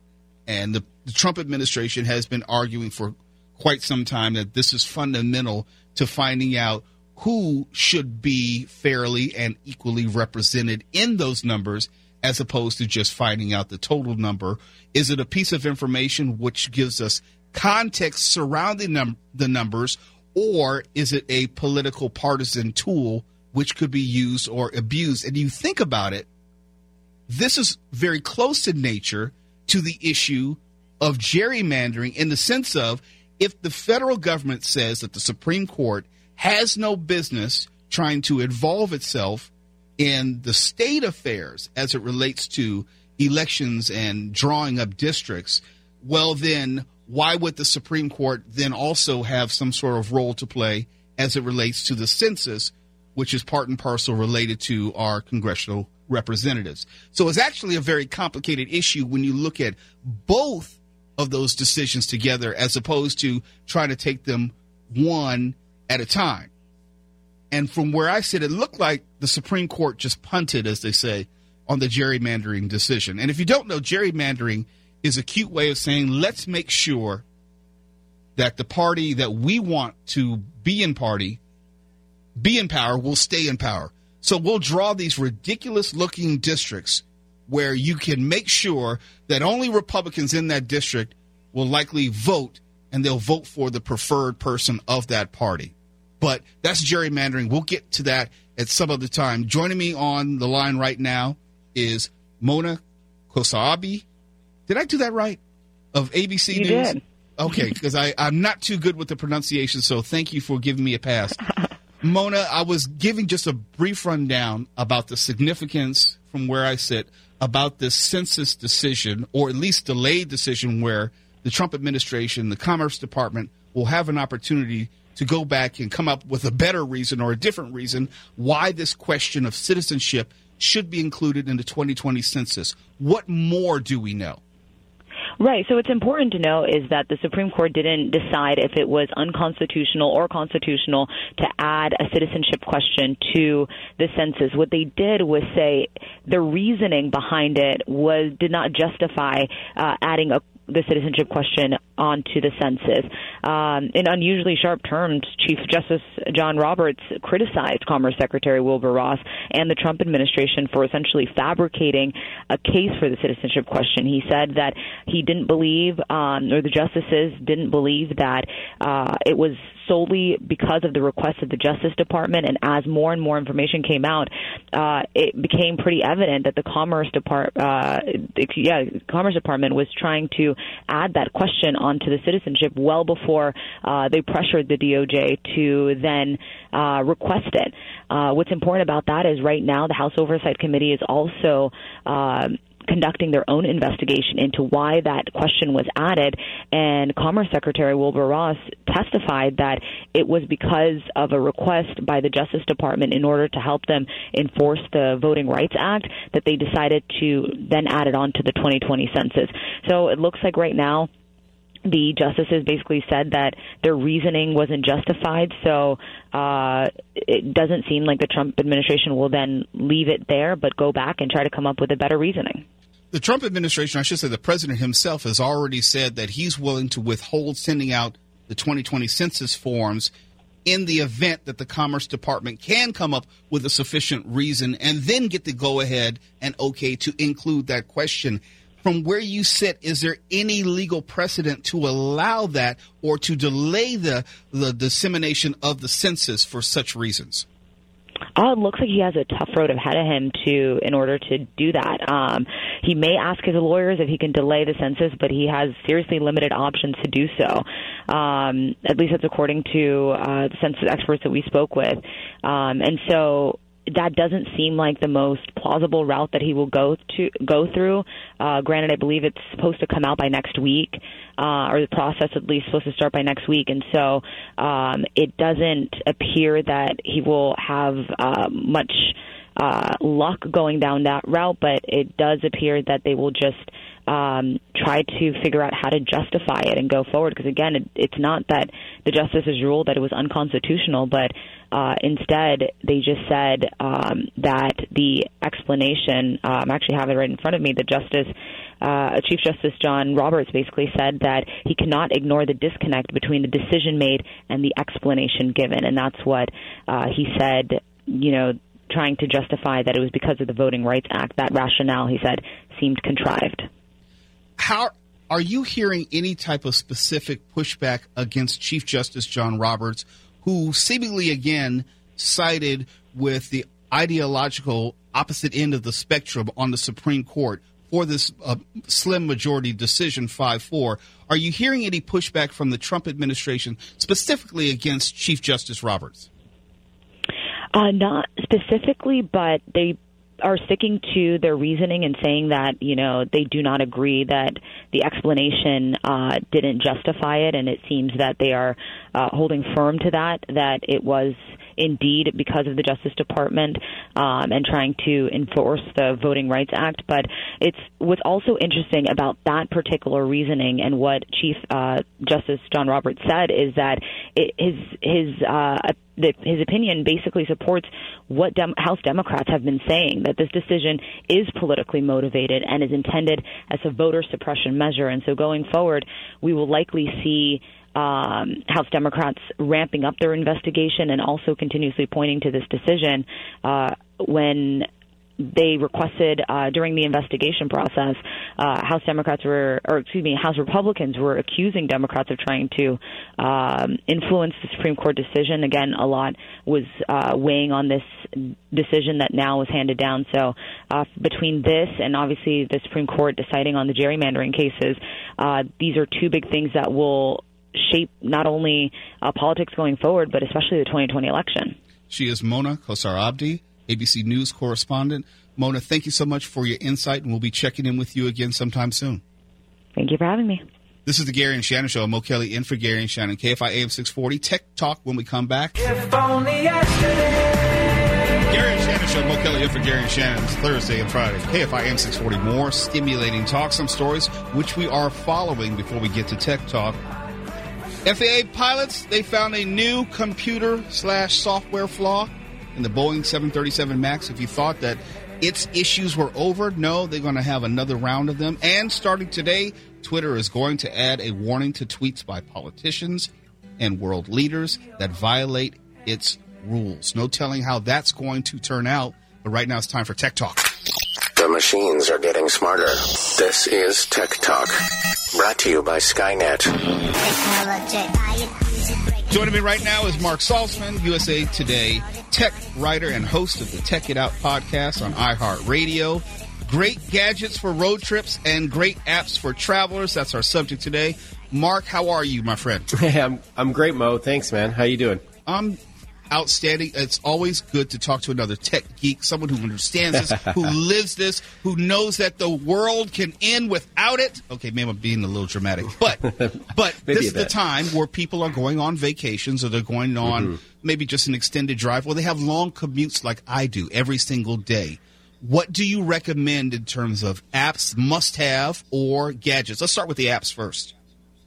Speaker 10: And the, the Trump administration has been arguing for quite some time that this is fundamental to finding out who should be fairly and equally represented in those numbers as opposed to just finding out the total number. Is it a piece of information which gives us context surrounding num- the numbers, or is it a political partisan tool which could be used or abused? And you think about it, this is very close in nature to the issue of gerrymandering in the sense of if the federal government says that the Supreme Court has no business trying to involve itself in the state affairs as it relates to elections and drawing up districts, well, then why would the Supreme Court then also have some sort of role to play as it relates to the census, which is part and parcel related to our congressional representatives. So it's actually a very complicated issue when you look at both of those decisions together as opposed to trying to take them one at a time. And from where I sit, it looked like the Supreme Court just punted, as they say, on the gerrymandering decision. And if you don't know, gerrymandering is a cute way of saying let's make sure that the party that we want to be in party be in power will stay in power. So we'll draw these ridiculous looking districts where you can make sure that only Republicans in that district will likely vote and they'll vote for the preferred person of that party. But that's gerrymandering. We'll get to that at some other time. Joining me on the line right now is Mona Kosabi. Did I do that right? Of ABC
Speaker 27: You
Speaker 10: News?
Speaker 27: did.
Speaker 10: Okay, because I'm not too good with the pronunciation, so thank you for giving me a pass. Mona, I was giving just a brief rundown about the significance from where I sit about this census decision, or at least delayed decision, where the Trump administration, the Commerce Department, will have an opportunity to go back and come up with a better reason or a different reason why this question of citizenship should be included in the 2020 census. What more do we know?
Speaker 27: Right. So what's important to know is that the Supreme Court didn't decide if it was unconstitutional or constitutional to add a citizenship question to the census. What they did was say the reasoning behind it was did not justify uh, adding a the citizenship question onto the census. Um, in unusually sharp terms, Chief Justice John Roberts criticized Commerce Secretary Wilbur Ross and the Trump administration for essentially fabricating a case for the citizenship question. He said that he didn't believe, um, or the justices didn't believe that uh, it was solely because of the request of the Justice Department. And as more and more information came out, uh, it became pretty evident that the Commerce Department, uh, yeah, Commerce Department was trying to add that question onto the citizenship well before uh, they pressured the DOJ to then uh, request it. Uh, what's important about that is right now the House Oversight Committee is also. Uh, conducting their own investigation into why that question was added. And Commerce Secretary Wilbur Ross testified that it was because of a request by the Justice Department in order to help them enforce the Voting Rights Act that they decided to then add it on to the 2020 census. So it looks like right now the justices basically said that their reasoning wasn't justified. So uh, it doesn't seem like the Trump administration will then leave it there, but go back and try to come up with a better reasoning.
Speaker 10: The Trump administration, I should say the president himself, has already said that he's willing to withhold sending out the 2020 census forms in the event that the Commerce Department can come up with a sufficient reason and then get the go ahead and okay to include that question. From where you sit, is there any legal precedent to allow that or to delay the, the dissemination of the census for such reasons?
Speaker 27: Oh, it looks like he has a tough road ahead of him to in order to do that. Um, he may ask his lawyers if he can delay the census, but he has seriously limited options to do so. Um, at least that's according to uh, the census experts that we spoke with. Um, and so that doesn't seem like the most plausible route that he will go to go through. Uh, granted, I believe it's supposed to come out by next week, uh, or the process at least supposed to start by next week, and so um, it doesn't appear that he will have uh, much uh, luck going down that route. But it does appear that they will just um, try to figure out how to justify it and go forward. Because again, it, it's not that the justices ruled that it was unconstitutional, but uh, instead they just said um, that the explanation. Um, I actually have it right in front of me. The justice. Uh, Chief Justice John Roberts basically said that he cannot ignore the disconnect between the decision made and the explanation given, and that's what uh, he said. You know, trying to justify that it was because of the Voting Rights Act. That rationale, he said, seemed contrived.
Speaker 10: How are you hearing any type of specific pushback against Chief Justice John Roberts, who seemingly again sided with the ideological opposite end of the spectrum on the Supreme Court for this uh, slim majority decision 5 4? Are you hearing any pushback from the Trump administration specifically against Chief Justice Roberts?
Speaker 27: Uh, not specifically, but they are sticking to their reasoning and saying that you know they do not agree that the explanation uh, didn't justify it, and it seems that they are uh, holding firm to that that it was indeed because of the Justice Department um, and trying to enforce the Voting Rights Act. But it's what's also interesting about that particular reasoning and what Chief uh, Justice John Roberts said is that it, his his uh, that his opinion basically supports what Dem- House Democrats have been saying that this decision is politically motivated and is intended as a voter suppression measure. And so going forward, we will likely see um, House Democrats ramping up their investigation and also continuously pointing to this decision uh, when they requested uh, during the investigation process, uh, House Democrats were, or excuse me, House Republicans were accusing Democrats of trying to um, influence the Supreme Court decision. Again, a lot was uh, weighing on this decision that now was handed down. So uh, between this and obviously the Supreme Court deciding on the gerrymandering cases, uh, these are two big things that will shape not only uh, politics going forward, but especially the 2020 election.
Speaker 10: She is Mona Kosar Abdi, ABC News correspondent. Mona, thank you so much for your insight, and we'll be checking in with you again sometime soon.
Speaker 27: Thank you for having me.
Speaker 10: This is the Gary and Shannon Show. Mo Kelly in for Gary and Shannon. KFI AM 640. Tech Talk when we come back.
Speaker 9: If only yesterday.
Speaker 10: Gary and Shannon Show. Mo Kelly in for Gary and Shannon. It's Thursday and Friday. KFI AM 640. More stimulating talk, some stories which we are following before we get to Tech Talk. FAA pilots, they found a new computer slash software flaw in the Boeing 737 MAX. If you thought that its issues were over, no, they're going to have another round of them. And starting today, Twitter is going to add a warning to tweets by politicians and world leaders that violate its rules. No telling how that's going to turn out, but right now it's time for Tech Talk.
Speaker 28: The machines are getting smarter. This is Tech Talk. Brought to you by Skynet.
Speaker 10: Joining me right now is Marc Saltzman, USA Today tech writer and host of the Tech It Out podcast on iHeartRadio. Great gadgets for road trips and great apps for travelers. That's our subject today. Mark, how are you, my friend?
Speaker 29: Hey, I'm I'm great, Mo. Thanks, man. How you doing?
Speaker 10: I'm outstanding. It's always good to talk to another tech geek, someone who understands this, who lives this, who knows that the world can end without it. Okay, maybe I'm being a little dramatic, but but this is the time where people are going on vacations or they're going on
Speaker 29: Mhm.
Speaker 10: maybe just an extended drive, or they have long commutes like I do every single day. What do you recommend in terms of apps, must have, or gadgets? Let's start with the apps first.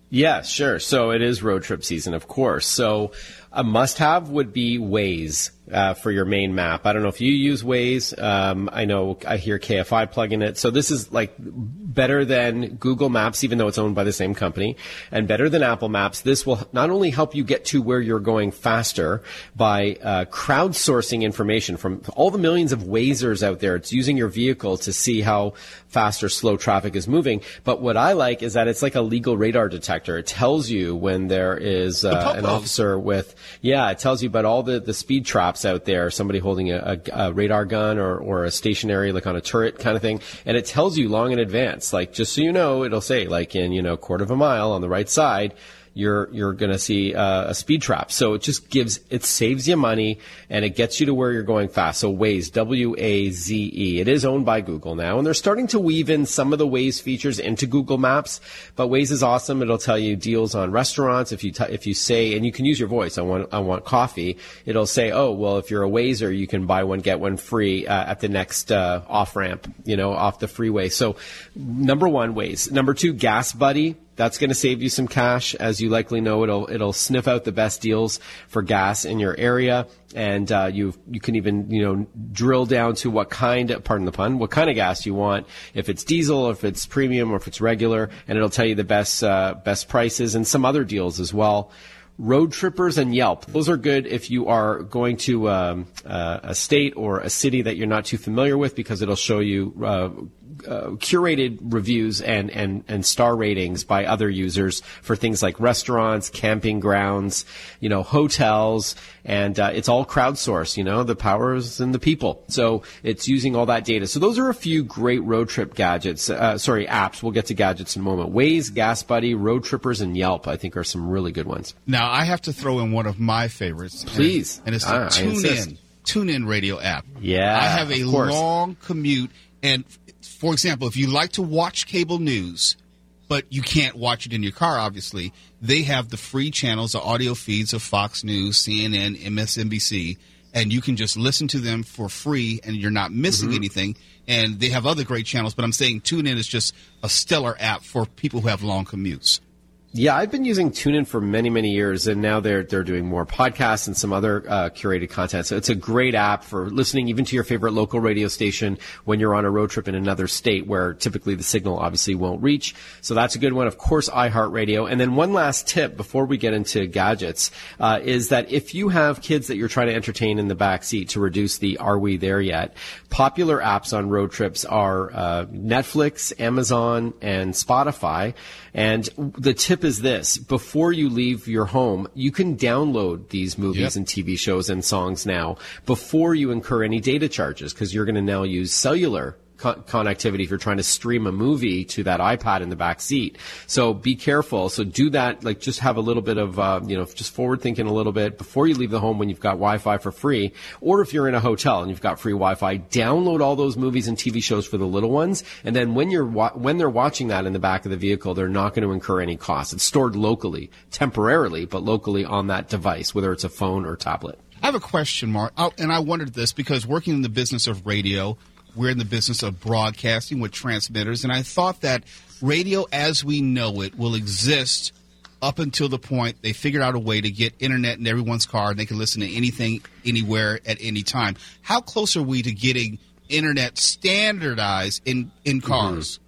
Speaker 29: Yeah, sure. So it is road trip season, of course. So a must-have would be Waze uh, for your main map. I don't know if you use Waze. Um, I know I hear KFI plugging it. So this is like better than Google Maps, even though it's owned by the same company, and better than Apple Maps. This will not only help you get to where you're going faster by uh, crowdsourcing information from all the millions of Wazers out there. It's using your vehicle to see how fast or slow traffic is moving. But what I like is that it's like a legal radar detector. It tells you when there is uh, an officer with, yeah, it tells you about all the, the speed traps out there, somebody holding a, a, a radar gun or, or a stationary, like on a turret kind of thing. And it tells you long in advance, like just so you know, it'll say like in, you know, quarter of a mile on the right side, you're you're going to see uh, a speed trap. So it just gives it saves you money and it gets you to where you're going fast. So Waze, W A Z E. It is owned by Google now, and they're starting to weave in some of the Waze features into Google Maps. But Waze is awesome. It'll tell you deals on restaurants if you t- if you say and you can use your voice. I want I want coffee. It'll say, oh well, if you're a Wazer, you can buy one get one free uh, at the next uh, off ramp, you know, off the freeway. So number one, Waze. Number two, GasBuddy. That's going to save you some cash. As you likely know, it'll it'll sniff out the best deals for gas in your area, and uh, you you can even you know drill down to what kind, pardon the pun, what kind of gas you want. If it's diesel, if it's premium, or if it's regular, and it'll tell you the best uh, best prices and some other deals as well. Roadtrippers and Yelp. Those are good if you are going to um, uh, a state or a city that you're not too familiar with because it'll show you uh, curated reviews and, and, and star ratings by other users for things like restaurants, camping grounds, you know, hotels, and uh, it's all crowdsourced. You know, the power is in the people. So it's using all that data. So those are a few great road trip gadgets. Uh, sorry, apps. We'll get to gadgets in a moment. Waze, GasBuddy, Road Trippers, and Yelp. I think are some really good ones.
Speaker 10: Now, I have to throw in one of my favorites.
Speaker 29: Please.
Speaker 10: And it's the
Speaker 29: Ah, TuneIn
Speaker 10: Tune In radio app.
Speaker 29: Yeah,
Speaker 10: I have a long commute. And for example, if you like to watch cable news, but you can't watch it in your car, obviously. They have the free channels, the audio feeds of Fox News, CNN, MSNBC, and you can just listen to them for free and you're not missing
Speaker 29: Mm-hmm.
Speaker 10: anything. And they have other great channels, but I'm saying TuneIn is just a stellar app for people who have long commutes.
Speaker 29: Yeah, I've been using TuneIn for many, many years, and now they're they're doing more podcasts and some other uh, curated content. So it's a great app for listening, even to your favorite local radio station when you're on a road trip in another state where typically the signal obviously won't reach. So that's a good one. Of course, iHeartRadio. And then one last tip before we get into gadgets uh, is that if you have kids that you're trying to entertain in the back seat to reduce the "Are we there yet?" popular apps on road trips are uh, Netflix, Amazon, and Spotify. And the tip is this: before you leave your home, you can download these movies
Speaker 10: Yep.
Speaker 29: and TV shows and songs now before you incur any data charges because you're going to now use cellular co- connectivity if you're trying to stream a movie to that iPad in the back seat. So be careful. So do that. Like just have a little bit of, uh, you know, just forward thinking a little bit before you leave the home when you've got Wi-Fi for free, or if you're in a hotel and you've got free Wi-Fi, download all those movies and TV shows for the little ones. And then when you're wa- when they're watching that in the back of the vehicle, they're not going to incur any costs. It's stored locally, temporarily, but locally on that device, whether it's a phone or tablet.
Speaker 10: I have a question, Mark, oh, and I wondered this because working in the business of radio, we're in the business of broadcasting with transmitters, and I thought that radio as we know it will exist up until the point they figured out a way to get internet in everyone's car and they can listen to anything, anywhere, at any time. How close are we to getting internet standardized in, in mm-hmm. cars?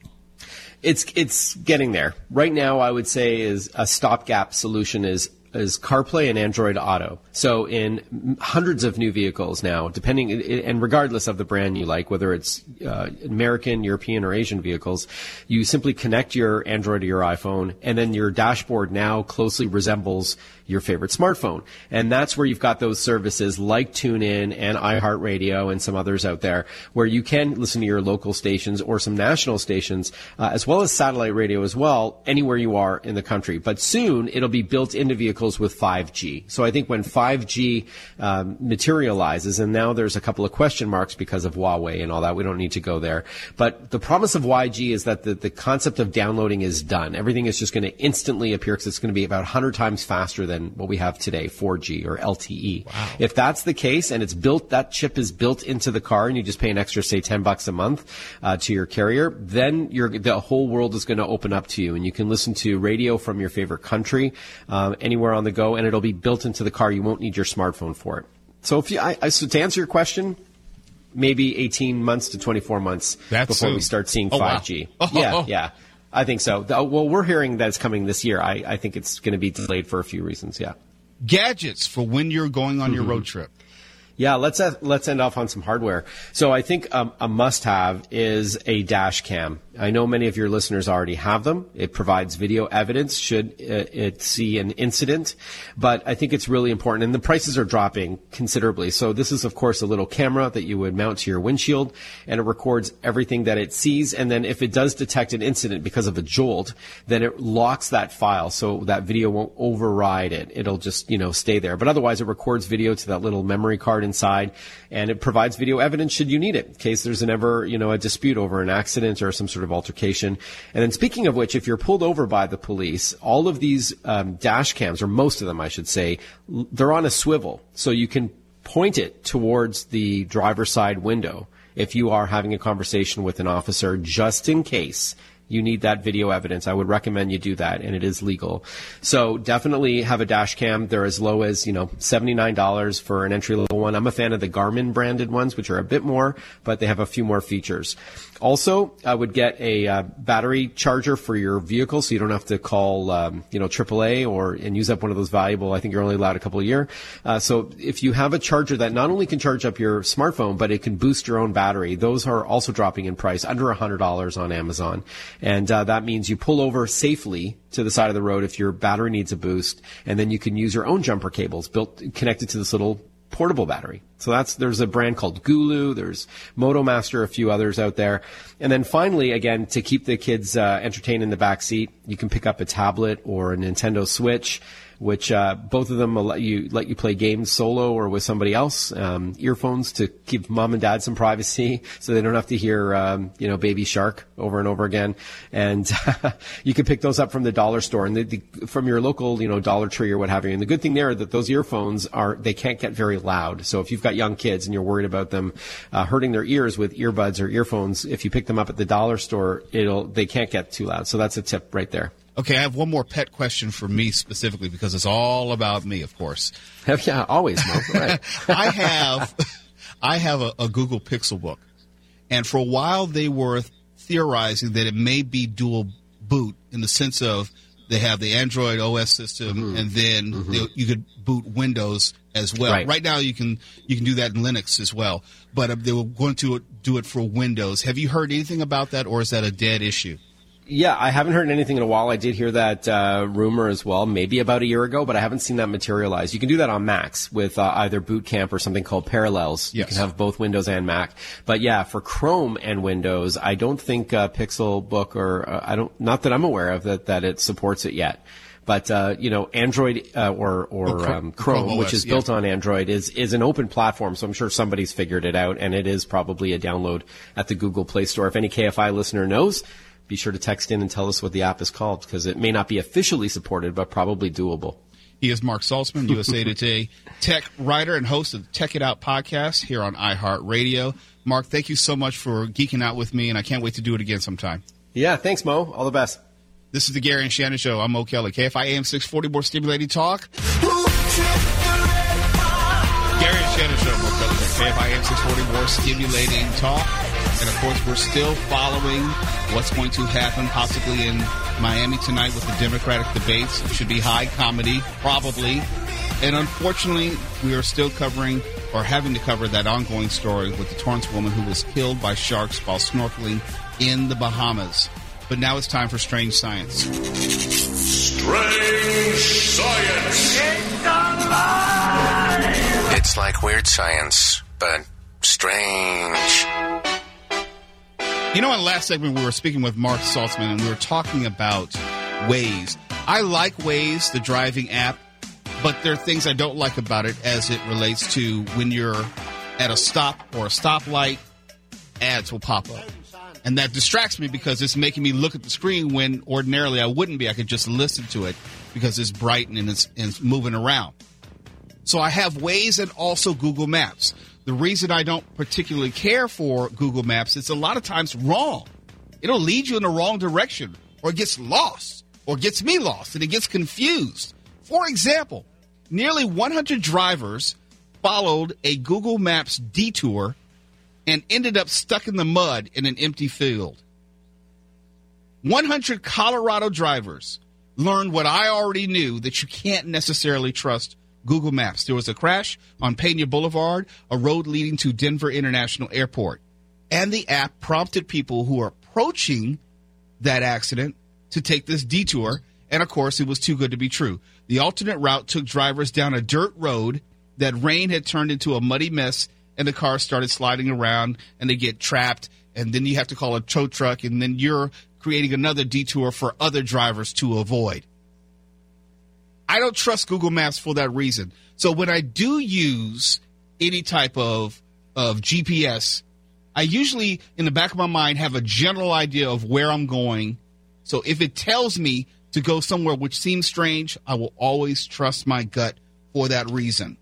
Speaker 29: It's it's getting there. Right now, I would say is a stopgap solution is is CarPlay and Android Auto. So in hundreds of new vehicles now, depending and regardless of the brand you like, whether it's uh, American, European, or Asian vehicles, you simply connect your Android to your iPhone, and then your dashboard now closely resembles your favorite smartphone. And that's where you've got those services like TuneIn and iHeartRadio and some others out there where you can listen to your local stations or some national stations, uh, as well as satellite radio as well, anywhere you are in the country. But soon it'll be built into vehicles with 5G. So I think when 5G um, materializes, and now there's a couple of question marks because of Huawei and all that, we don't need to go there. But the promise of 5G is that the, the concept of downloading is done. Everything is just going to instantly appear because it's going to be about 100 times faster than what we have today, 4G or LTE. If that's the case and it's built, that chip is built into the car and you just pay an extra, say, 10 bucks a month uh, to your carrier, then you're, the whole world is going to open up to you and you can listen to radio from your favorite country um, anywhere on the go and it'll be built into the car. You won't need your smartphone for it. So if you, I, I, so to answer your question, maybe 18 months to 24 months
Speaker 10: That's
Speaker 29: before we start seeing
Speaker 10: Oh, wow.
Speaker 29: 5G.
Speaker 10: Oh.
Speaker 29: Yeah, yeah. I think so. The- Well, we're hearing that it's coming this year. I, I think it's going to be delayed for a few reasons. Yeah.
Speaker 10: Gadgets for when you're going on
Speaker 29: Mm-hmm.
Speaker 10: your road trip.
Speaker 29: Yeah, let's uh, let's end off on some hardware. So I think um, a must-have is a dash cam. I know many of your listeners already have them. It provides video evidence should uh, it see an incident, but I think it's really important. And the prices are dropping considerably. So this is, of course, a little camera that you would mount to your windshield, and it records everything that it sees. And then if it does detect an incident because of a jolt, then it locks that file so that video won't override it. It'll just you know stay there. But otherwise, it records video to that little memory card inside, and it provides video evidence should you need it in case there's an ever you know a dispute over an accident or some sort of altercation. And then speaking of which, if you're pulled over by the police, all of these um, dash cams, or most of them, I should say, they're on a swivel, so you can point it towards the driver's side window if you are having a conversation with an officer, just in case you need that video evidence. I would recommend you do that, and it is legal. So definitely have a dash cam. They're as low as you know seventy nine dollars for an entry level one. I'm a fan of the Garmin branded ones, which are a bit more, but they have a few more features. Also, I would get a uh, battery charger for your vehicle, so you don't have to call um, you know AAA or and use up one of those valuable. I think you're only allowed a couple a year. Uh, so if you have a charger that not only can charge up your smartphone, but it can boost your own battery, those are also dropping in price, under hundred dollars on Amazon, and uh, that means you pull over safely to the side of the road if your battery needs a boost, and then you can use your own jumper cables built connected to this little portable battery. So that's there's a brand called Gooloo. There's MotoMaster, a few others out there. And then finally, again, to keep the kids uh, entertained in the back seat, you can pick up a tablet or a Nintendo Switch which uh, both of them let you let you play games solo or with somebody else. Um, earphones to give mom and dad some privacy, so they don't have to hear um, you know Baby Shark over and over again. And you can pick those up from the dollar store and the, the, from your local you know Dollar Tree or what have you. And the good thing there is that those earphones are they can't get very loud. So if you've got young kids and you're worried about them uh, hurting their ears with earbuds or earphones, if you pick them up at the dollar store, it'll they can't get too loud. So that's a tip right there.
Speaker 10: Okay, I have one more pet question for me specifically because it's all about me, of course.
Speaker 29: yeah, always. Mo. Right.
Speaker 10: I have, I have a, a Google Pixelbook, and for a while they were theorizing that it may be dual boot in the sense of they have the Android OS system,
Speaker 29: Mm-hmm.
Speaker 10: and then they, you could boot Windows as well.
Speaker 29: Right.
Speaker 10: now, you can you can do that in Linux as well, but uh, they were going to do it for Windows. Have you heard anything about that, or is that a dead issue?
Speaker 29: Yeah, I haven't heard anything in a while. I did hear that uh, rumor as well, maybe about a year ago, but I haven't seen that materialize. You can do that on Macs with uh, either Boot Camp or something called Parallels. You can have both Windows and Mac. But yeah, for Chrome and Windows, I don't think uh, Pixelbook or uh, I don't not that I'm aware of that that it supports it yet. But uh, you know, Android uh, or or
Speaker 10: Oh, Chr-
Speaker 29: um, Chrome,
Speaker 10: Chrome
Speaker 29: which is
Speaker 10: yeah.
Speaker 29: built on Android, is is an open platform. So I'm sure somebody's figured it out, and it is probably a download at the Google Play Store. If any KFI listener knows, be sure to text in and tell us what the app is called because it may not be officially supported, but probably doable.
Speaker 10: He is Marc Saltzman, USA Today tech writer and host of the Tech It Out podcast here on iHeartRadio. Marc, thank you so much for geeking out with me, and I can't wait to do it again sometime.
Speaker 29: Yeah, thanks, Mo. All the best.
Speaker 10: This is the Gary and Shannon Show. I'm Mo Kelly. KFI AM 640, more stimulating talk. Gary and Shannon Show, Mo Kelly. KFI AM 640, more stimulating talk. And of course, we're still following what's going to happen possibly in Miami tonight with the Democratic debates. It should be high comedy, probably. And unfortunately, we are still covering or having to cover that ongoing story with the Torrance woman who was killed by sharks while snorkeling in the Bahamas. But now it's time for Strange Science.
Speaker 4: Strange Science.
Speaker 28: It's like weird science, but strange.
Speaker 10: You know, in the last segment, we were speaking with Marc Saltzman and we were talking about Waze. I like Waze, the driving app, but there are things I don't like about it as it relates to when you're at a stop or a stoplight, ads will pop up. And that distracts me because it's making me look at the screen when ordinarily I wouldn't be. I could just listen to it because it's bright and it's, and it's moving around. So I have Waze and also Google Maps. The reason I don't particularly care for Google Maps, it's a lot of times wrong. It'll lead you in the wrong direction or it gets lost or gets me lost and it gets confused. For example, nearly 100 drivers followed a Google Maps detour and ended up stuck in the mud in an empty field. 100 Colorado drivers learned what I already knew that you can't necessarily trust Google Maps. There was a crash on Pena Boulevard, a road leading to Denver International Airport. And the app prompted people who are approaching that accident to take this detour. And of course, it was too good to be true. The alternate route took drivers down a dirt road that rain had turned into a muddy mess, and the cars started sliding around and they get trapped. And then you have to call a tow truck, and then you're creating another detour for other drivers to avoid. I don't trust Google Maps for that reason. So when I do use any type of of GPS, I usually in the back of my mind have a general idea of where I'm going. So if it tells me to go somewhere which seems strange, I will always trust my gut for that reason.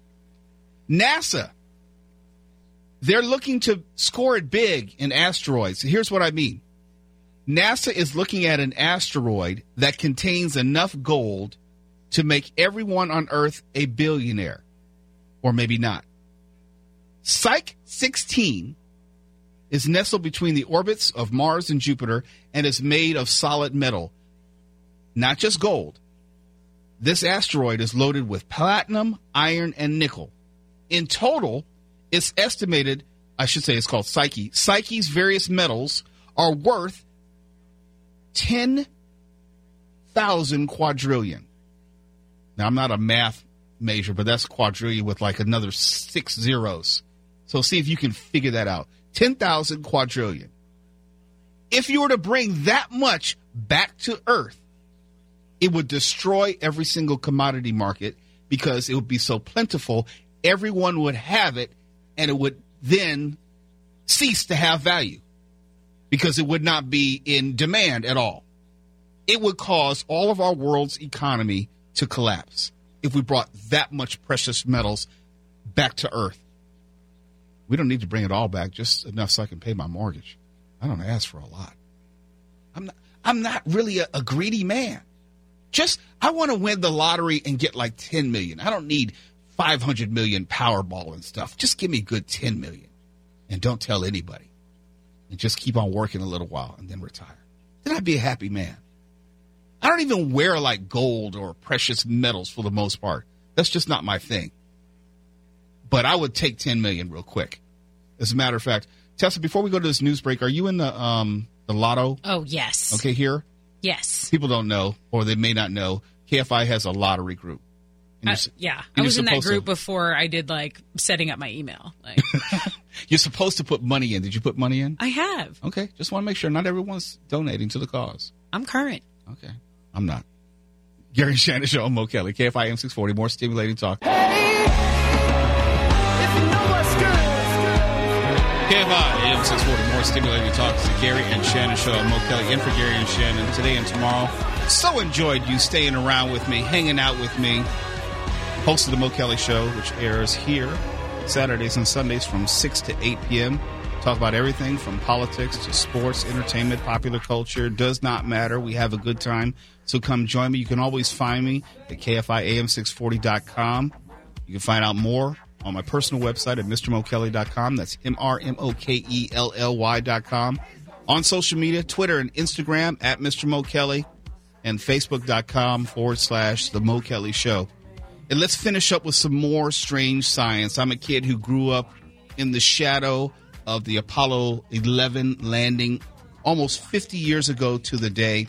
Speaker 10: NASA they're looking to score it big in asteroids. Here's what I mean. NASA is looking at an asteroid that contains enough gold to make everyone on Earth a billionaire. Or maybe not. Psyche 16 is nestled between the orbits of Mars and Jupiter and is made of solid metal, not just gold. This asteroid is loaded with platinum, iron, and nickel. In total, it's estimated, I should say it's called Psyche. Psyche's various metals are worth 10,000 quadrillion. Now, I'm not a math major, but that's quadrillion with like another six zeros. So see if you can figure that out. 10,000 quadrillion. If you were to bring that much back to Earth, it would destroy every single commodity market because it would be so plentiful, everyone would have it, and it would then cease to have value because it would not be in demand at all. It would cause all of our world's economy to collapse if we brought that much precious metals back to Earth. We don't need to bring it all back, just enough so I can pay my mortgage. I don't ask for a lot. I'm not, I'm not really a, a greedy man. Just I want to win the lottery and get like 10 million. I don't need 500 million Powerball and stuff. Just give me good 10 million and don't tell anybody. And just keep on working a little while and then retire. Then I'd be a happy man. I don't even wear like gold or precious metals for the most part. That's just not my thing. But I would take 10 million real quick. As a matter of fact, Tessa, before we go to this news break, are you in the um the lotto?
Speaker 20: Oh yes.
Speaker 10: Okay, here.
Speaker 20: Yes.
Speaker 10: People don't know, or they may not know. KFI has a lottery group.
Speaker 20: Uh, yeah, I was in that
Speaker 10: supposed to-
Speaker 20: group before I did like setting up my email. Like
Speaker 10: You're supposed to put money in. Did you put money in?
Speaker 20: I have.
Speaker 10: Okay, just want to make sure not everyone's donating to the cause.
Speaker 20: I'm current.
Speaker 10: Okay, I'm not. Gary Shannon Show, Mo Kelly, KFI M640, more stimulating talk. Hey, if you know what's KFI AM 640, more stimulating talk. The Gary and Shannon Show. Mo Kelly in for Gary and Shannon today and tomorrow. So enjoyed you staying around with me, hanging out with me. Host of the Mo Kelly Show, which airs here Saturdays and Sundays from 6 to 8 p.m. Talk about everything from politics to sports, entertainment, popular culture. Does not matter. We have a good time. So come join me. You can always find me at KFIAM640.com. You can find out more on my personal website at MrMoKelly.com. That's M R M O K E L L Y.com. On social media, Twitter and Instagram at Mr. Mo Kelly and Facebook.com forward slash The Mo Kelly Show. And let's finish up with some more strange science. I'm a kid who grew up in the shadow of the Apollo 11 landing almost 50 years ago to the day.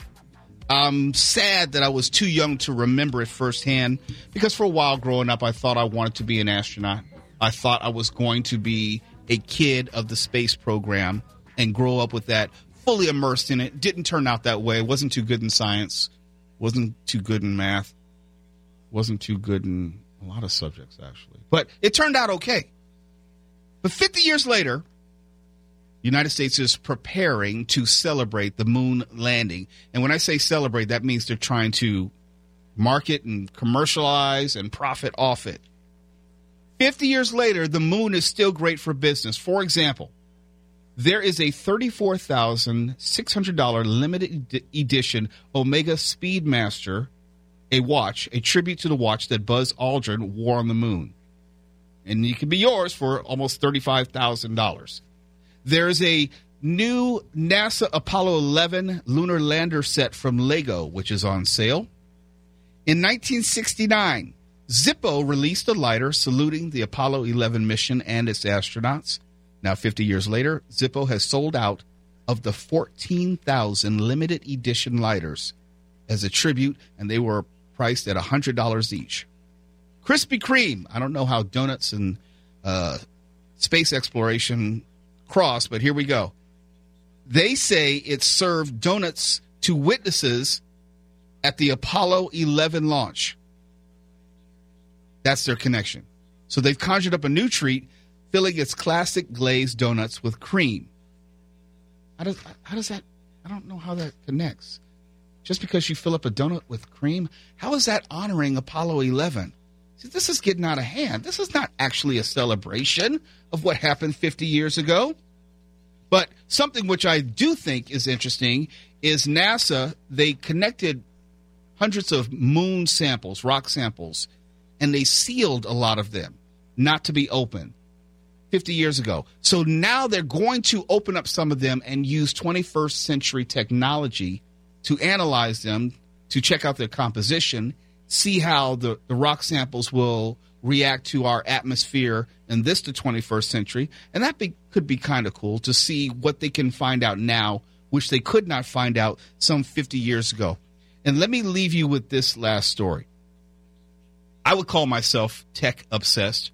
Speaker 10: I'm sad that I was too young to remember it firsthand because for a while growing up, I thought I wanted to be an astronaut. I thought I was going to be a kid of the space program and grow up with that, fully immersed in it. Didn't turn out that way. Wasn't too good in science. Wasn't too good in math. Wasn't too good in a lot of subjects, actually. But it turned out okay. But 50 years later, the United States is preparing to celebrate the moon landing. And when I say celebrate, that means they're trying to market and commercialize and profit off it. 50 years later, the moon is still great for business. For example, there is a $34,600 limited edition Omega Speedmaster, a watch, a tribute to the watch that Buzz Aldrin wore on the moon. And it can be yours for almost $35,000. There's a new NASA Apollo 11 lunar lander set from Lego, which is on sale. In 1969, Zippo released a lighter saluting the Apollo 11 mission and its astronauts. Now, 50 years later, Zippo has sold out of the 14,000 limited edition lighters as a tribute, and they were priced at $100 each. Krispy Kreme. I don't know how donuts and uh, space exploration cross, but here we go. They say it served donuts to witnesses at the Apollo 11 launch. That's their connection. So they've conjured up a new treat, filling its classic glazed donuts with cream. How does how does that? I don't know how that connects. Just because you fill up a donut with cream, how is that honoring Apollo 11? This is getting out of hand. This is not actually a celebration of what happened 50 years ago. But something which I do think is interesting is NASA, they connected hundreds of moon samples, rock samples, and they sealed a lot of them not to be open 50 years ago. So now they're going to open up some of them and use 21st century technology to analyze them, to check out their composition, see how the, the rock samples will react to our atmosphere in this the 21st century. And that be, could be kind of cool to see what they can find out now, which they could not find out some 50 years ago. And let me leave you with this last story. I would call myself tech obsessed.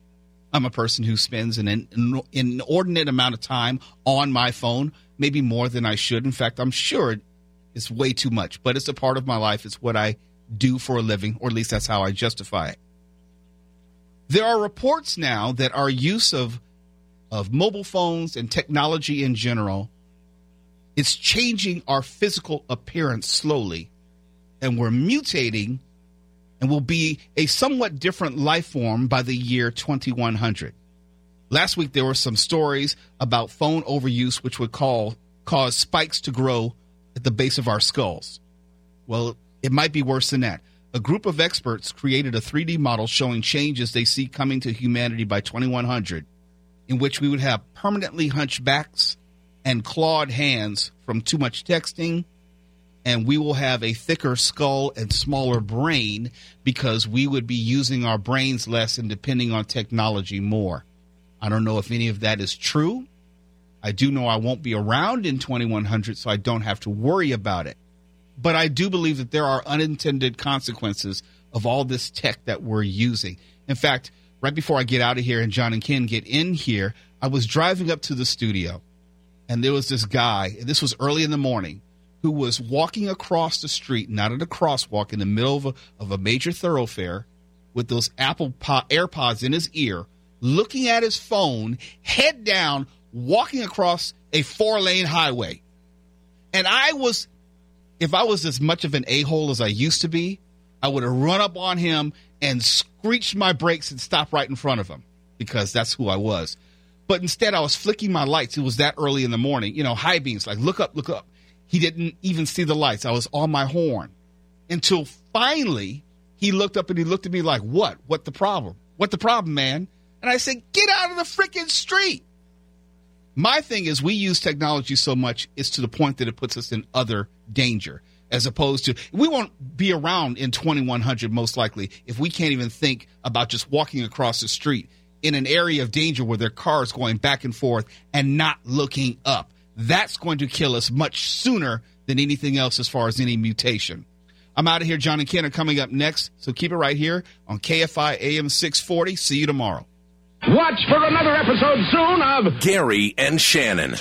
Speaker 10: I'm a person who spends an, an inordinate amount of time on my phone, maybe more than I should. In fact, I'm sure it's way too much, but it's a part of my life. It's what I do for a living, or at least that's how I justify it. There are reports now that our use of of mobile phones and technology in general is changing our physical appearance slowly and we're mutating and will be a somewhat different life form by the year 2100 last week there were some stories about phone overuse which would call cause spikes to grow at the base of our skulls well it might be worse than that a group of experts created a 3D model showing changes they see coming to humanity by 2100, in which we would have permanently hunched backs and clawed hands from too much texting, and we will have a thicker skull and smaller brain because we would be using our brains less and depending on technology more. I don't know if any of that is true. I do know I won't be around in 2100, so I don't have to worry about it but I do believe that there are unintended consequences of all this tech that we're using. In fact, right before I get out of here and John and Ken get in here, I was driving up to the studio and there was this guy, and this was early in the morning, who was walking across the street, not at a crosswalk, in the middle of a, of a major thoroughfare with those Apple po- AirPods in his ear, looking at his phone, head down, walking across a four lane highway. And I was if I was as much of an a hole as I used to be, I would have run up on him and screeched my brakes and stopped right in front of him because that's who I was. But instead, I was flicking my lights. It was that early in the morning, you know, high beams, like look up, look up. He didn't even see the lights. I was on my horn until finally he looked up and he looked at me like, What? What the problem? What the problem, man? And I said, Get out of the freaking street. My thing is, we use technology so much, it's to the point that it puts us in other danger, as opposed to we won't be around in 2100 most likely if we can't even think about just walking across the street in an area of danger where there are cars going back and forth and not looking up. That's going to kill us much sooner than anything else as far as any mutation. I'm out of here. John and Ken are coming up next, so keep it right here on KFI AM 640. See you tomorrow.
Speaker 30: Watch for another episode soon of
Speaker 28: Gary and Shannon.